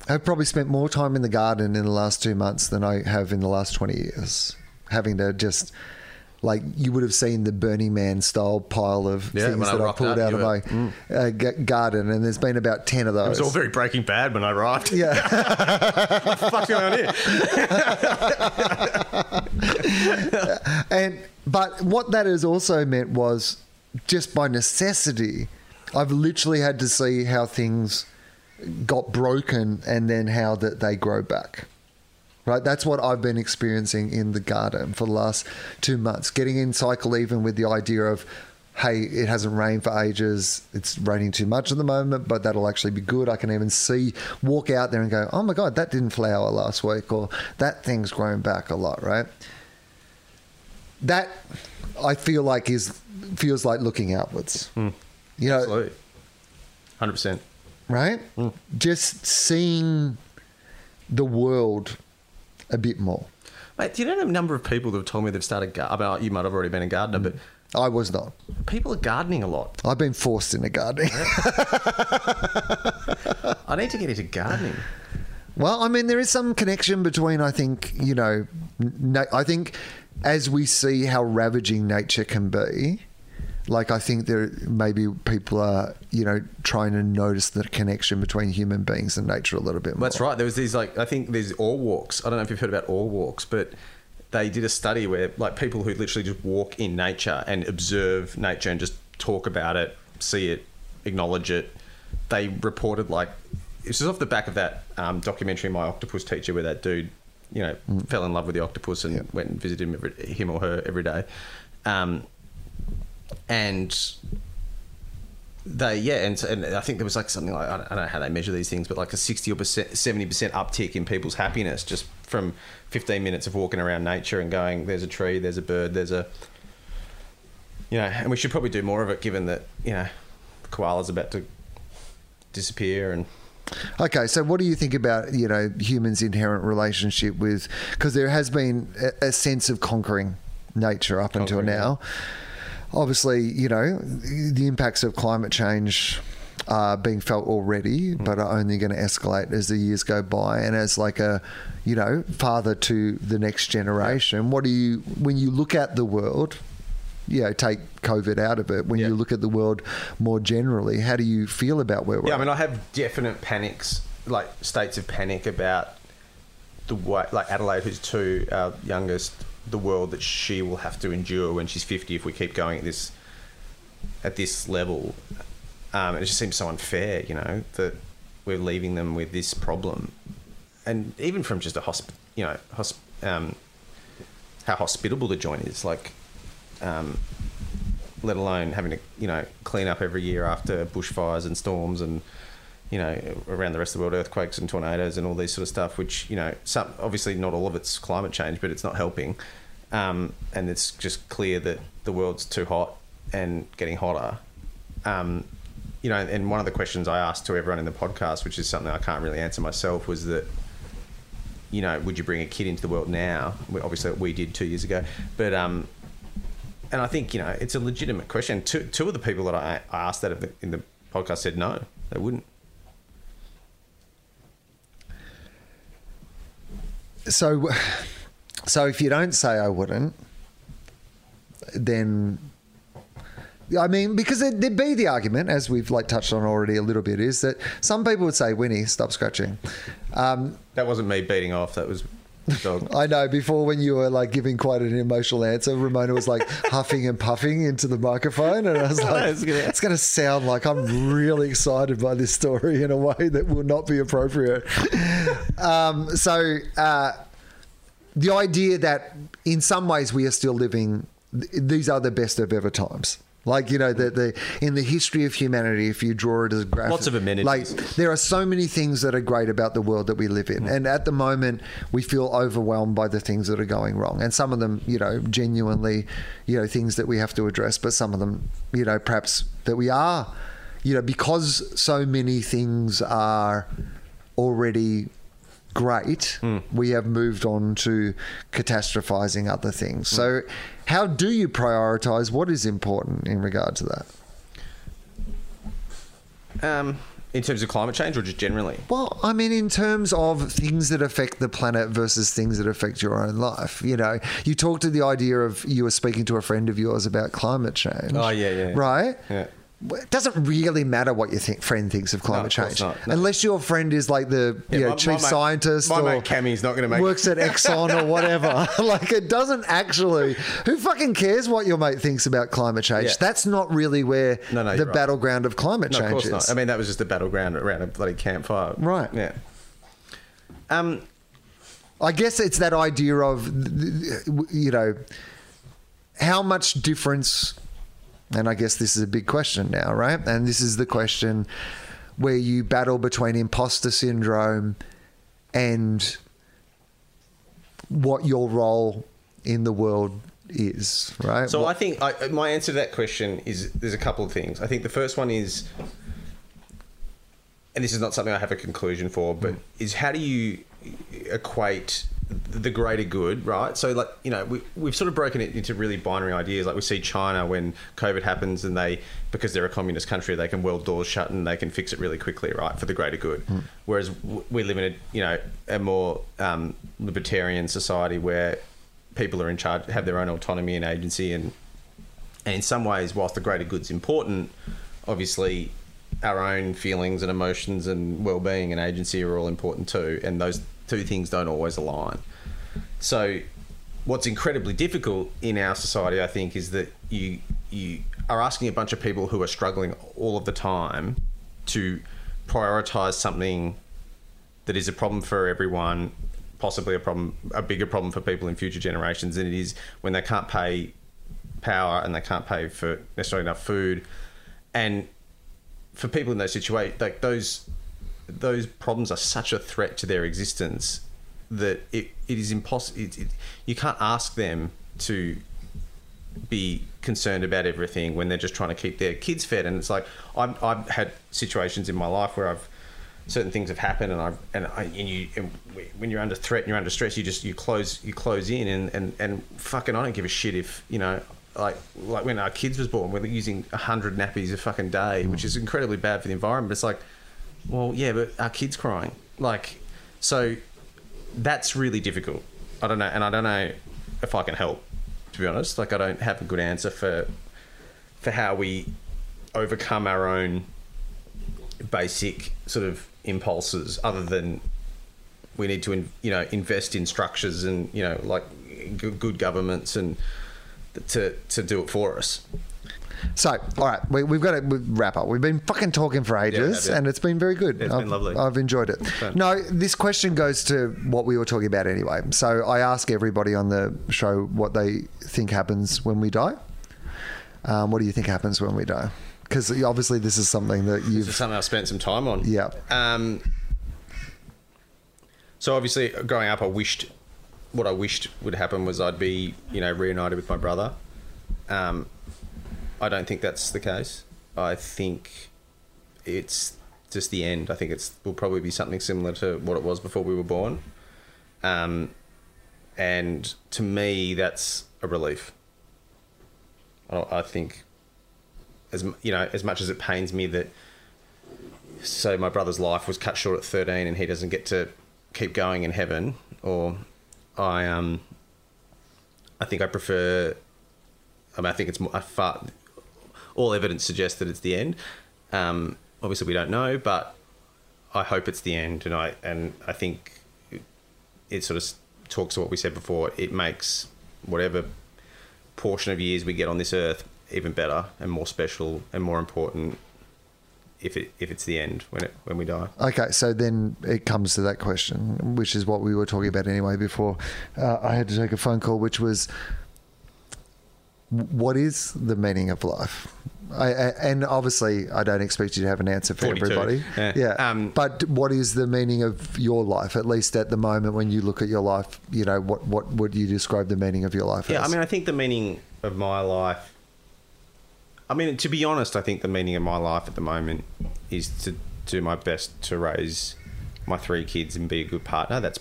have probably spent more time in the garden in the last two months than I have in the last twenty years, having to just like you would have seen the Burning Man style pile of Yeah, things when I that I pulled up, out of my were- uh, g- garden, and there's been about ten of those. it was all very Breaking Bad when I arrived. yeah, what the fuck's going on here? and but what that has also meant was just by necessity, I've literally had to see how things got broken and then how that they grow back. Right, that's what I've been experiencing in the garden for the last two months. Getting in cycle even with the idea of, hey, it hasn't rained for ages. It's raining too much at the moment, but that'll actually be good. I can even see, walk out there and go, oh my god, that didn't flower last week, or that thing's grown back a lot. Right. That I feel like is feels like looking outwards. Hmm. You know, Absolutely, hundred percent. right? Hmm. Just seeing the world a bit more. Mate, do you know the number of people that have told me they've started? Gar- I mean, you might have already been a gardener, but I was not. people are gardening a lot. I've been forced into gardening. I need to get into gardening. well, I mean, there is some connection between, I think, you know, na- I think as we see how ravaging nature can be, like I think there maybe people are, you know, trying to notice the connection between human beings and nature a little bit more. That's right. There was these like I think there's awe walks. I don't know if you've heard about awe walks, but they did a study where like people who literally just walk in nature and observe nature and just talk about it, see it, acknowledge it. They reported like this is off the back of that um, documentary, My Octopus Teacher, where that dude, you know, fell in love with the octopus and went and visited him, every, him or her every day. Um, and they yeah and, and i think there was like something like i don't know how they measure these things but like a 60 or percent 70% uptick in people's happiness just from 15 minutes of walking around nature and going there's a tree there's a bird there's a you know and we should probably do more of it given that you know the koala's about to disappear and Okay, so what do you think about you know humans' inherent relationship with? Because there has been a, a sense of conquering nature up until Conquering, now. Obviously, you know the impacts of climate change are being felt already, Mm. but are only going to escalate as the years go by, and as like a you know father to the next generation. What do you when you look at the world? You know, take COVID out of it. When Yeah. you look at the world more generally, how do you feel about where we're Yeah, I mean, I have definite panics, like states of panic about the way, like Adelaide, who's two, our youngest, the world that she will have to endure when she's fifty if we keep going at this at this level. Um, it just seems so unfair, you know, that we're leaving them with this problem, and even from just a hosp, you know, hosp, um, how hospitable the joint is, like. Um, let alone having to you know clean up every year after bushfires and storms and you know around the rest of the world earthquakes and tornadoes and all these sort of stuff which you know some obviously not all of it's climate change but it's not helping um, and it's just clear that the world's too hot and getting hotter um, you know and one of the questions I asked to everyone in the podcast which is something I can't really answer myself was that you know would you bring a kid into the world now obviously we did two years ago but um and I think you know it's a legitimate question. Two, two of the people that I, I asked that in the podcast said no, they wouldn't. So, so if you don't say I wouldn't, then I mean, because there- there'd be the argument, as we've like touched on already a little bit, is that some people would say, "Winnie, stop scratching." Um, That wasn't me beating off. That was dog. I know. Before, when you were like giving quite an emotional answer, Ramona was like huffing and puffing into the microphone, and I was like, it's gonna- "It's going to sound like I'm really excited by this story in a way that will not be appropriate." um, so, uh, the idea that in some ways we are still living these are the best of ever times. Like you know, the, the in the history of humanity, if you draw it as a graph, Lots of amenities. Like there are so many things that are great about the world that we live in, mm. and at the moment we feel overwhelmed by the things that are going wrong, and some of them, you know, genuinely, you know, things that we have to address, but some of them, you know, perhaps that we are, you know, because so many things are already great, we have moved on to catastrophizing other things. So, how do you prioritize what is important in regard to that? Um, in terms of climate change or just generally? Well, I mean, in terms of things that affect the planet versus things that affect your own life, you know, you talked to the idea of you were speaking to a friend of yours about climate change. Oh, yeah, yeah. Right? Yeah. It doesn't really matter what your think, friend thinks of climate of change, not, no. unless your friend is like the you know, my- chief my scientist my or mate Cammy's not gonna make- works at Exxon or whatever. like it doesn't actually. Who fucking cares what your mate thinks about climate change? Yeah. That's not really where No, no, the you're right. battleground of climate No, of change course is. not. I mean, that was just the battleground around a bloody campfire. Right. Yeah. Um, I guess it's that idea of, you know, how much difference, and I guess this is a big question now, right? And this is the question where you battle between imposter syndrome and what your role in the world is, right? So What- I think I, my answer to that question is there's a couple of things. I think the first one is, and this is not something I have a conclusion for, but is how do you equate the greater good, right? So like you know we we've sort of broken it into really binary ideas. Like we see China when COVID happens, and they because they're a communist country, they can weld doors shut and they can fix it really quickly, right, for the greater good. Whereas we live in a you know a more um, libertarian society where people are in charge, have their own autonomy and agency, and and in some ways, whilst the greater good's important, obviously our own feelings and emotions and well-being and agency are all important too, and those two things don't always align. So, what's incredibly difficult in our society, I think, is that you you are asking a bunch of people who are struggling all of the time to prioritize something that is a problem for everyone, possibly a problem, a bigger problem for people in future generations than it is when they can't pay power and they can't pay for necessarily enough food, and for people in those situations, like those those problems are such a threat to their existence that it, it is impossible. It, it, you can't ask them to be concerned about everything when they're just trying to keep their kids fed. And it's like I've, I've had situations in my life where I've certain things have happened, and I and I and you and when you're under threat and you're under stress, you just you close you close in, and and and fucking I don't give a shit if you know. Like, like when our kids was born, we're using hundred nappies a fucking day, which is incredibly bad for the environment. It's like, well, yeah, but our kids crying, like, so that's really difficult. I don't know, and I don't know if I can help. To be honest, like I don't have a good answer for for how we overcome our own basic sort of impulses, other than we need to, in, you know, invest in structures and you know, like good, governments and to to do it for us. So, all right, we, we've got to wrap up. We've been fucking talking for ages, Yeah, and it's been very good. It's I've, been lovely. I've enjoyed it. Fun. No, this question goes to what we were talking about anyway. So, I ask everybody on the show what they think happens when we die. Um, what do you think happens when we die? Because obviously, this is something that This is you've. something I've spent some time on. Yeah. Um, so obviously, growing up, I wished what I wished would happen was I'd be, you know, reunited with my brother. Um, I don't think that's the case. I think it's just the end. I think it's will probably be something similar to what it was before we were born. Um, and to me, that's a relief. I, I think, as you know, as much as it pains me that so my brother's life was cut short at 13 and he doesn't get to keep going in heaven or i um i think i prefer i mean i think it's more I far all evidence suggests that it's the end. Um obviously we don't know but i hope it's the end and i and i think it, it sort of talks to what we said before. It makes whatever portion of years we get on this earth even better and more special and more important if it if it's the end when it when we die. Okay, so then it comes to that question, which is what we were talking about anyway before. Uh, I had to take a phone call, which was what is the meaning of life? I, I, and obviously, I don't expect you to have an answer for 42, everybody. yeah. Um, but what is the meaning of your life? At least at the moment, when you look at your life, you know what what would you describe the meaning of your life Yeah, I mean, I think the meaning of my life. I mean, to be honest, I think the meaning of my life at the moment is to do my best to raise my three kids and be a good partner. That's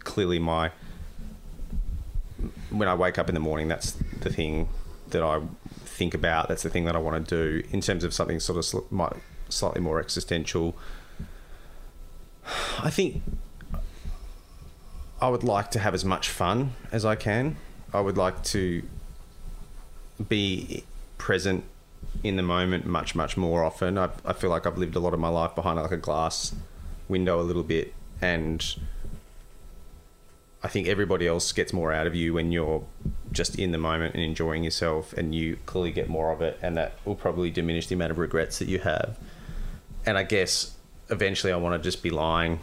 clearly my. When I wake up in the morning, that's the thing that I think about. That's the thing that I want to do in terms of something sort of sl- slightly more existential. I think I would like to have as much fun as I can. I would like to be present in the moment much, much more often. I, I feel like I've lived a lot of my life behind like a glass window a little bit, and I think everybody else gets more out of you when you're just in the moment and enjoying yourself, and you clearly get more of it, and that will probably diminish the amount of regrets that you have. And I guess eventually I want to just be lying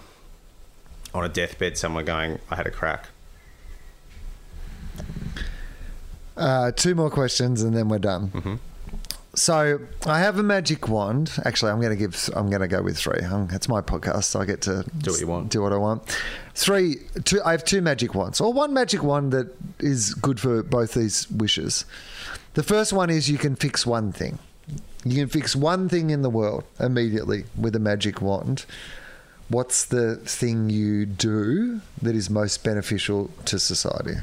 on a deathbed somewhere going, I had a crack. Uh, two more questions and then we're done. Mm-hmm. So I have a magic wand. Actually, I'm going to give. I'm going to go with three. Um, It's my podcast, so I get to Do what you want. Do what I want. Three. Two. I have two magic wands, or one magic wand that is good for both these wishes. The first one is you can fix one thing. You can fix one thing in the world immediately with a magic wand. What's the thing you do that is most beneficial to society?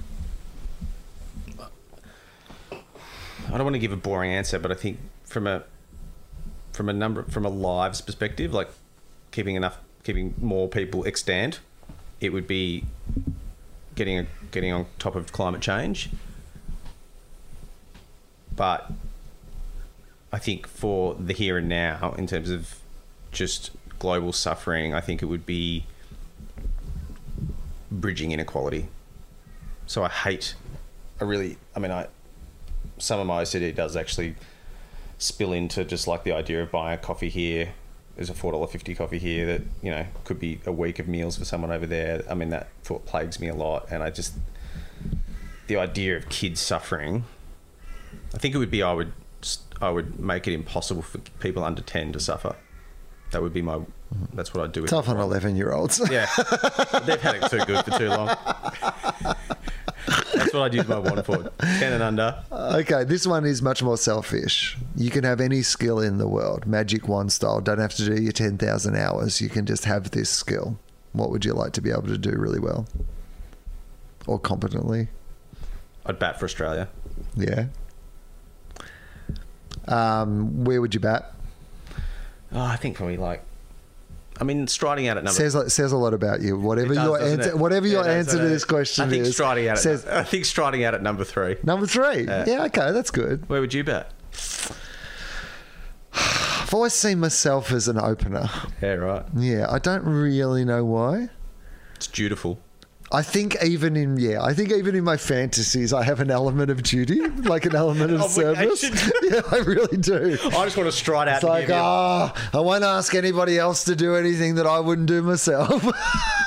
I don't want to give a boring answer, but I think from a from a number from a lives perspective, like keeping enough, keeping more people extant, it would be getting a, getting on top of climate change. But I think for the here and now, in terms of just global suffering, I think it would be bridging inequality. So I hate, I really, I mean, I some of my OCD does actually spill into just like the idea of buying a coffee here. There's a four dollar fifty coffee here that you know could be a week of meals for someone over there. I mean that thought plagues me a lot, and I just the idea of kids suffering. I think it would be I would I would make it impossible for people under ten to suffer. That would be my. That's what I'd do. with Tough on eleven year olds. Yeah, they've had it too good for too long. That's what I'd use my wand for. Ten and under. Okay, this one is much more selfish. You can have any skill in the world, magic wand style. Don't have to do your 10,000 hours. You can just have this skill. What would you like to be able to do really well? Or competently? I'd bat for Australia. Yeah. Um, where would you bat? Oh, I think probably like. I mean, striding out at number. Says says a lot about you. Whatever does, your answer, it? whatever your does, answer to this question I think is, striding out. Says I think striding out at number three. number three. Yeah. yeah, okay, that's good. Where would you bet? I've always seen myself as an opener. Yeah, right. Yeah, I don't really know why. It's dutiful. I think even in yeah, I think even in my fantasies, I have an element of duty, like an element of service. Yeah, I really do. I just want to stride out. It's like, ah, I won't ask anybody else to do anything that I wouldn't do myself.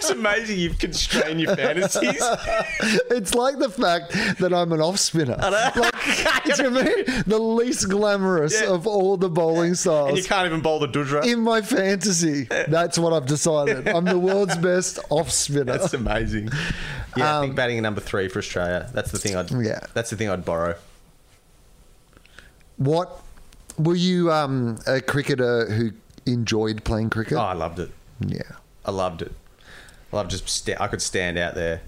It's amazing you've constrained your fantasies. it's like the fact that I'm an off spinner. Like, to me, the least glamorous Yeah. of all the bowling and you can't even bowl the doosra. In my fantasy, that's what I've decided. I'm the world's best off spinner. That's amazing. Yeah, I Um, think batting at number three for Australia. That's the thing I'd. Yeah. That's the thing I'd borrow. What were you um, a cricketer who enjoyed playing cricket? Oh, I loved it. Yeah. I loved it. I loved just. Sta- I could stand out there,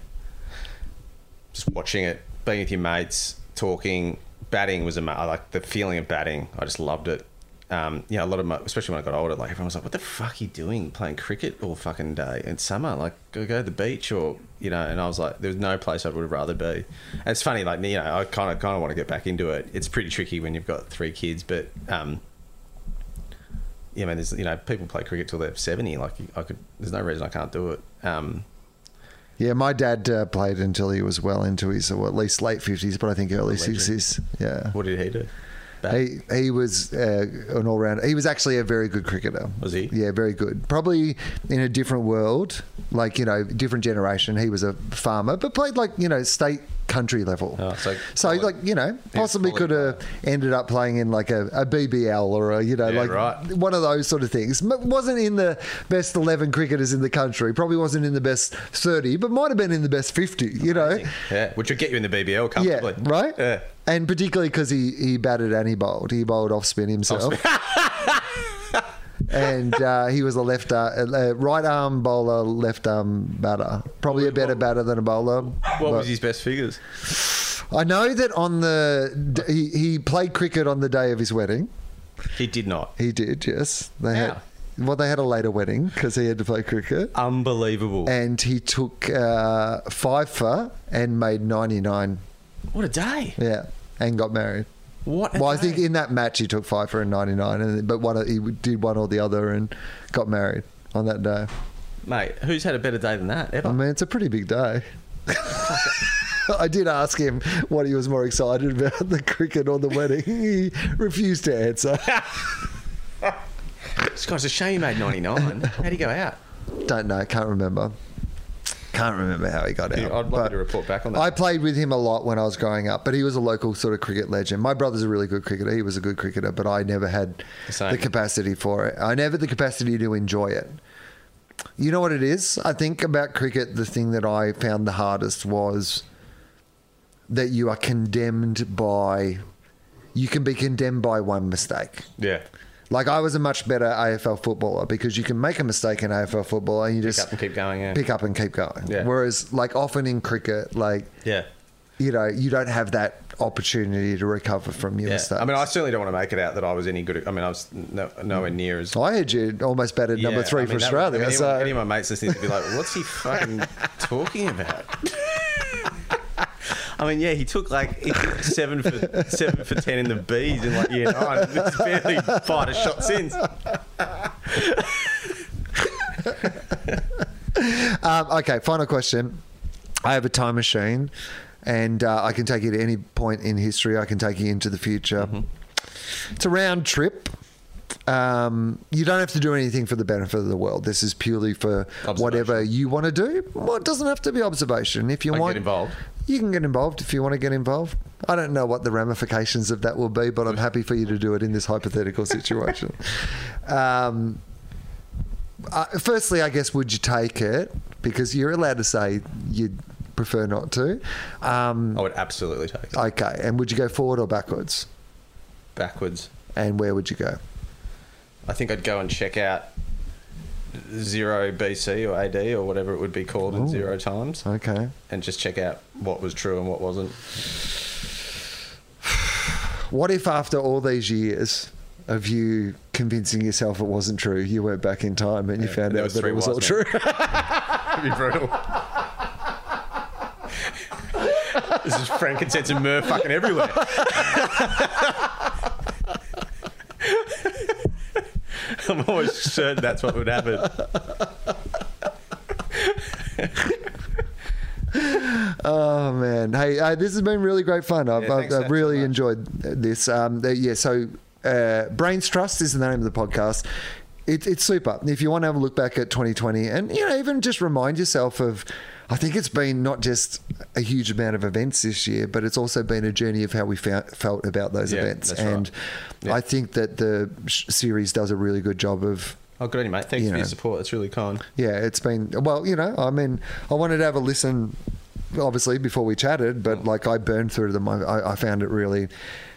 just watching it, being with your mates, talking. Batting was amazing. I like the feeling of batting. I just loved it. Um, yeah, a lot of my, especially when I got older, like everyone was like, "What the fuck are you doing playing cricket all fucking day in summer? Like, go go to the beach or you know." And I was like, "There's no place I would have rather be." And it's funny, like you know, I kind of kind of want to get back into it. It's pretty tricky when you've got three kids, but um, yeah, man, there's you know people play cricket till they're seventy. Like I could, there's no reason I can't do it. Um, Yeah, my dad uh, played until he was well into his, or at least late 50s, but I think early. 60s. Yeah. what did he do? Bat? He he was uh, an all round. He was actually a very good cricketer. Was he? Yeah, very good. Probably in a different world, like you know, different generation. He was a farmer, but played like you know state country level. Oh, so so like you know, possibly could have ended up playing in like a, a BBL or a you know Yeah, like right. one of those sort of things. Wasn't in the best eleven cricketers in the country. Probably wasn't in the best thirty, but might have been in the best fifty. You know. Yeah, which would get you in the BBL Yeah, right. Yeah. And particularly because he, he batted and he bowled. He bowled off spin himself. and uh, he was a left uh, right arm bowler, left arm batter. Probably a better batter than a bowler. What was his best figures? I know that on the he, he played cricket on the day of his wedding. He did not. He did, yes. They How? had well, they had a later wedding because he had to play cricket. Unbelievable. And he took uh, five for and made ninety nine. what a day. Yeah, and got married. What Well, I think in that match he took five for a ninety nine, and but one he did one or the other and got married on that day. Mate, who's had a better day than that ever? I mean, it's a pretty big day. I did ask him what he was more excited about, the cricket or the wedding. He refused to answer. This guy's a shame he made 99. How'd he go out? Don't know, can't remember. Can't remember how he got out. I'd love to report back on that. I played with him a lot when I was growing up, but he was a local sort of cricket legend. My brother's a really good cricketer. He was a good cricketer, but I never had The same. the capacity for it. I never had the capacity to enjoy it. You know what it is? I think about cricket, the thing that I found the hardest was that you are condemned by, you can be condemned by one mistake. Yeah. Like I was a much better AFL footballer because you can make a mistake in AFL football and you Pick just up and keep going, yeah. pick up and keep going. Yeah. Whereas, like often in cricket, like Yeah. you know, you don't have that opportunity to recover from your Yeah. mistakes. I mean, I certainly don't want to make it out that I was any good. At, I mean, I was no, nowhere near as. I heard you almost batted number Yeah, three I for mean, that- Australia. I mean, so any of my mates listening to be like, "What's he fucking talking about?" I mean, yeah, he took like he took seven for seven for ten in the bees in like year nine. He's barely fired a shot since. um, okay, final question. I have a time machine, and uh, I can take you to any point in history. I can take you into the future. Mm-hmm. It's a round trip. Um, you don't have to do anything for the benefit of the world. This is purely for whatever you want to do. Well, it doesn't have to be observation. If you I want, get involved. You can get involved if you want to get involved. I don't know what the ramifications of that will be, but I'm happy for you to do it in this hypothetical situation. um, uh, firstly, I guess, would you take it? Because you're allowed to say you'd prefer not to. Um, I would absolutely take it. okay, and would you go forward or backwards? Backwards. And where would you go? I think I'd go and check out zero BC or AD or whatever it would be called in Ooh. zero times, Okay. and just check out what was true and what wasn't. What if after all these years of you convincing yourself it wasn't true, you went back in time and you Yeah, found and out that it was all men. true? It'd be brutal. this is frankincense and myrrh fucking everywhere. I'm always certain that's what would happen. Oh man! Hey, uh, this has been really great fun. I've, Yeah, I've, I've really much. enjoyed this. Um, yeah, so uh, Brains Trust is the name of the podcast. It, it's super. If you want to have a look back at 2020, and you know, even just remind yourself of, I think it's been not just a huge amount of events this year, but it's also been a journey of how we felt, felt about those Yeah, events. that's right. And Yeah. I think that the sh- series does a really good job of Oh, good on you, mate. Thanks You for know. your support. It's really kind. yeah, it's been well, you know, I mean, I wanted to have a listen, obviously, before we chatted, Mm. but like I burned through them. I, I found it really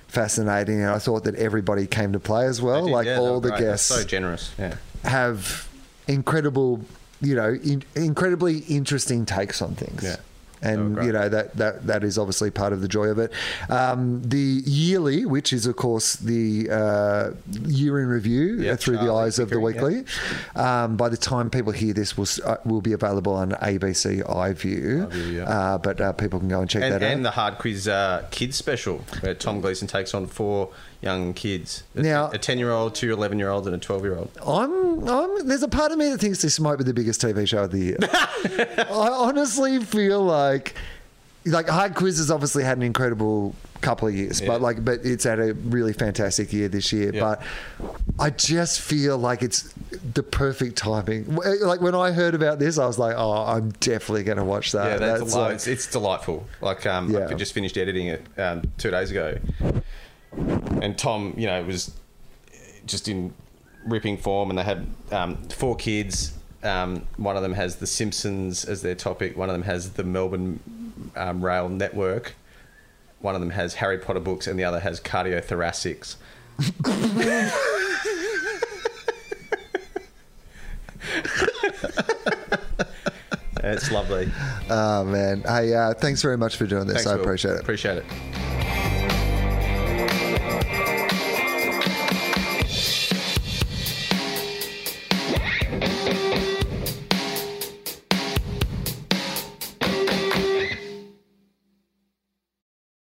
fascinating, and I thought that everybody came to play as well. Did, like yeah, all the great. Guests So generous. Yeah. have incredible, you know, in, incredibly interesting takes on things. Yeah. And were you know that, that that is obviously part of the joy of it. Um, the yearly, which is of course the uh, year in review uh, through the eyes of the weekly. Um, by the time people hear this, will uh, will be available on ABC iView. iView, yeah. uh, but uh, people can go and check And, that and out. the hard quiz uh, kids special where Tom Gleeson takes on four young kids. Now- a ten year old, two 11 year olds, and a twelve year old. I'm, I'm. There's a part of me that thinks this might be the biggest TV show of the year. I honestly feel like, like Hard Quiz has obviously had an incredible couple of years, Yeah. but like, but it's had a really fantastic year this year. Yeah. But I just feel like it's the perfect timing. Like when I heard about this, I was like, oh, I'm definitely going to watch that. Yeah, that's, like- it's, it's delightful. Like, um, Yeah. I just finished editing it um, two days ago, and Tom, you know, was just in ripping form, and they had um, four kids. Um, one of them has The Simpsons as their topic. One of them has the Melbourne um, Rail Network. One of them has Harry Potter books, and the other has cardiothoracics. it's lovely. Oh man, hey, uh, thanks very much for doing this. Thanks, I Wil. appreciate it. Appreciate it.